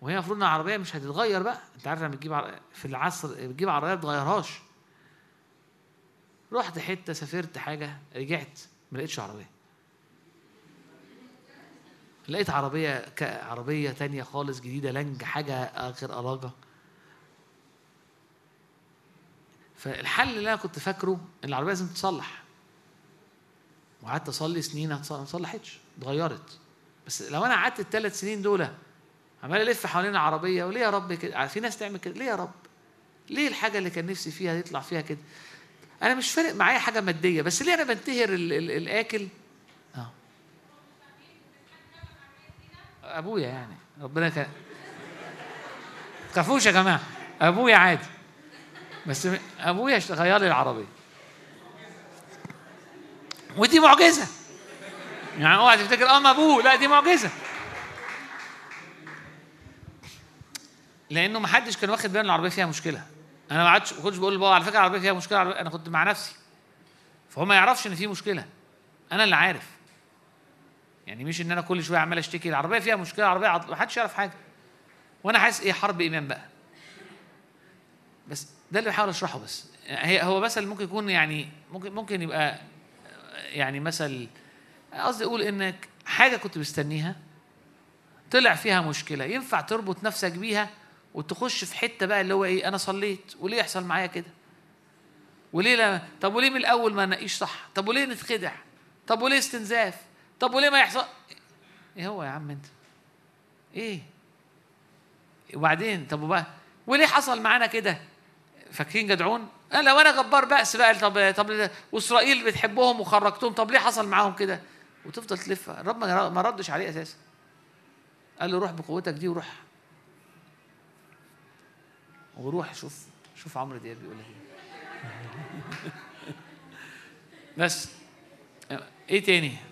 وهي المفروض ان العربيه مش هتتغير بقى. أنت عارف لما بتجيب. في العصر بتجيب عربية ما بتغيرهاش. رحت حتة سافرت حاجة رجعت ما لقيتش عربية. لقيت عربية ك... عربيه تانية خالص جديدة لانج حاجة اخر اراجه فالحل اللي أنا كنت فاكره إن العربية لازم تتصلح. وقعدت أصلي سنين ما اتصلحتش اتغيرت. بس لو أنا قعدت الثلاث سنين دول عمال ألف حوالين العربية وليه يا رب كده؟ في ناس تعمل كده ليه يا رب؟ ليه الحاجة اللي كان نفسي فيها يطلع فيها كده؟ أنا مش فارق معايا حاجة مادية بس ليه أنا بنتهر ال أبويا يعني. ربنا كان تخافوش يا جماعة أبويا عادي. بس أبويا غير لي العربية. ودي معجزة. يعني اوعى تفتكر آه ابوه لا دي معجزة. لأنه ما حدش كان واخد باله العربية فيها مشكلة. أنا ما عادش كنتش بقول لبابا على فكرة العربية فيها مشكلة أنا كنت مع نفسي. فهو ما يعرفش إن في مشكلة. أنا اللي عارف. يعني مش إن أنا كل شوية عمال أشتكي العربية فيها مشكلة العربية عط... ما حدش يعرف حاجة. وأنا حاسس إيه حرب إيمان بقى. بس ده اللي بحاول أشرحه بس. هي هو مثل ممكن يكون يعني ممكن ممكن يبقى يعني مثل قصدي أقول إنك حاجة كنت مستنيها طلع فيها مشكلة ينفع تربط نفسك بيها وتخش في حتة بقى اللي هو إيه أنا صليت وليه يحصل معايا كده؟ وليه لا طب وليه من الأول ما نقيش صح؟ طب وليه نتخدع؟ طب وليه استنزاف؟ طب وليه ما يحصل؟ إيه هو يا عم أنت؟ إيه؟ وبعدين طب وبقى؟ وليه حصل معانا كده؟ فاكرين جدعون؟ أه لو أنا جبار بأس بقى طب طب وإسرائيل بتحبهم وخرجتهم طب ليه حصل معاهم كده؟ وتفضل تلف. الرب ما ردش عليه أساسا. قال له روح بقوتك دي وروح. وروح شوف شوف عمرو دياب بيقول لك إيه. بس. إيه تاني؟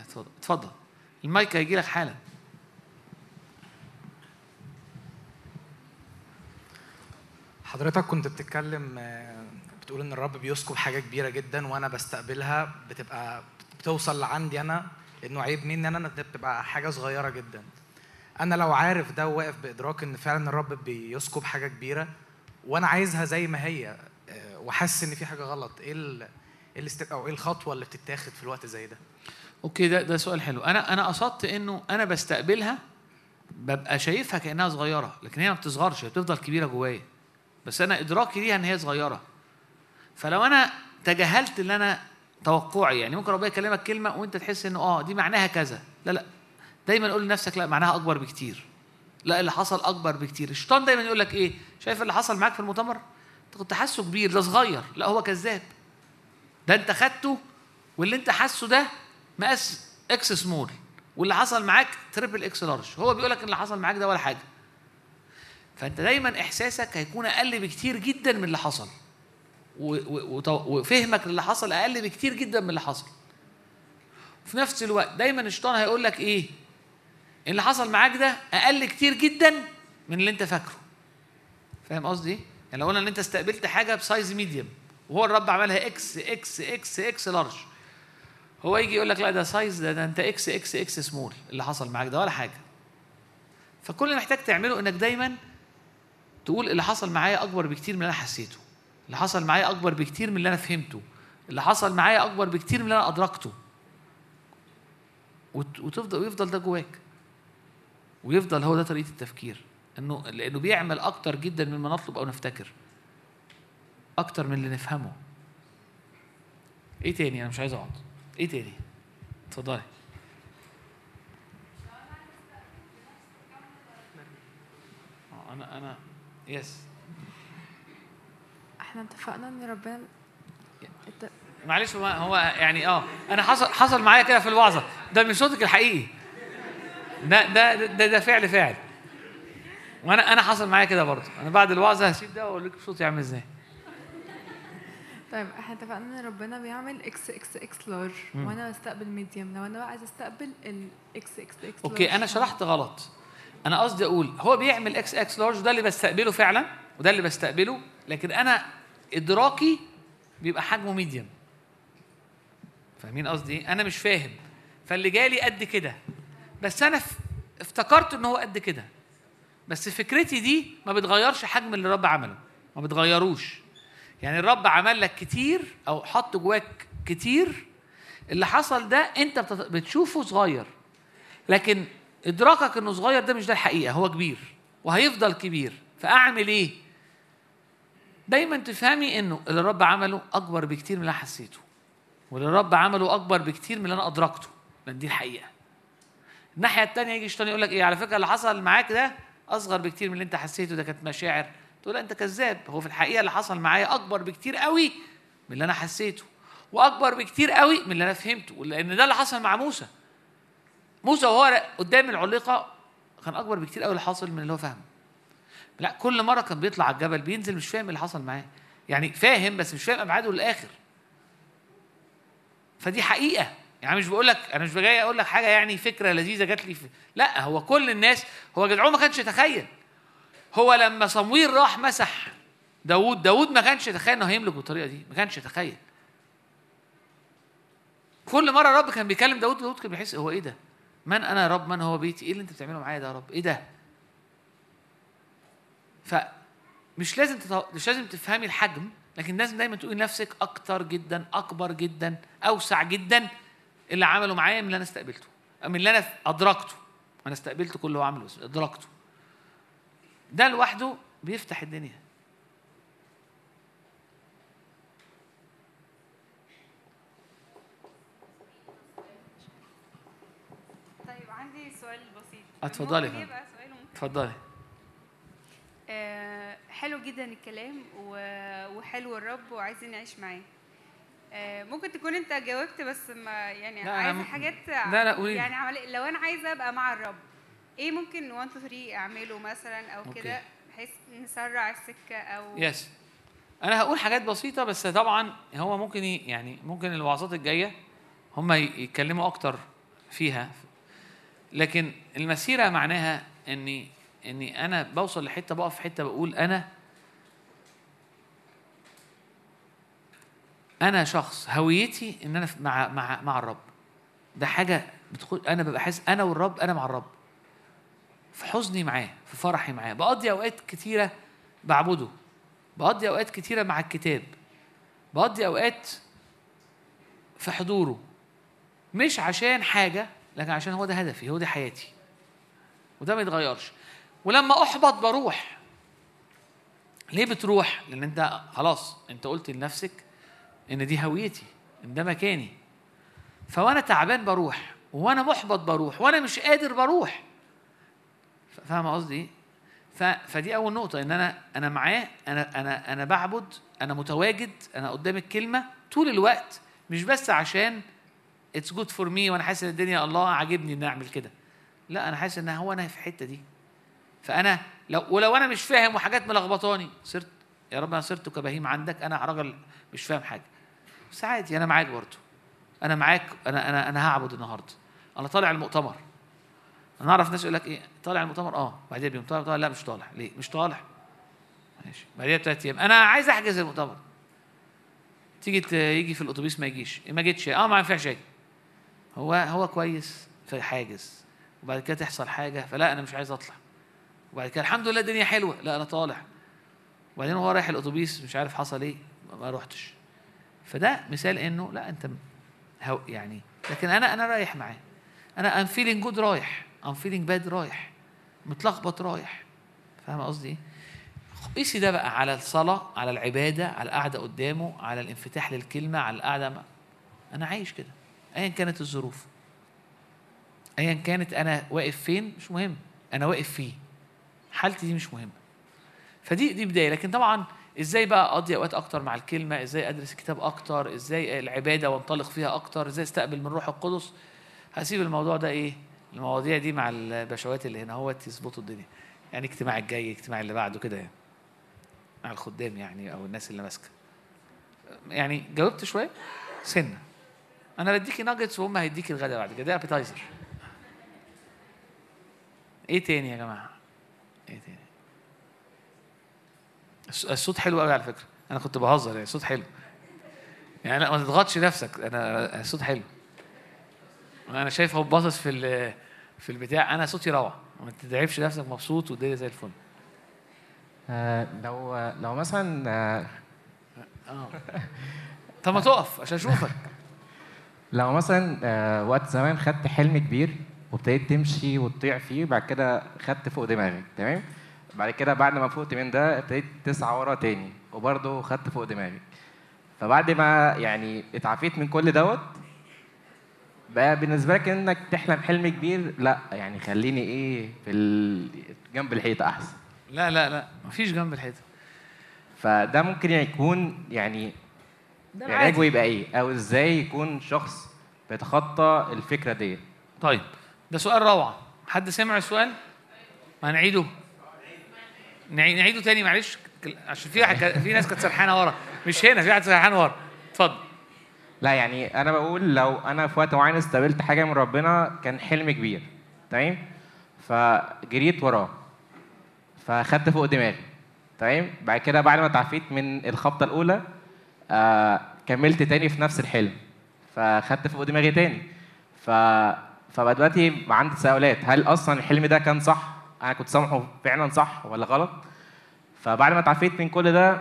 اتفضل اتفضل المايك هيجي لك حالا حضرتك كنت بتتكلم آه، بتقول إن الرب بيسكب حاجة كبيرة جدا وأنا بستقبلها بتبقى بتوصل لعندي أنا انه عيب مني أنا بتبقى حاجة صغيرة جدا أنا لو عارف ده وواقف بإدراك إن فعلا الرب بيسكب حاجة كبيرة وأنا عايزها زي ما هي آه، وحاسس إن في حاجة غلط إيه. إيه. أو إيه الخطوة اللي بتتاخد في الوقت زي ده okay ده ده سؤال حلو. أنا أنا قصدت إنه أنا بستقبلها ببقى شايفها كأنها صغيرة لكن هي ما بتصغرش هي بتفضل كبيرة جوايا. بس أنا إدراكي ليها إن هي صغيرة. فلو أنا تجاهلت اللي أنا توقعي يعني ممكن ربنا يكلمك كلمة وأنت تحس إنه آه دي معناها كذا. لا لا. دايما قول لنفسك لا معناها أكبر بكتير. لا اللي حصل أكبر بكتير. الشيطان دايما يقول لك إيه؟ شايف اللي حصل معاك في المؤتمر؟ أنت كنت حاسه كبير ده صغير. لا هو كذاب. ده أنت خدته واللي أنت حاسه ده مقاس إكس سمول واللي حصل معاك triple X large هو بيقول لك اللي حصل معاك ده ولا حاجة. فأنت دايما إحساسك هيكون أقل بكتير جدا من اللي حصل. وفهمك للي حصل أقل بكتير جدا من اللي حصل. وفي نفس الوقت دايما الشيطان هيقول لك إيه؟ اللي حصل معاك ده أقل كتير جدا من اللي أنت فاكره. فاهم قصدي؟ يعني لو قلنا إن أنت استقبلت حاجة ب size medium وهو الرب عملها إكس إكس إكس إكس لارج هو يجي يقول لك لا ده size ده, ده انت إكس إكس إكس سمول اللي حصل معاك ده ولا حاجة. فكل اللي محتاج تعمله إنك دايما تقول اللي حصل معايا أكبر بكتير من اللي أنا حسيته. اللي حصل معايا أكبر بكتير من اللي أنا فهمته. اللي حصل معايا أكبر بكتير من اللي أنا أدركته. وت- وتفضل ويفضل ده جواك. ويفضل هو ده طريقة التفكير. إنه لأنه بيعمل أكتر جدا مما نطلب أو نفتكر. أكتر من اللي نفهمه. إيه تاني؟ أنا مش عايز اقعد إيه تاني؟ اتفضلي. آه، أنا أنا يس إحنا اتفقنا ان ربنا معلش هو هو يعني آه أنا حصل حصل معايا كده في الوعظة. ده مش صوتك الحقيقي. ده ده ده, ده فعل فعل. وأنا أنا حصل معايا كده برضه. أنا بعد الوعظة هسيب ده وأقول لك صوتي عامل إزاي. طيب إحنا اتفقنا ان ربنا بيعمل إكس إكس إكس لارج وأنا بستقبل medium لو أنا بقى عايزه استقبل ال X X X okay أنا شرحت غلط. أنا قصدي أقول هو بيعمل إكس إكس لارج ده اللي بستقبله فعلا وده اللي بستقبله لكن أنا إدراكي بيبقى حجمه ميديوم فاهمين قصدي إيه؟ أنا مش فاهم. فاللي جالي قد كده. بس أنا افتكرت إن هو قد كده. بس فكرتي دي ما بتغيرش حجم اللي الرب عمله. ما بتغيروش. يعني الرب عمل لك كتير أو حط جواك كتير اللي حصل ده أنت بتشوفه صغير لكن إدراكك إنه صغير ده مش ده الحقيقة هو كبير وهيفضل كبير فأعمل إيه؟ دايما تفهمي إنه اللي الرب عمله أكبر بكتير من اللي أنا حسيته واللي الرب عمله أكبر بكتير من اللي أنا أدركته لأن دي الحقيقة. الناحية الثانية يجي الشيطان يقول لك إيه؟ على فكرة اللي حصل معاك ده أصغر بكتير من اللي أنت حسيته ده كانت مشاعر تقول لا انت كذاب. هو في الحقيقة اللي حصل معايا أكبر بكتير قوي من اللي أنا حسيته وأكبر بكتير قوي من اللي أنا فهمته لأن ده اللي حصل مع موسى. موسى وهو قدام العليقه كان أكبر بكتير قوي اللي حاصل من اللي هو فاهمه لا كل مرة كان بيطلع على الجبل بينزل مش فاهم اللي حصل معاه. يعني فاهم بس مش فاهم ابعاده للآخر. فدي حقيقة. يعني مش بقول لك أنا مش جاي أقول لك حاجة يعني فكرة لذيذة جات لي في لا هو كل الناس هو جدعون ما كانش يتخيل. هو لما صمويل راح مسح داوود داوود ما كانش يتخيل إنه هيملك بالطريقة دي ما كانش يتخيل. كل مرة رب كان بيكلم داوود داوود كان بيحس هو إيه ده؟ من أنا يا رب؟ من هو بيتي؟ إيه اللي أنت بتعمله معايا ده يا رب؟ إيه ده؟ فمش لازم تط... مش لازم تفهمي الحجم لكن لازم دايما تقولي لنفسك أكتر جدا أكبر جدا أوسع جدا اللي عمله معايا من اللي أنا استقبلته من اللي أنا أدركته. أنا استقبلت كل اللي هو عمله أدركته. ده لوحده بيفتح الدنيا. طيب عندي سؤال بسيط. اتفضلي اتفضلي. آه حلو جدا الكلام وحلو الرب وعايزين نعيش معاه. آه ممكن تكون انت جاوبت بس ما يعني عايزة حاجات لا، لا، قولي. يعني لو أنا عايزة أبقى مع الرب إيه ممكن 1 2 3 أعمله مثلا أو. كده بحيث نسرع السكة أو يس أنا هقول حاجات بسيطة بس طبعا هو ممكن يعني ممكن الوعظات الجاية هم يتكلموا أكتر فيها. لكن المسيرة معناها إني إني أنا بوصل لحتة بقف في حتة بقول أنا أنا شخص هويتي إن أنا مع مع مع الرب. ده حاجة بتخل أنا ببقى حاسس أنا والرب أنا مع الرب. في حزني معاه في فرحي معاه. بقضي أوقات كتيرة بعبده. بقضي أوقات كتيرة مع الكتاب. بقضي أوقات في حضوره. مش عشان حاجة لكن عشان هو ده هدفي هو ده حياتي. وده ما يتغيرش. ولما أحبط بروح. ليه بتروح؟ لأن أنت خلاص أنت قلت لنفسك إن دي هويتي إن ده مكاني. فوأنا تعبان بروح وأنا محبط بروح وأنا مش قادر بروح. فاهم قصدي. فدي أول نقطة إن أنا أنا معاه أنا أنا أنا بعبد أنا متواجد أنا قدام الكلمة طول الوقت مش بس عشان it's good for me وأنا حاسس إن الدنيا الله عاجبني ان أعمل كده. لا أنا حاسس إن هو أنا في الحتة دي. فأنا لو ولو أنا مش فاهم وحاجات ملخبطاني صرت يا رب أنا صرت كبهيم عندك أنا راجل مش فاهم حاجة. بس عادي أنا معاك برضه أنا معاك أنا أنا أنا هعبد النهارده. أنا طالع المؤتمر. أنا أعرف ناس يقول لك إيه طالع المؤتمر آه. بعدين بيوم طالع طالع لا مش طالع. ليه؟ مش طالع. ماشي. بعدين بثلاث أيام أنا عايز أحجز المؤتمر. تيجي يجي في الأتوبيس ما يجيش. ما جيتش. آه ما ينفعش أجي. هو هو كويس في حاجز. وبعد كده تحصل حاجة فلا أنا مش عايز أطلع. وبعد كده الحمد لله الدنيا حلوة. لا أنا طالع. وبعدين هو رايح الأتوبيس مش عارف حصل إيه ما- روحتش. فده مثال إنه لا أنت يعني لكن أنا أنا رايح معاه. أنا I'm feeling good رايح. I'm feeling bad رايح. متلخبط رايح. فاهم قصدي؟ قيسي ده بقى على الصلاة على العبادة على القعدة قدامه على الانفتاح للكلمة على القعدة مع... أنا عايش كده. ايا كانت الظروف. ايا كانت أنا واقف فين؟ مش مهم. أنا واقف فيه. حالتي دي مش مهمة. فدي دي بداية. لكن طبعا إزاي بقى أقضي أوقات أكتر مع الكلمة؟ إزاي أدرس الكتاب أكتر؟ إزاي العبادة وأنطلق فيها أكتر؟ إزاي أستقبل من روح القدس؟ هسيب الموضوع ده إيه؟ المواضيع دي مع البشوات اللي هنا هوت يظبطوا الدنيا. يعني اجتماع الجاي اجتماع اللي بعده كده يعني. مع الخدام يعني أو الناس اللي ماسكة. يعني جاوبت شوية؟ سنة. أنا بديكي ناجتس وهم هيديكي الغدا بعد كده. ده ابيتايزر إيه تاني يا جماعة؟ إيه تاني؟ الص- الصوت حلو قوي على فكرة. أنا كنت بهزر يعني الصوت حلو. يعني لا ما تضغطش نفسك. أنا الصوت حلو. أنا شايف هو باصص في في البتاع أنا صوتي روعة. ما تتعبش نفسك مبسوط والدنيا زي الفل. آه، لو لو مثلا آه، آه. طب ما تقف عشان أشوفك. لو مثلا آه، وقت زمان خدت حلم كبير وابتديت تمشي وتطيع فيه بعد كده خدت فوق دماغك تمام؟ بعد كده بعد ما فوقت من ده ابتديت تسعى ورا تاني وبرضه خدت فوق دماغك فبعد ما يعني اتعافيت من كل دوت بقى بالنسبة لك إنك تحلم حلم كبير لا يعني خليني إيه في ال... جنب الحيطة أحسن. لا لا لا مفيش جنب الحيطة. فده ممكن يكون يعني علاجه. يبقى إيه؟ أو إزاي يكون شخص بيتخطى الفكرة دي؟ طيب ده سؤال روعة. حد سمع السؤال؟ ما هنعيده نعي- نعيده تاني معلش. عشان في واحد في ناس كانت سرحانة ورا. مش هنا في واحد سرحان ورا. اتفضل. لا يعني أنا بقول لو أنا في وقت معين استقبلت حاجة من ربنا كان حلم كبير تمام؟ فجريت وراه فخدت فوق دماغي تمام؟ بعد كده بعد ما تعافيت من الخبطة الأولى آه كملت تاني في نفس الحلم فخدت فوق دماغي تاني. ف فبقى دلوقتي عندي تساؤلات هل أصلا الحلم ده كان صح؟ أنا كنت سامحه فعلا صح ولا غلط؟ فبعد ما اتعافيت من كل ده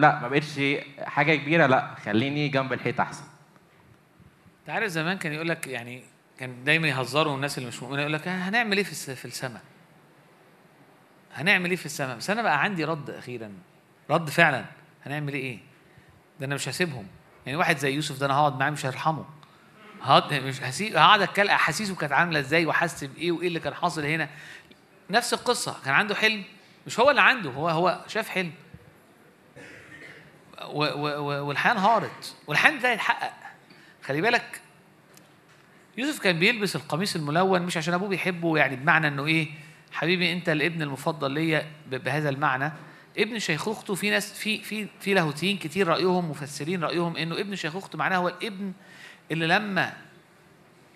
لا ما بقتش حاجة كبيرة لا خليني جنب الحيط أحسن انت عارف زمان كان يقول لك يعني كان دايما يهزروا الناس اللي مش مؤمنه يقول لك "آه، هنعمل إيه في السماء؟ هنعمل إيه في السماء؟ بس أنا بقى عندي رد أخيرا رد فعلا هنعمل إيه؟ ده أنا مش هسيبهم يعني واحد زي يوسف ده أنا هقعد معاه مش هرحمه هقعد مش هسيب هقعد أتكلم أحاسيسه كانت عاملة إزاي وحاسس بإيه وإيه اللي كان حاصل هنا نفس القصة كان عنده حلم مش هو اللي عنده هو هو شاف حلم. والحياة انهارت. والحلم ده يتحقق خلي بالك يوسف كان بيلبس القميص الملون مش عشان أبوه بيحبه يعني بمعنى إنه إيه حبيبي أنت الابن المفضل ليا بهذا المعنى. ابن شيخوخته في ناس في في في لاهوتيين كتير رأيهم مفسرين رأيهم إنه ابن شيخوخته معناه هو الابن اللي لما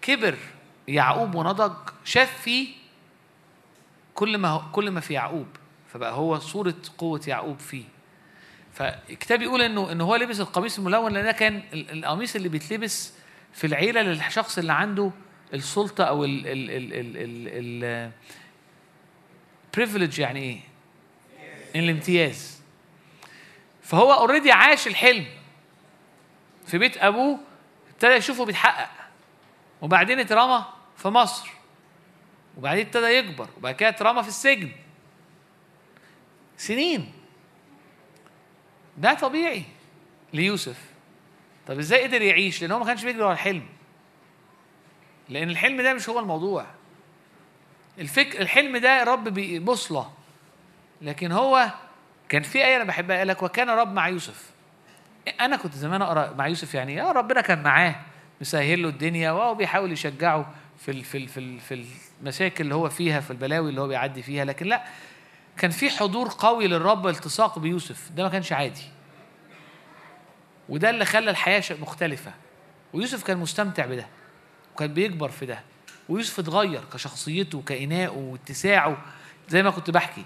كبر يعقوب ونضج شاف فيه كل ما كل ما في يعقوب. فبقى هو صورة قوة يعقوب فيه. فالكتاب يقول إنه إنه هو لبس القميص الملون لأن ده كان ال- القميص اللي بيتلبس في العيلة للشخص اللي عنده السلطة أو ال ال ال ال ال privilege يعني إيه؟ الامتياز. فهو اوريدي عاش الحلم في بيت أبوه ابتدى يشوفه بيتحقق. وبعدين اترمى في مصر. وبعدين ابتدى يكبر. وبعد كده اترمى في السجن. سنين. ده طبيعي ليوسف. طب إزاي قدر يعيش؟ لأن هو ما كانش بيجري ورا الحلم. لأن الحلم ده مش هو الموضوع. الفك الحلم ده بي- بوصله لكن هو كان في آية أنا بحبها قال لك وكان رب مع يوسف. أنا كنت زمان أقرأ مع يوسف يعني يا ربنا كان معاه مسهل له الدنيا وهو بيحاول يشجعه في في في, في المشاكل اللي هو فيها في البلاوي اللي هو بيعدي فيها. لكن لا كان في حضور قوي للرب التصاق بيوسف. ده ما كانش عادي. وده اللي خلى الحياة ش- مختلفة. ويوسف كان مستمتع بده وكان بيكبر في ده. ويوسف اتغير كشخصيته وكإنائه واتساعه زي ما كنت بحكي.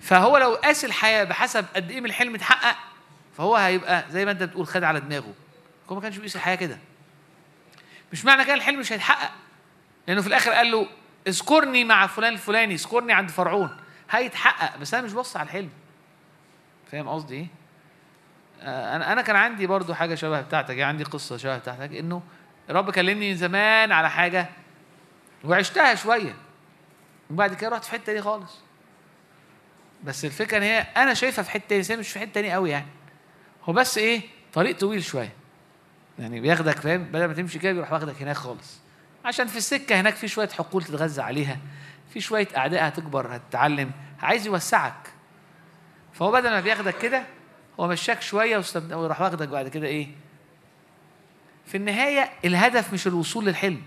فهو لو قاس الحياة بحسب قد إيه من الحلم اتحقق فهو هيبقى زي ما أنت بتقول خد على دماغه. هو ما كانش بيقيس الحياة كده. مش معنى كده الحلم مش هيتحقق. لأنه في الآخر قال له اذكرني مع فلان الفلاني اذكرني عند فرعون. هيتحقق بس أنا مش بص على الحلم. فاهم قصدي إيه؟ آه، أنا أنا كان عندي برضو حاجة شبه بتاعتك يعني عندي قصة شبه بتاعتك إنه الرب كلمني من زمان على حاجة وعشتها شوية وبعد كده رحت في حتة تاني خالص. بس الفكرة إن هي أنا شايفها في حتة تاني مش في حتة تاني قوي يعني. هو بس إيه؟ طريق طويل شوية. يعني بياخدك فاهم؟ بدل ما تمشي كده بيروح واخدك هناك خالص. عشان في السكة هناك في شوية حقول تتغذى عليها. في شوية أعداء هتكبر هتتعلم عايز يوسعك. فهو بدل ما بياخدك كده هو مشاك شوية ويروح واخدك بعد كده إيه؟ في النهاية الهدف مش الوصول للحلم.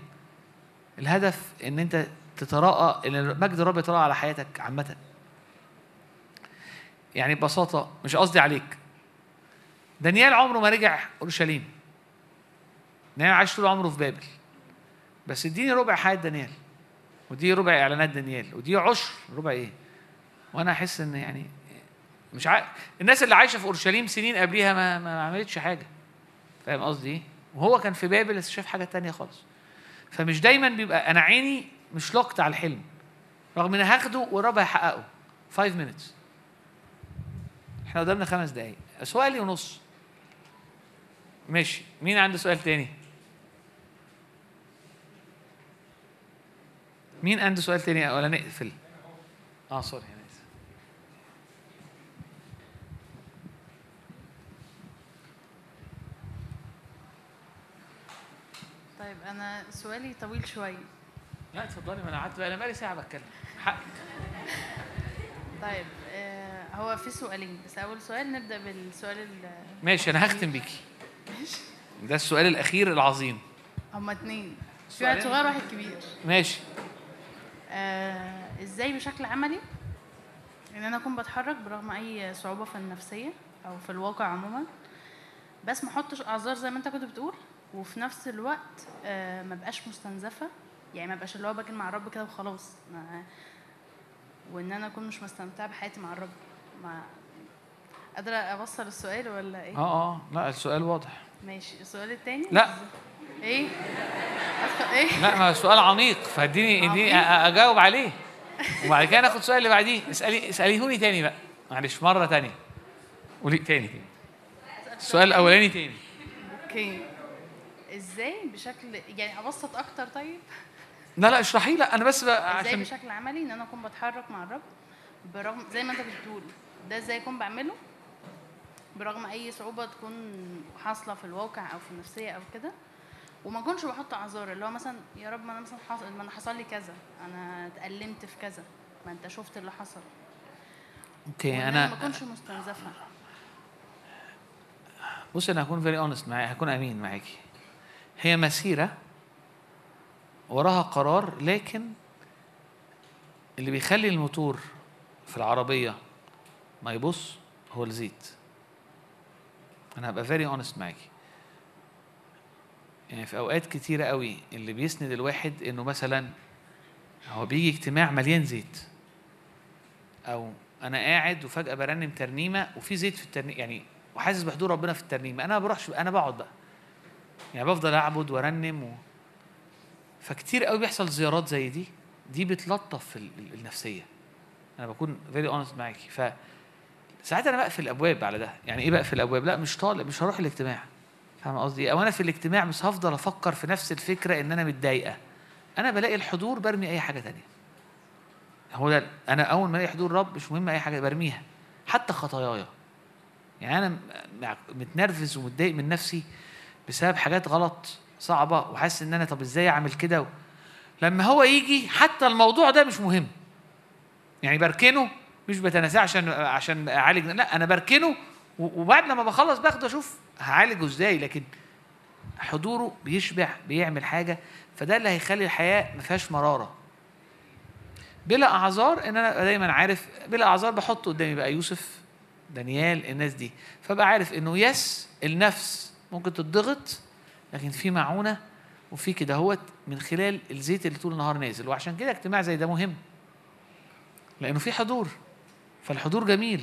الهدف إن أنت تتراءى إن مجد الرب يتراءى على حياتك عامة. يعني ببساطة مش قصدي عليك. دانيال عمره ما رجع أورشليم. دانيال عاش طول عمره في بابل. بس اديني ربع حياة دانيال. ودي ربع إعلانات دانيال ودي عشر ربع إيه؟ وأنا أحس إن يعني مش عارف الناس اللي عايشة في أورشليم سنين قبليها ما, ما عملتش حاجة. فاهم قصدي إيه؟ وهو كان في بابل بس شاف حاجة تانية خالص. فمش دايما بيبقى أنا عيني مش لوكت على الحلم رغم ان هاخده والرب هيحققه 5 minutes. إحنا قدامنا خمس دقايق. سؤالي ونص. ماشي. مين عنده سؤال تاني؟ مين عنده سؤال تاني؟ ولا نقفل. آه سوري أنا آسف. طيب أنا سؤالي طويل شوية لا اتفضلي ما أنا قعدت بقى أنا بقالي ساعة بتكلم. حقك طيب آه هو في سؤالين بس أول سؤال نبدأ بالسؤال ال ماشي أنا هختم بيكي. ده السؤال الأخير العظيم. هما اتنين. في واحد صغير وواحد كبير. ماشي. آه إزاي بشكل عملي؟ إن أنا أكون بتحرك برغم أي صعوبة في النفسية أو في الواقع عموما. بس ما أحطش أعذار زي ما أنت كنت بتقول وفي نفس الوقت آه ما بقاش مستنزفة. يعني ما بقاش اللي هو باجي مع الرب كده وخلاص. ما وإن أنا أكون مش مستمتعة بحياتي مع الرب. ما قادرة أوصل السؤال ولا إيه؟ آه آه لا السؤال واضح. ماشي. السؤال التاني؟ لا. إيه؟ إيه؟ لا ما سؤال عميق. فاديني اديني أجاوب عليه. وبعد كده ناخد السؤال اللي بعديه. اسألي اسأليهوني تاني بقى. معلش مرة تانية. قولي تاني تاني السؤال الاولاني تاني. أوكي. إزاي بشكل يعني أبسط أكتر طيب؟ لا لا اشرحي لا أنا بس بقى إزاي عشان بشكل عملي إن أنا أكون بتحرك مع الرب برغم زي ما أنت بتقول. ده إزاي أكون بعمله؟ برغم أي صعوبة تكون حاصلة في الواقع أو في النفسية أو كده. وما اكونش بحط أعذار اللي هو مثلا يا رب ما أنا مثلا حصل ما أنا حصل لي كذا أنا اتألمت في كذا ما أنت شفت اللي حصل. okay أنا ما اكونش مستنزفة. بص أنا هكون very honest معاكي هكون أمين معاكي. هي مسيرة وراها قرار لكن اللي بيخلي الموتور في العربية ما يبوظش هو الزيت. أنا هبقى very honest معاكي. يعني في أوقات كتيرة قوي اللي بيسند الواحد إنه مثلا هو بيجي اجتماع مليان زيت. أو أنا قاعد وفجأة برنم ترنيمة وفي زيت في الترنيمه يعني وحاسس بحضور ربنا في الترنيمة. أنا ما بروحش أنا بقعد بقى. يعني بفضل أعبد وأرنم و... فكتير قوي بيحصل زيارات زي دي. دي بتلطف النفسية. أنا بكون very honest معاكي. ف ساعات أنا بقفل الابواب على ده. يعني إيه بقفل الابواب لا مش طالب مش هروح الاجتماع. فاهم قصدي إيه؟ أو أنا في الاجتماع مش هفضل أفكر في نفس الفكرة إن أنا متضايقة. أنا بلاقي الحضور برمي أي حاجة تانية. هو ده أنا أول ما ألاقي حضور رب مش مهم أي حاجة برميها. حتى خطاياي يعني أنا متنرفز ومتضايق من نفسي بسبب حاجات غلط صعبة وحاسس إن أنا طب إزاي أعمل كده. لما هو يجي حتى الموضوع ده مش مهم. يعني بركنه مش بتناساه عشان عشان أعالج لا أنا بركنه وبعد لما بخلص باخده أشوف هعالجه إزاي؟ لكن حضوره بيشبع بيعمل حاجة فده اللي هيخلي الحياة ما فيهاش مرارة. بلا أعذار إن أنا دايما عارف بلا أعذار بحط قدامي بقى يوسف دانيال الناس دي. فبقى عارف إنه يس النفس ممكن تتضغط لكن في معونة وفي كده. هوت من خلال الزيت اللي طول النهار نازل. وعشان كده اجتماع زي ده مهم. لأنه في حضور. فالحضور جميل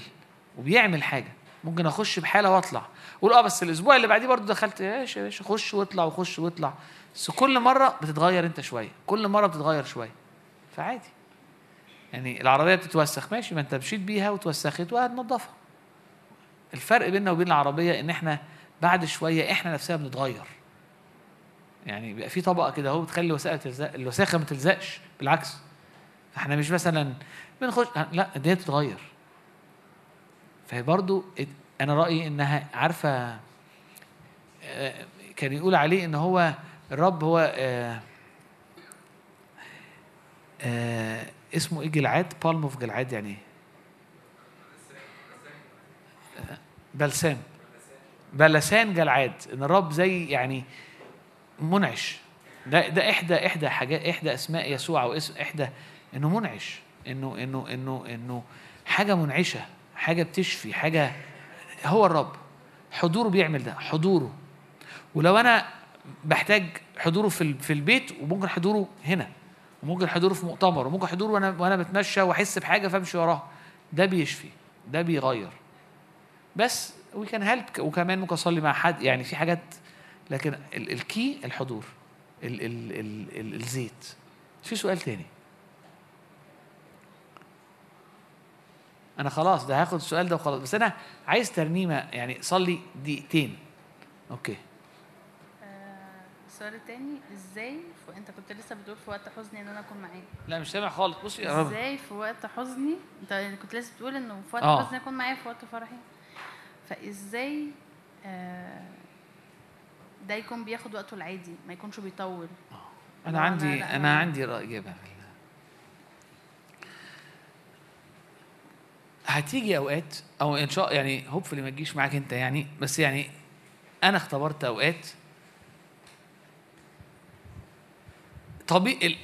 وبيعمل حاجة. ممكن أخش بحالة وأطلع. أقول آه بس الأسبوع اللي بعديه برضو دخلت إيش يا خش واطلع وخش واطلع. بس كل مرة بتتغير أنت شوية. كل مرة بتتغير شوية. فعادي. يعني العربية بتتوسخ. ماشي ما أنت مشيت بيها وتوسخت وهتنضفها الفرق بيننا وبين العربية إن إحنا بعد شوية إحنا نفسنا بنتغير. يعني بيبقى في طبقة كده أهو بتخلي الوساخه تلزق الوساخة ما تلزقش. بالعكس. فاحنا مش مثلا بنخش لا دي بتتغير. فهي برضو أنا رأيي إنها عارفة آه، كان يقول عليه إن هو الرب هو آه، آه، اسمه إيه جلعاد؟ بالم اوف جلعاد يعني إيه؟ بلسام. بلسان جلعاد. إن الرب زي يعني منعش. ده ده إحدى إحدى حاجات إحدى أسماء يسوع أو اسم إحدى إنه منعش. إنه إنه إنه إنه حاجة منعشة. حاجة بتشفي حاجة هو الرب. حضوره بيعمل ده حضوره. ولو أنا بحتاج حضوره في في البيت وممكن حضوره هنا وممكن حضوره في مؤتمر وممكن حضوره وأنا وأنا بتمشى وأحس بحاجة فأمشي وراها ده بيشفي ده بيغير. بس وي كان هيلب وكمان ممكن أصلي مع حد يعني في حاجات لكن ال- الكي الحضور ال ال ال ال الزيت. في سؤال تاني. أنا خلاص ده هاخد السؤال ده وخلاص. بس أنا عايز ترنيمة يعني صلي دقيقتين. أوكي. آه، السؤال التاني إزاي ف- أنت كنت لسه بتقول في وقت حزني إن أنا أكون معاه لا مش سامع خالص. بصي يا رب. إزاي في وقت حزني؟ أنت كنت لسه بتقول إنه في وقت آه. حزني أكون معاه في وقت فرحي. فإزاي آه، ده يكون بياخد وقته العادي ما يكونش بيطول؟ أنا لا، عندي أنا أنا- عندي رأي إجابة في ال- هتيجي أوقات أو إن شاء يعني هوبفلي ما تجيش معاك أنت يعني بس يعني أنا اختبرت أوقات. طبيعي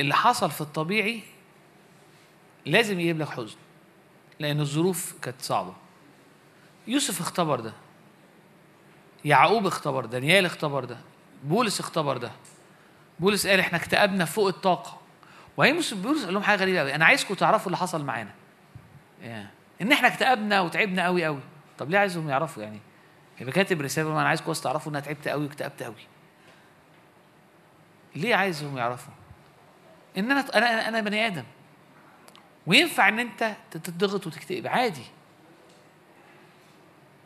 اللي حصل في الطبيعي لازم يجيب لك حزن لأن الظروف كانت صعبة. يوسف اختبر ده يعقوب اختبر دانيال اختبر ده بولس اختبر ده. بولس قال إحنا اكتئبنا فوق الطاقة. وهي بولس قال لهم حاجة غريبة قوي أنا عايزكم تعرفوا اللي حصل معانا. Yeah. إن إحنا اكتئبنا وتعبنا قوي قوي طب ليه عايزهم يعرفوا يعني؟ يبقى كاتب رساله ما أنا عايزكم بس تعرفوا إن أنا تعبت قوي واكتئبت قوي ليه عايزهم يعرفوا؟ إن أنا أنا أنا بني آدم. وينفع إن أنت تتضغط وتكتئب؟ عادي.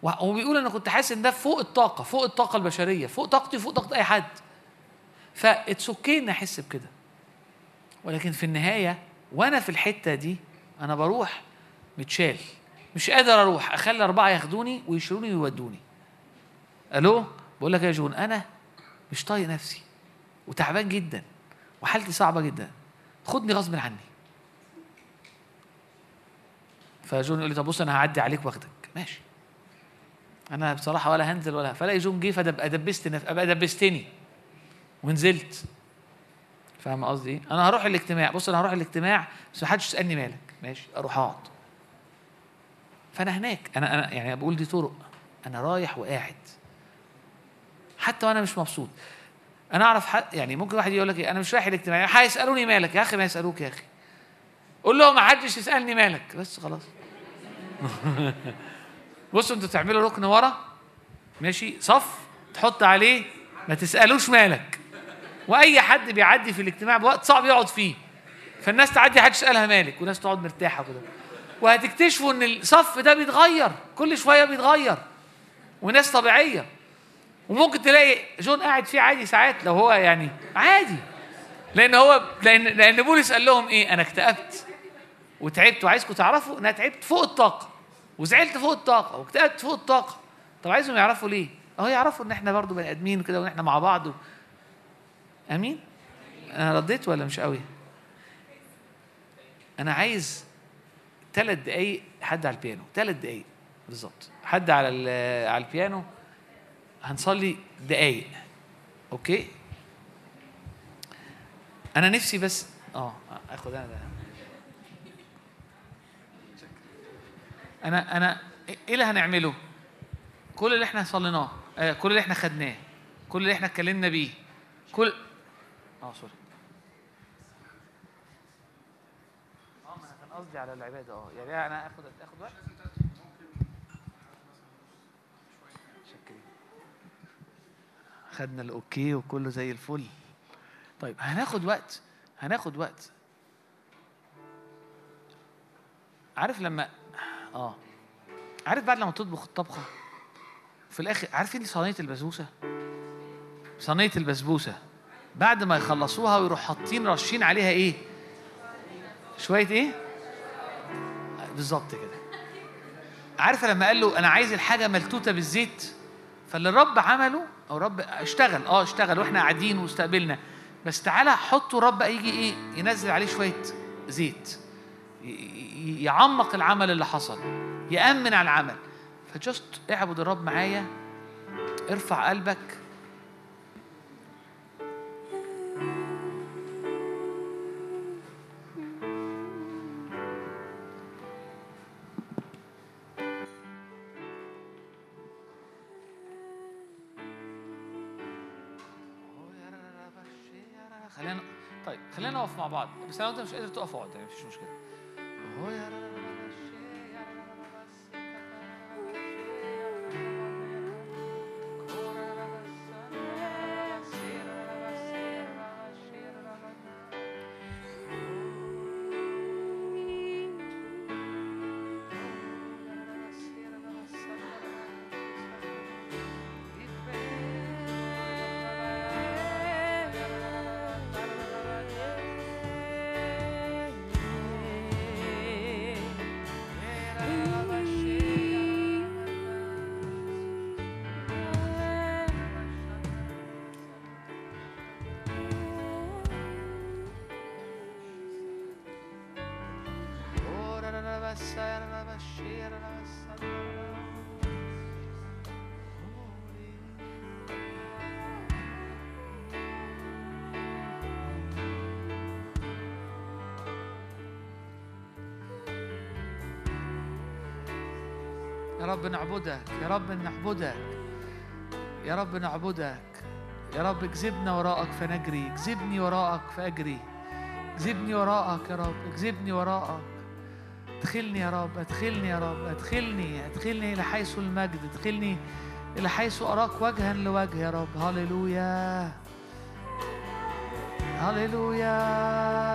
وهو بيقول أنا كنت حاسس إن ده فوق الطاقة فوق الطاقة البشرية فوق طاقتي فوق طاقة أي حد. ف it's okay ان أحس بكده. ولكن في النهاية وأنا في الحتة دي أنا بروح متشال. مش قادر أروح. أخلي أربعة ياخدوني ويشيلوني ويودوني. ألو؟ بقول لك يا جون أنا مش طايق نفسي وتعبان جدا وحالتي صعبة جدا. خدني غصب عني. فجون يقول لي طب بص أنا هعدي عليك واخدك. ماشي. أنا بصراحة ولا هنزل ولا فلاقي جون جه فابقى دبست. أبقى دبستني ونزلت. فاهم قصدي إيه؟ أنا هروح الاجتماع. بص أنا هروح الاجتماع بس ما حدش يسألني مالك. ماشي. أروح أقعد. فأنا هناك. أنا أنا يعني بقول دي طرق. أنا رايح وقاعد. حتى وأنا مش مبسوط. أنا أعرف حد يعني ممكن واحد يقول لك إيه أنا مش رايح الاجتماع. هيسألوني مالك؟ يا أخي ما يسألوك يا أخي. قول لهم ما حدش يسألني مالك. بس خلاص. بصوا أنتوا تعملوا ركن ورا. ماشي؟ صف تحط عليه ما تسألوش مالك. وأي حد بيعدي في الاجتماع بوقت صعب يقعد فيه. فالناس تعدي حد يسألها مالك. وناس تقعد مرتاحة كده وهتكتشفوا إن الصف ده بيتغير كل شوية بيتغير وناس طبيعية. وممكن تلاقي جون قاعد فيه عادي ساعات لو هو يعني عادي. لأن هو لأن لأن بولس قال لهم إيه؟ أنا اكتئبت وتعبت وعايزكم تعرفوا إن أنا تعبت فوق الطاقة وزعلت فوق الطاقة واكتئبت فوق الطاقة. طب عايزهم يعرفوا ليه؟ أهو يعرفوا إن إحنا برضو بني آدمين وكده وإن إحنا مع بعض و... آمين؟ أنا رديت ولا مش قوي؟ أنا عايز ثلاث دقايق حد على البيانو. ثلاث دقايق. بالظبط. حد على على البيانو. هنصلي دقايق. أوكي؟ أنا نفسي بس آه أخد أنا ده. أنا أنا إيه اللي هنعمله؟ كل اللي إحنا صليناه آه كل اللي إحنا خدناه كل اللي إحنا اتكلمنا بيه كل آه سوري. على العبادة آه. يعني أنا آخد آخد وقت. خدنا الأوكي وكله زي الفل. طيب هناخد وقت هناخد وقت. عارف لما آه. عارف بعد لما تطبخ الطبخة؟ في الآخر عارفين صينية البسبوسة؟ صينية البسبوسة. بعد ما يخلصوها ويروح حاطين رشين عليها إيه؟ شوية إيه؟ بالظبط كده. عارفه لما قال له أنا عايز الحاجة ملتوتة بالزيت؟ فاللي الرب عمله أو رب اشتغل آه اشتغل وإحنا قاعدين واستقبلنا. بس تعالى حطوا رب يجي إيه؟ ينزل عليه شوية زيت. يعمق العمل اللي حصل. يأمن على العمل. فجست اعبد الرب معايا. ارفع قلبك. بعض بس لو انت مش قادر تقف اقعد يعني مفيش مشكلة Yeah. رب نعبدك يا رب نعبدك يا رب نعبدك. يا رب اكذبنا وراءك فنجري اكذبني وراءك فأجري. اكذبني وراءك يا رب اكذبني وراءك. ادخلني يا رب ادخلني يا رب ادخلني ادخلني إلى حيث المجد ادخلني إلى حيث أراك وجها لوجه يا رب. هللويا. هللويا.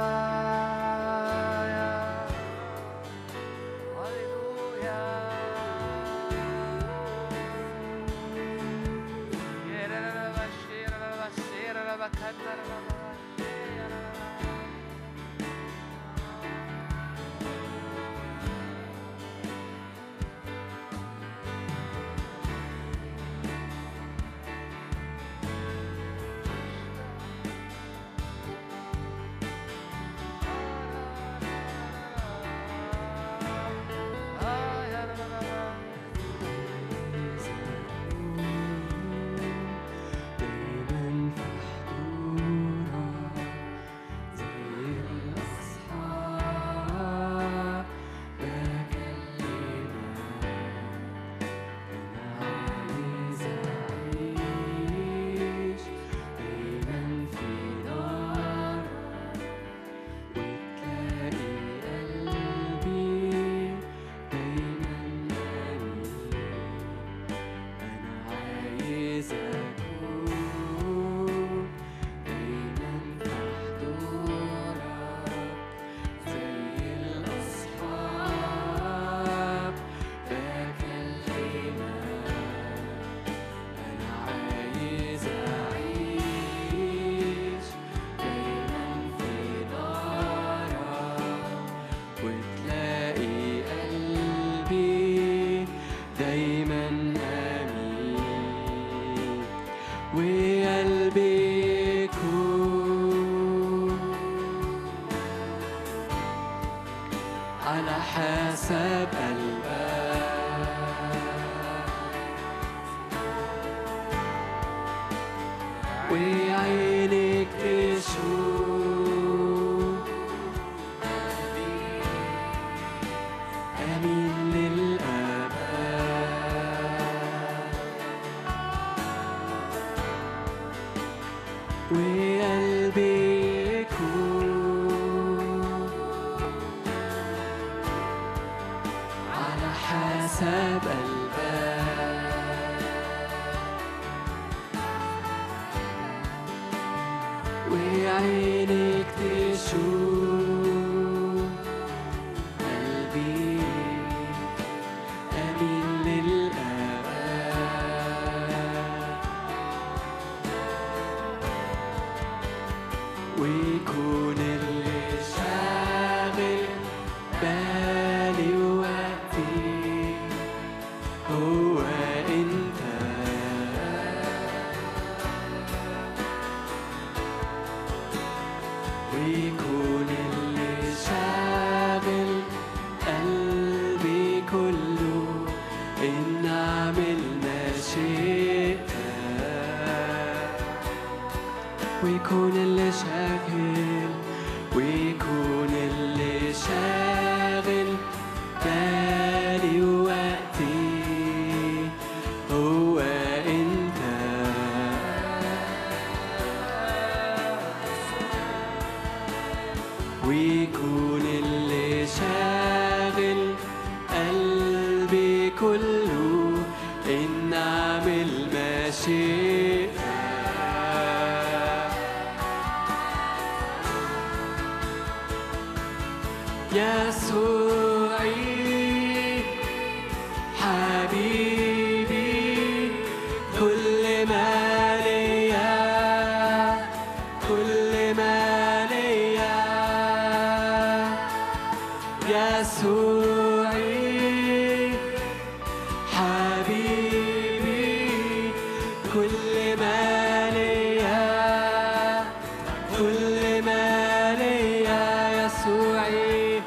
كل ما ليا يسوعي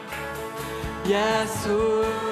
يسوع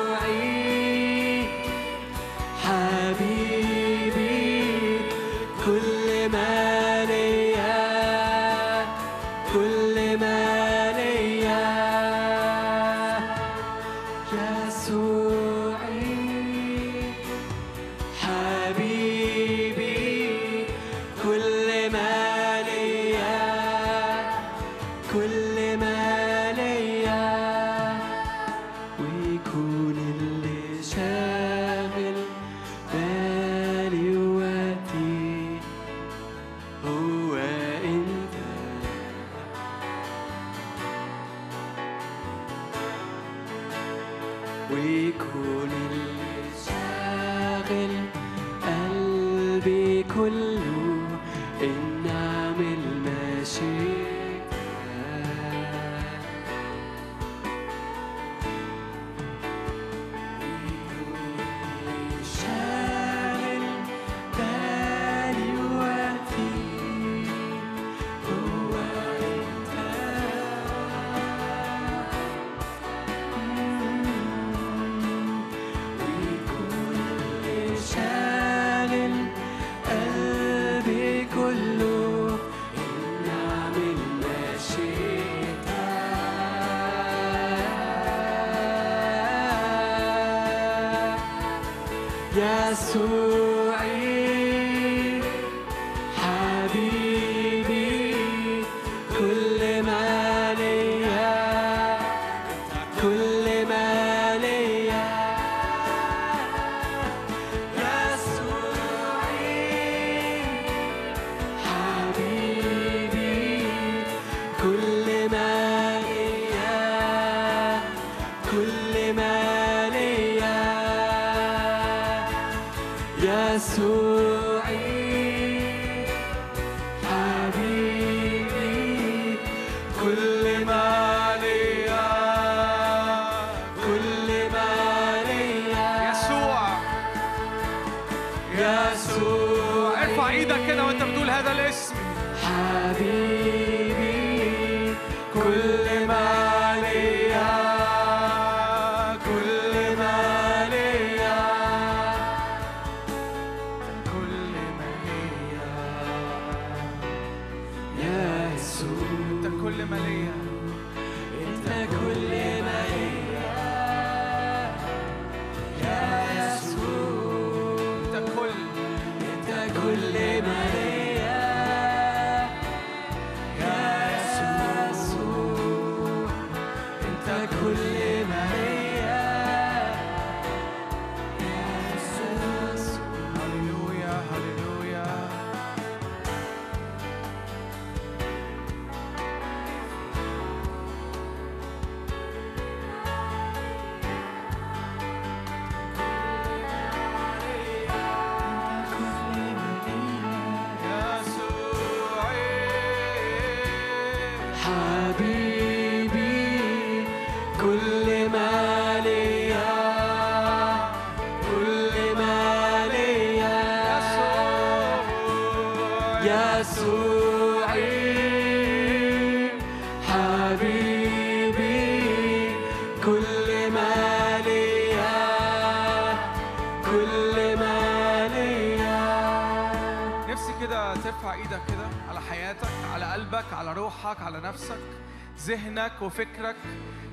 ذهنك وفكرك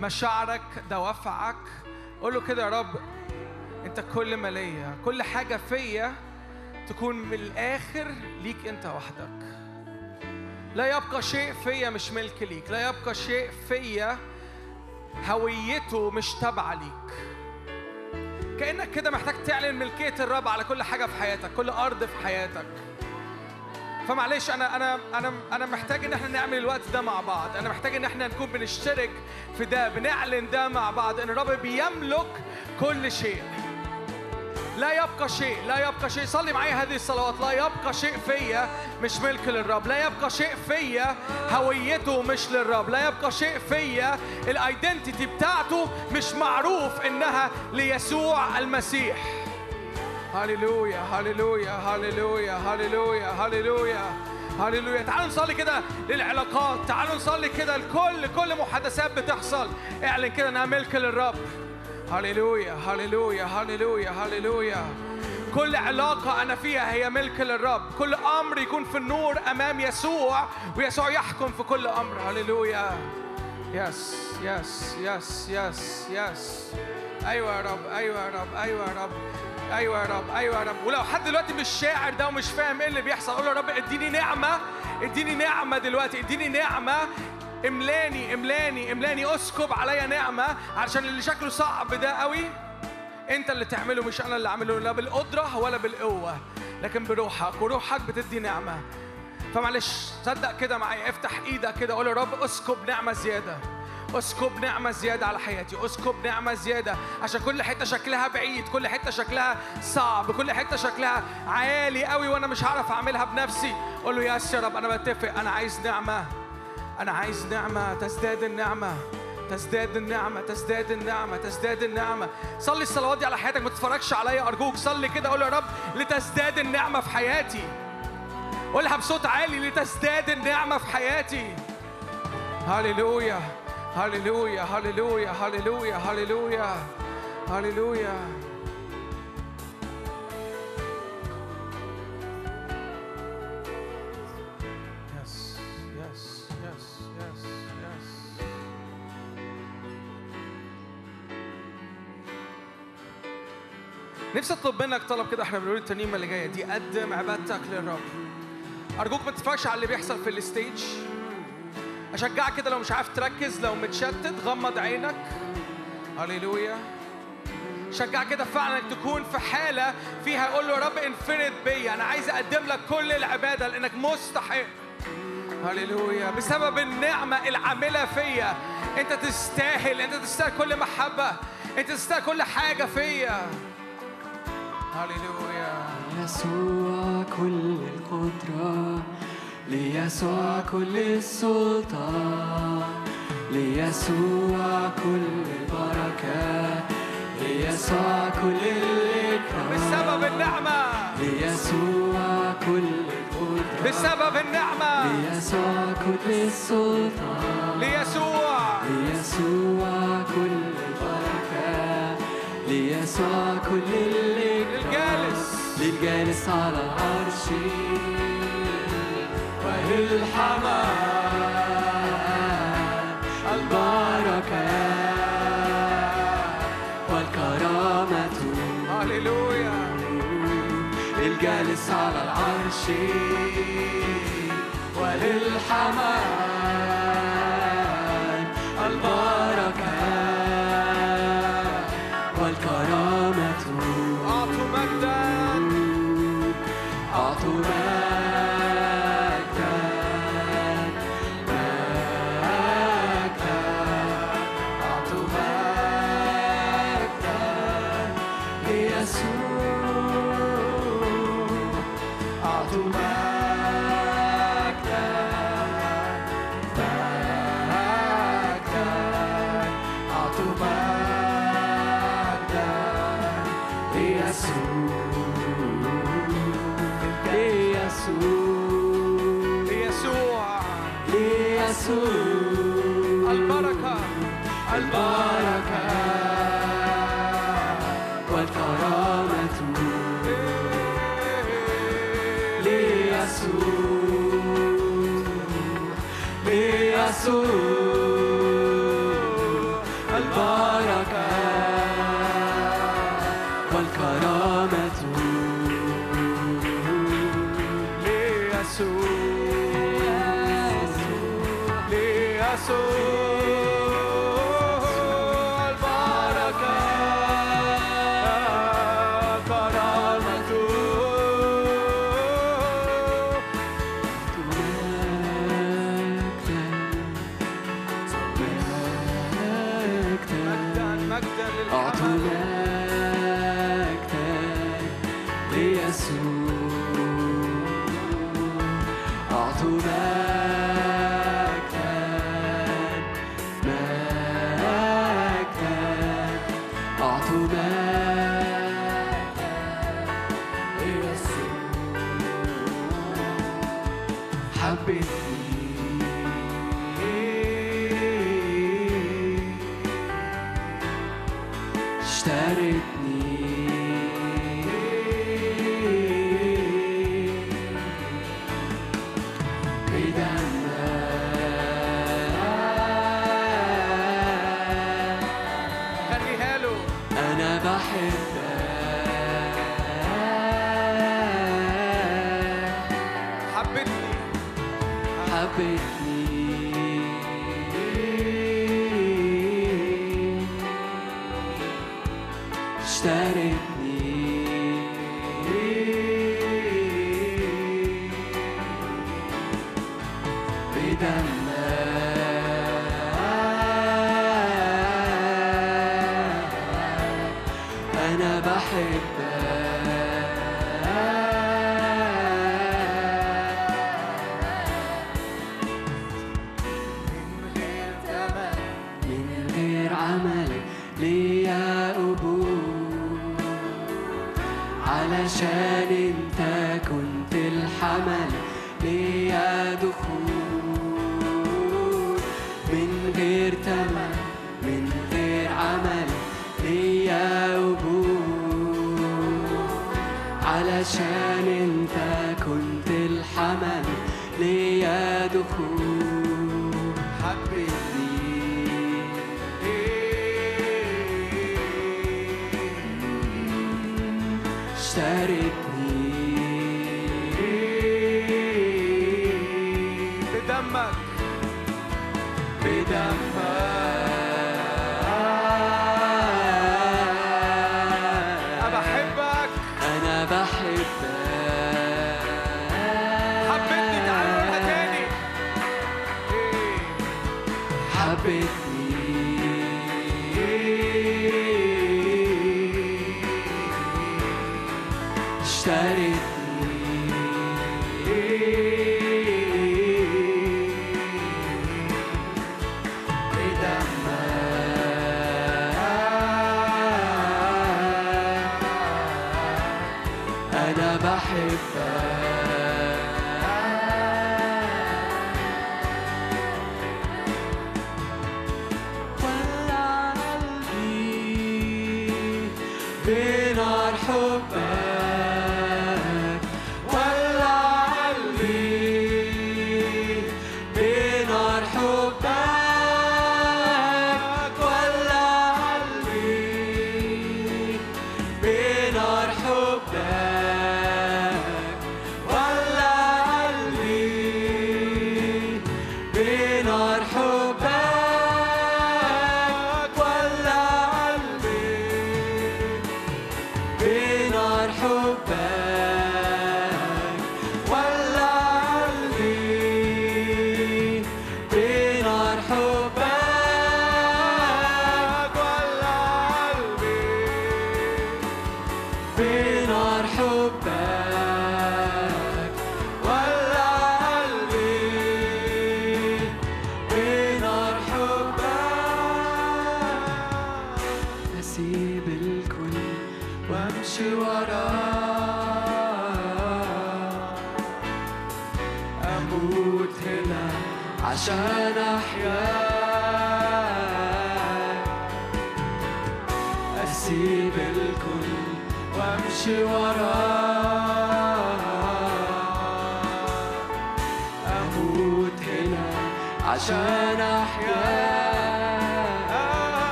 مشاعرك دوافعك قول له كده يا رب انت كل ما ليا كل حاجة فيا تكون من الآخر ليك انت وحدك. لا يبقى شيء فيا مش ملك ليك لا يبقى شيء فيا هويته مش تابعة ليك. كأنك كده محتاج تعلن ملكية الرب على كل حاجة في حياتك كل أرض في حياتك. فمعلش أنا أنا أنا أنا محتاج إن إحنا نعمل الوقت ده مع بعض. أنا محتاج إن إحنا نكون بنشترك في ده بنعلن ده مع بعض إن الرب بيملك كل شيء. لا يبقى شيء لا يبقى شيء. صلي معايا هذه الصلوات. لا يبقى شيء فيا مش ملك للرب. لا يبقى شيء فيا هويته مش للرب. لا يبقى شيء فيا الايدنتيتي بتاعته مش معروف إنها ليسوع المسيح. هللويا هللويا هللويا هللويا هللويا هللويا. تعالوا نصلي كده للعلاقات تعالوا نصلي كده لكل كل محادثات بتحصل. اعلن كده إنها ملك للرب. هللويا هللويا هللويا هللويا. كل علاقة أنا فيها هي ملك للرب. كل أمر يكون في النور أمام يسوع ويسوع يحكم في كل أمر. هللويا. yes yes yes يس يس أيوة يا رب أيوة يا رب أيوة يا رب. أيوة يا رب أيوة يا رب. ولو حد دلوقتي مش شاعر ده ومش فاهم إيه اللي بيحصل قول له يا رب إديني نعمة إديني نعمة دلوقتي إديني نعمة. املاني املاني املاني اسكب عليا نعمة علشان اللي شكله صعب ده قوي. أنت اللي تعمله مش أنا اللي أعمله لا بالقدرة ولا بالقوة لكن بروحك وروحك بتدي نعمة. فمعلش صدق كده معايا افتح إيدك كده قول يا رب اسكب نعمة زيادة. اسكب نعمة زيادة على حياتي اسكب نعمة زيادة. عشان كل حتة شكلها بعيد كل حتة شكلها صعب كل حتة شكلها عالي قوي وأنا مش هعرف أعملها بنفسي. قول له يا رب أنا بتفق أنا عايز نعمة أنا عايز نعمة تزداد النعمة تزداد النعمة تزداد النعمة تزداد النعمة. صلي الصلوات دي على حياتك ما تتفرجش عليا أرجوك صلي كده قول يا رب لتزداد النعمة في حياتي. قولها بصوت عالي لتزداد النعمة في حياتي. هللويا. هللويا هللويا هللويا هللويا هللويا yes, yes, yes, yes. نفسي اطلب منك طلب كده إحنا بنقول الترنيمه اللي جاية دي. قدم عبادتك للرب. أرجوك ما تتفرجش على اللي بيحصل في الستيج. أشجعك كده لو مش عارف تركز لو متشتت غمض عينك. هللويا. شجعك كده فعلا تكون في حالة فيها قول له رب انفرد بيا أنا عايز أقدم لك كل العبادة لأنك مستحق هللويا. بسبب النعمة العاملة فيا أنت تستاهل أنت تستاهل كل محبة أنت تستاهل كل حاجة فيا. هللويا. يسوع كل القدرة. ليسوع كل السلطان ليسوع كل البركة ليسوع كل الإكرام بسبب النعمة. ليسوع كل القدرة بسبب النعمة. ليسوع كل السلطان ليسوع. ليسوع كل البركة ليسوع كل الإكرام للجالس للجالس على العرش للجالس على العرش. وللحمام shine.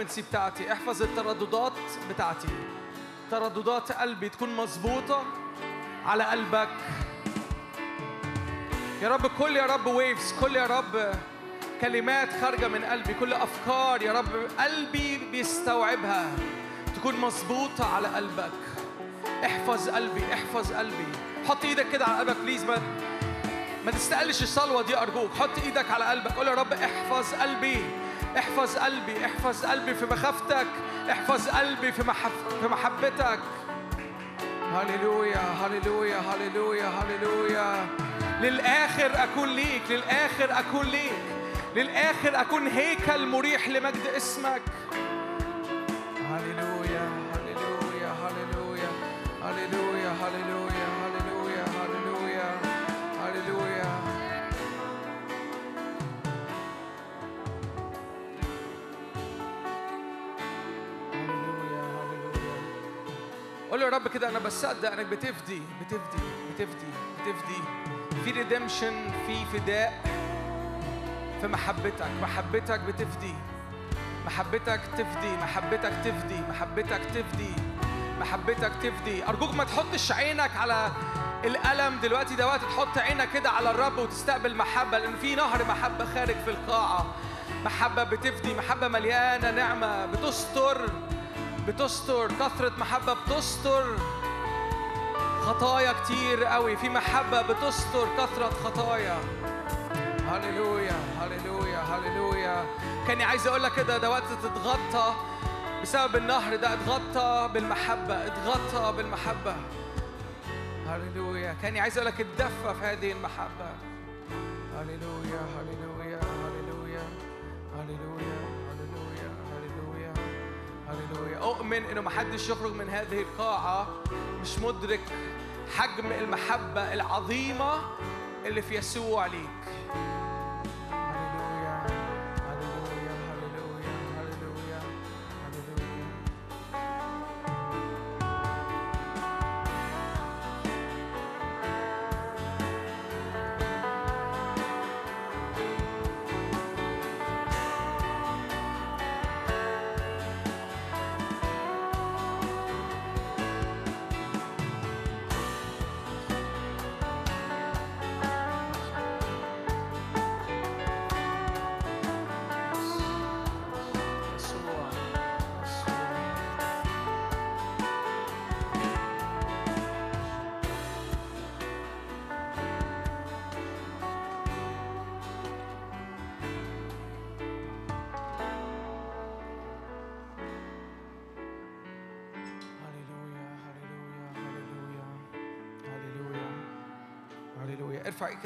ال frequency بتاعتي. احفظ الترددات بتاعتي. ترددات قلبي تكون مظبوطة على قلبك. يا رب كل يا رب ويفز كل يا رب كلمات خارجة من قلبي كل أفكار يا رب قلبي بيستوعبها تكون مظبوطة على قلبك. احفظ قلبي احفظ قلبي. حط إيدك كده على قلبك please ما ما تستقلش الصلوة دي أرجوك. حط إيدك على قلبك. قول يا رب احفظ قلبي. احفظ قلبي احفظ قلبي في مخافتك احفظ قلبي في محب في محبتك. هللويا هللويا هللويا هللويا. للآخر أكون ليك للآخر أكون ليك للآخر أكون هيكل مريح لمجد اسمك. هللويا. قول له يا رب كده أنا بصدق إنك بتفدي بتفدي بتفدي بتفدي. في ريدمشن في فداء. في محبتك محبتك بتفدي. محبتك تفدي محبتك تفدي محبتك تفدي محبتك تفدي. أرجوك ما تحطش عينك على الألم دلوقتي ده وقت تحط عينك كده على الرب وتستقبل محبة لأن في نهر محبة خارج في القاعة. محبة بتفدي محبة مليانة نعمة بتستر. بتستر كثرة محبة بتستر. خطايا كتير قوي في محبة بتستر كثرة خطايا. هللويا هللويا هللويا. كاني عايز أقول لك كده ده وقت تتغطى بسبب النهر ده اتغطى بالمحبة اتغطى بالمحبة. هللويا. كاني عايز أقول لك اتدفى في هذه المحبة. هللويا هللويا هللويا هللويا. هللويا. أؤمن إنه محدش يخرج من هذه القاعة مش مدرك حجم المحبة العظيمة اللي في يسوع ليك.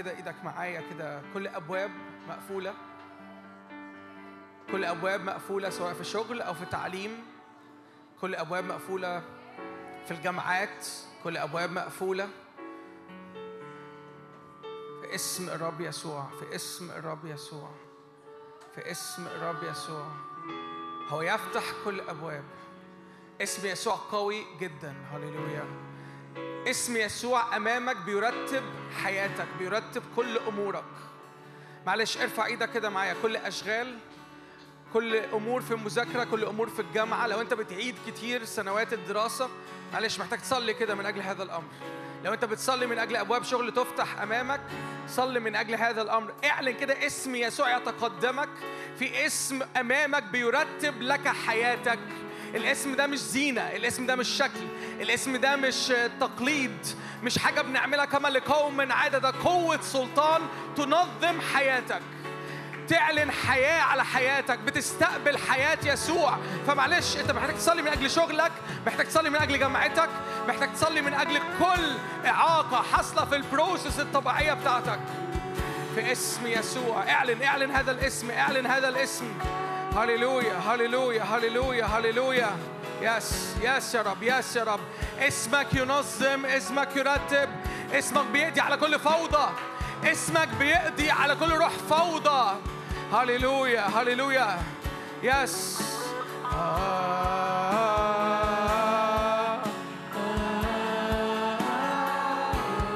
كده إيدك معايا كده كل أبواب مقفولة. كل أبواب مقفولة سواء في شغل أو في تعليم. كل أبواب مقفولة في الجامعات. كل أبواب مقفولة في اسم الرب يسوع في اسم الرب يسوع في اسم الرب يسوع. هو يفتح كل أبواب. اسم يسوع قوي جدا. هللويا. اسم يسوع أمامك بيرتب حياتك بيرتب كل أمورك. معلش ارفع إيدك كده معايا. كل أشغال كل أمور في المذاكرة كل أمور في الجامعة. لو أنت بتعيد كتير سنوات الدراسة معلش محتاج تصلي كده من أجل هذا الأمر. لو أنت بتصلي من أجل أبواب شغل تفتح أمامك صلي من أجل هذا الأمر. اعلن كده اسم يسوع يتقدمك في اسم أمامك بيرتب لك حياتك. الاسم ده مش زينة الاسم ده مش شكل الاسم ده مش تقليد مش حاجة بنعملها كما لقوم عادة ده قوة سلطان تنظم حياتك. تعلن حياة على حياتك بتستقبل حياة يسوع. فمعلش انت محتاج تصلي من أجل شغلك محتاج تصلي من أجل جامعتك محتاج تصلي من أجل كل إعاقة حاصلة في البروسيس الطبيعية بتاعتك. في اسم يسوع اعلن اعلن هذا الاسم اعلن هذا الاسم. هللويا هللويا هللويا هللويا yes yes يا رب yes يا رب اسمك ينظم اسمك يرتب اسمك بيقضي على كل فوضى. اسمك بيقضي على كل روح فوضى. هللويا هللويا yes.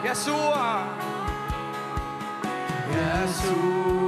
يسوع اسم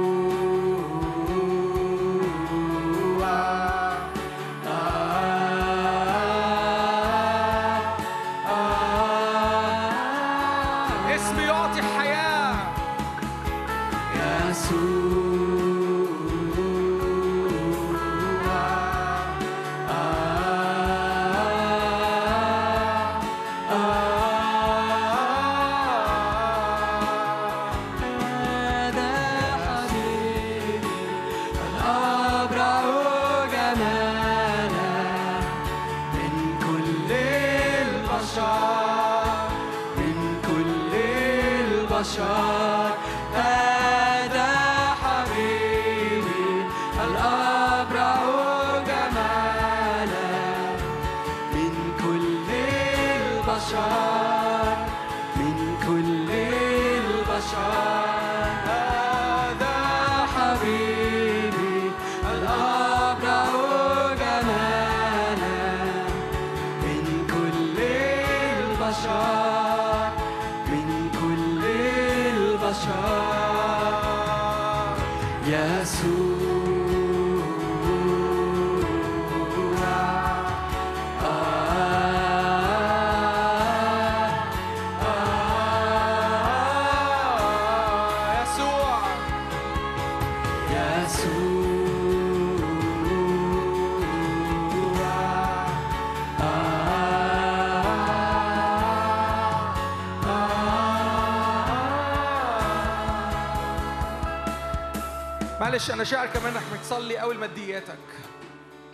معلش أنا شاعر كمان انك بتصلي قوي لمادياتك.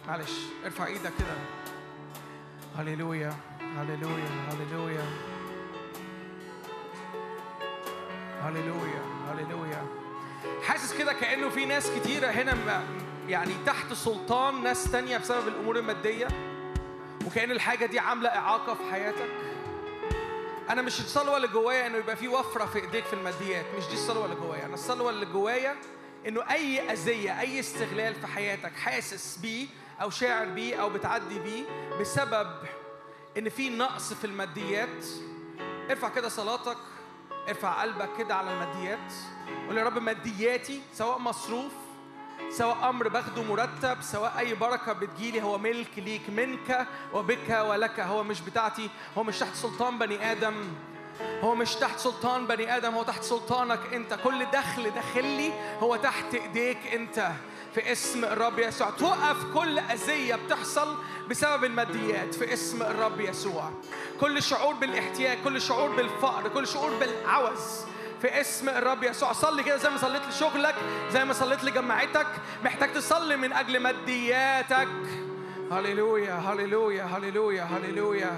معلش ارفع إيدك كده. هللويا هللويا هللويا. هللويا هللويا. حاسس كده كأنه في ناس كتيرة هنا يعني تحت سلطان ناس تانية بسبب الأمور المادية وكأن الحاجة دي عاملة إعاقة في حياتك. أنا مش الصلوه اللي جوايا إنه يبقى في وفرة في إيديك في الماديات مش دي الصلوه اللي جوايا. أنا الصلوه اللي جوايا إنه أي أذية أي استغلال في حياتك حاسس بيه أو شاعر بيه أو بتعدي بيه بسبب إن في نقص في الماديات ارفع كده صلاتك ارفع قلبك كده على الماديات. قول يا رب مادياتي سواء مصروف سواء أمر باخده مرتب سواء أي بركة بتجيلي هو ملك ليك منك وبك ولك. هو مش بتاعتي هو مش تحت سلطان بني آدم. هو مش تحت سلطان بني آدم هو تحت سلطانك أنت. كل دخل داخلي هو تحت إيديك أنت. في اسم الرب يسوع. توقف كل أذية بتحصل بسبب الماديات. في اسم الرب يسوع. كل شعور بالاحتياج كل شعور بالفقر كل شعور بالعوز. في اسم الرب يسوع. صلي كده زي ما صليت لشغلك زي ما صليت لجماعتك. محتاج تصلي من أجل مادياتك. هللويا هللويا هللويا هللويا.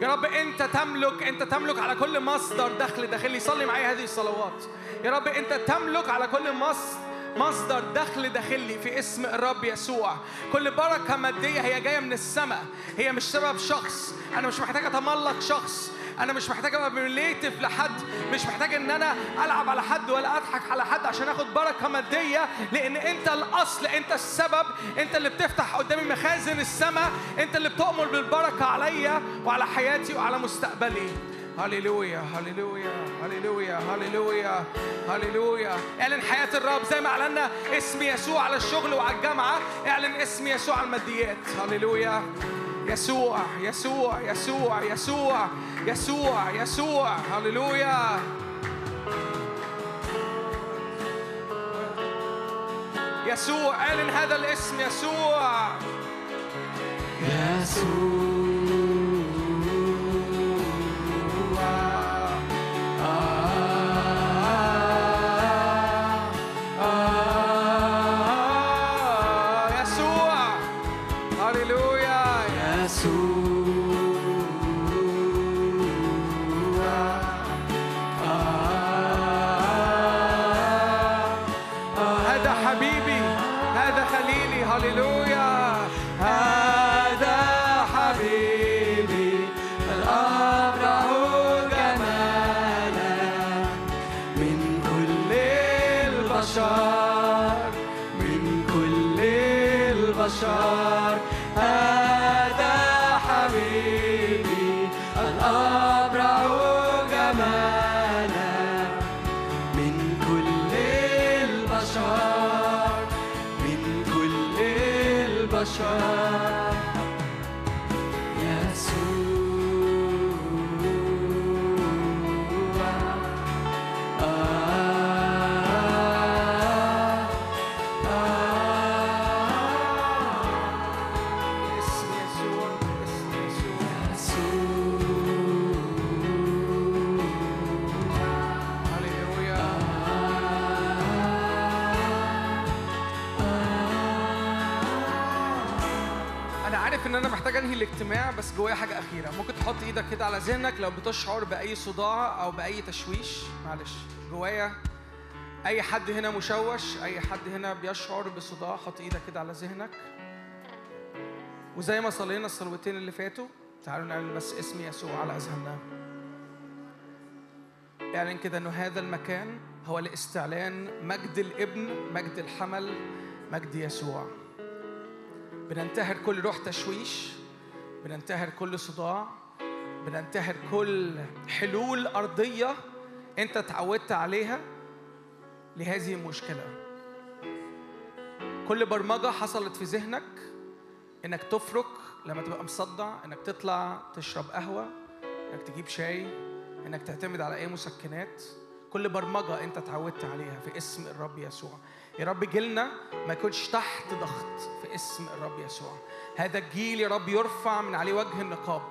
يا رب انت تملك انت تملك على كل مصدر دخل داخلي. صلي معايا هذه الصلوات. يا رب انت تملك على كل مصدر مصدر دخل داخلي في اسم الرب يسوع. كل بركة مادية هي جاية من السماء. هي مش سبب شخص. أنا مش محتاج أتملق شخص. أنا مش محتاج أبقى ريليتيف لحد مش محتاج إن أنا ألعب على حد ولا أضحك على حد عشان آخد بركة مادية لأن أنت الأصل أنت السبب أنت اللي بتفتح قدامي مخازن السماء أنت اللي بتؤمر بالبركة عليا وعلى حياتي وعلى مستقبلي. هللويا هللويا هللويا هللويا هللويا. اعلن حياة الرب زي ما أعلنا اسم يسوع على الشغل وعلى الجامعة. اعلن اسم يسوع على الماديات. هللويا. يسوع يسوع يسوع يسوع يسوع يسوع هللويا يسوع اعلن هذا الاسم يسوع يسوع جوايا حاجة أخيرة. ممكن تحط إيدك كده على ذهنك لو بتشعر بأي صداع أو بأي تشويش. معلش. جوايا أي حد هنا مشوش أي حد هنا بيشعر بصداع حط إيدك كده على ذهنك. وزي ما صلينا الصلوتين اللي فاتوا تعالوا نعلن بس اسم يسوع على أذهاننا. اعلن كده إنه هذا المكان هو لاستعلان مجد الإبن مجد الحمل مجد يسوع. بننتهر كل روح تشويش. بننتهر كل صداع بننتهر كل حلول أرضية أنت اتعودت عليها لهذه المشكلة. كل برمجة حصلت في ذهنك إنك تفرك لما تبقى مصدع إنك تطلع تشرب قهوة إنك تجيب شاي إنك تعتمد على أي مسكنات. كل برمجة أنت اتعودت عليها في اسم الرب يسوع. يا رب جيلنا ما يكونش تحت ضغط في اسم الرب يسوع. هذا الجيل يا رب يرفع من عليه وجه النقاب.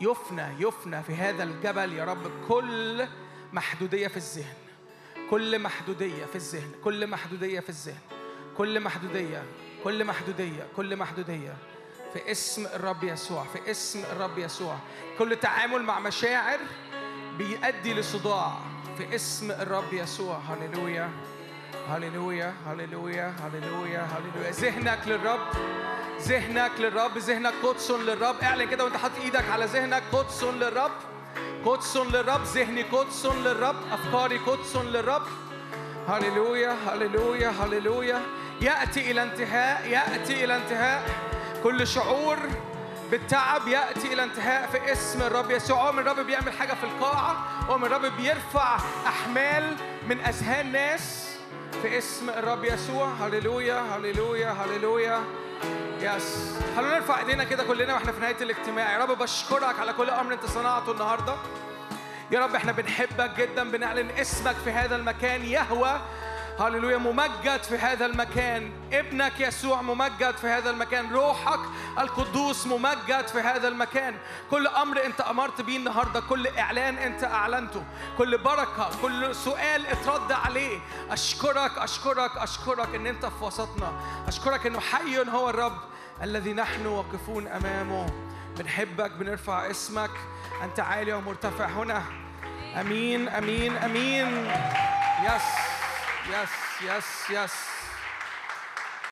يفنى يفنى في هذا الجبل يا رب كل محدودية في الذهن. كل محدودية في الذهن كل محدودية في الذهن. كل محدودية كل محدودية كل محدودية. في اسم الرب يسوع في اسم الرب يسوع. كل تعامل مع مشاعر بيؤدي لصداع. في اسم الرب يسوع هللويا. هللويا هللويا هللويا هللويا ذهنك للرب ذهنك للرب ذهنك قدس للرب. اعلن كده وانت حاطط إيدك على ذهنك. قدس للرب قدس للرب. ذهني قدس للرب افكاري قدس للرب. هللويا هللويا هللويا يأتي إلى انتهاء يأتي إلى انتهاء. كل شعور بالتعب يأتي إلى انتهاء في اسم الرب يسوع. من الرب بيعمل حاجة في القاعة ومن الرب بيرفع أحمال من أذهان ناس. في اسم الرب يسوع. هللويا هللويا هللويا. يس خلونا نرفع ايدينا كده كلنا وإحنا في نهاية الاجتماع. يا رب بشكرك على كل أمر انت صنعته النهارده. يا رب إحنا بنحبك جدا بنعلن اسمك في هذا المكان. يهوى هللويا ممجد في هذا المكان. ابنك يسوع ممجد في هذا المكان. روحك القدوس ممجد في هذا المكان. كل أمر أنت أمرت بيه النهارده كل إعلان أنت أعلنته كل بركة كل سؤال اترد عليه. أشكرك أشكرك أشكرك إن أنت في وسطنا. أشكرك إنه حي هو الرب الذي نحن واقفون أمامه. بنحبك بنرفع اسمك. أنت عالي ومرتفع هنا. أمين أمين أمين. yes yes yes yes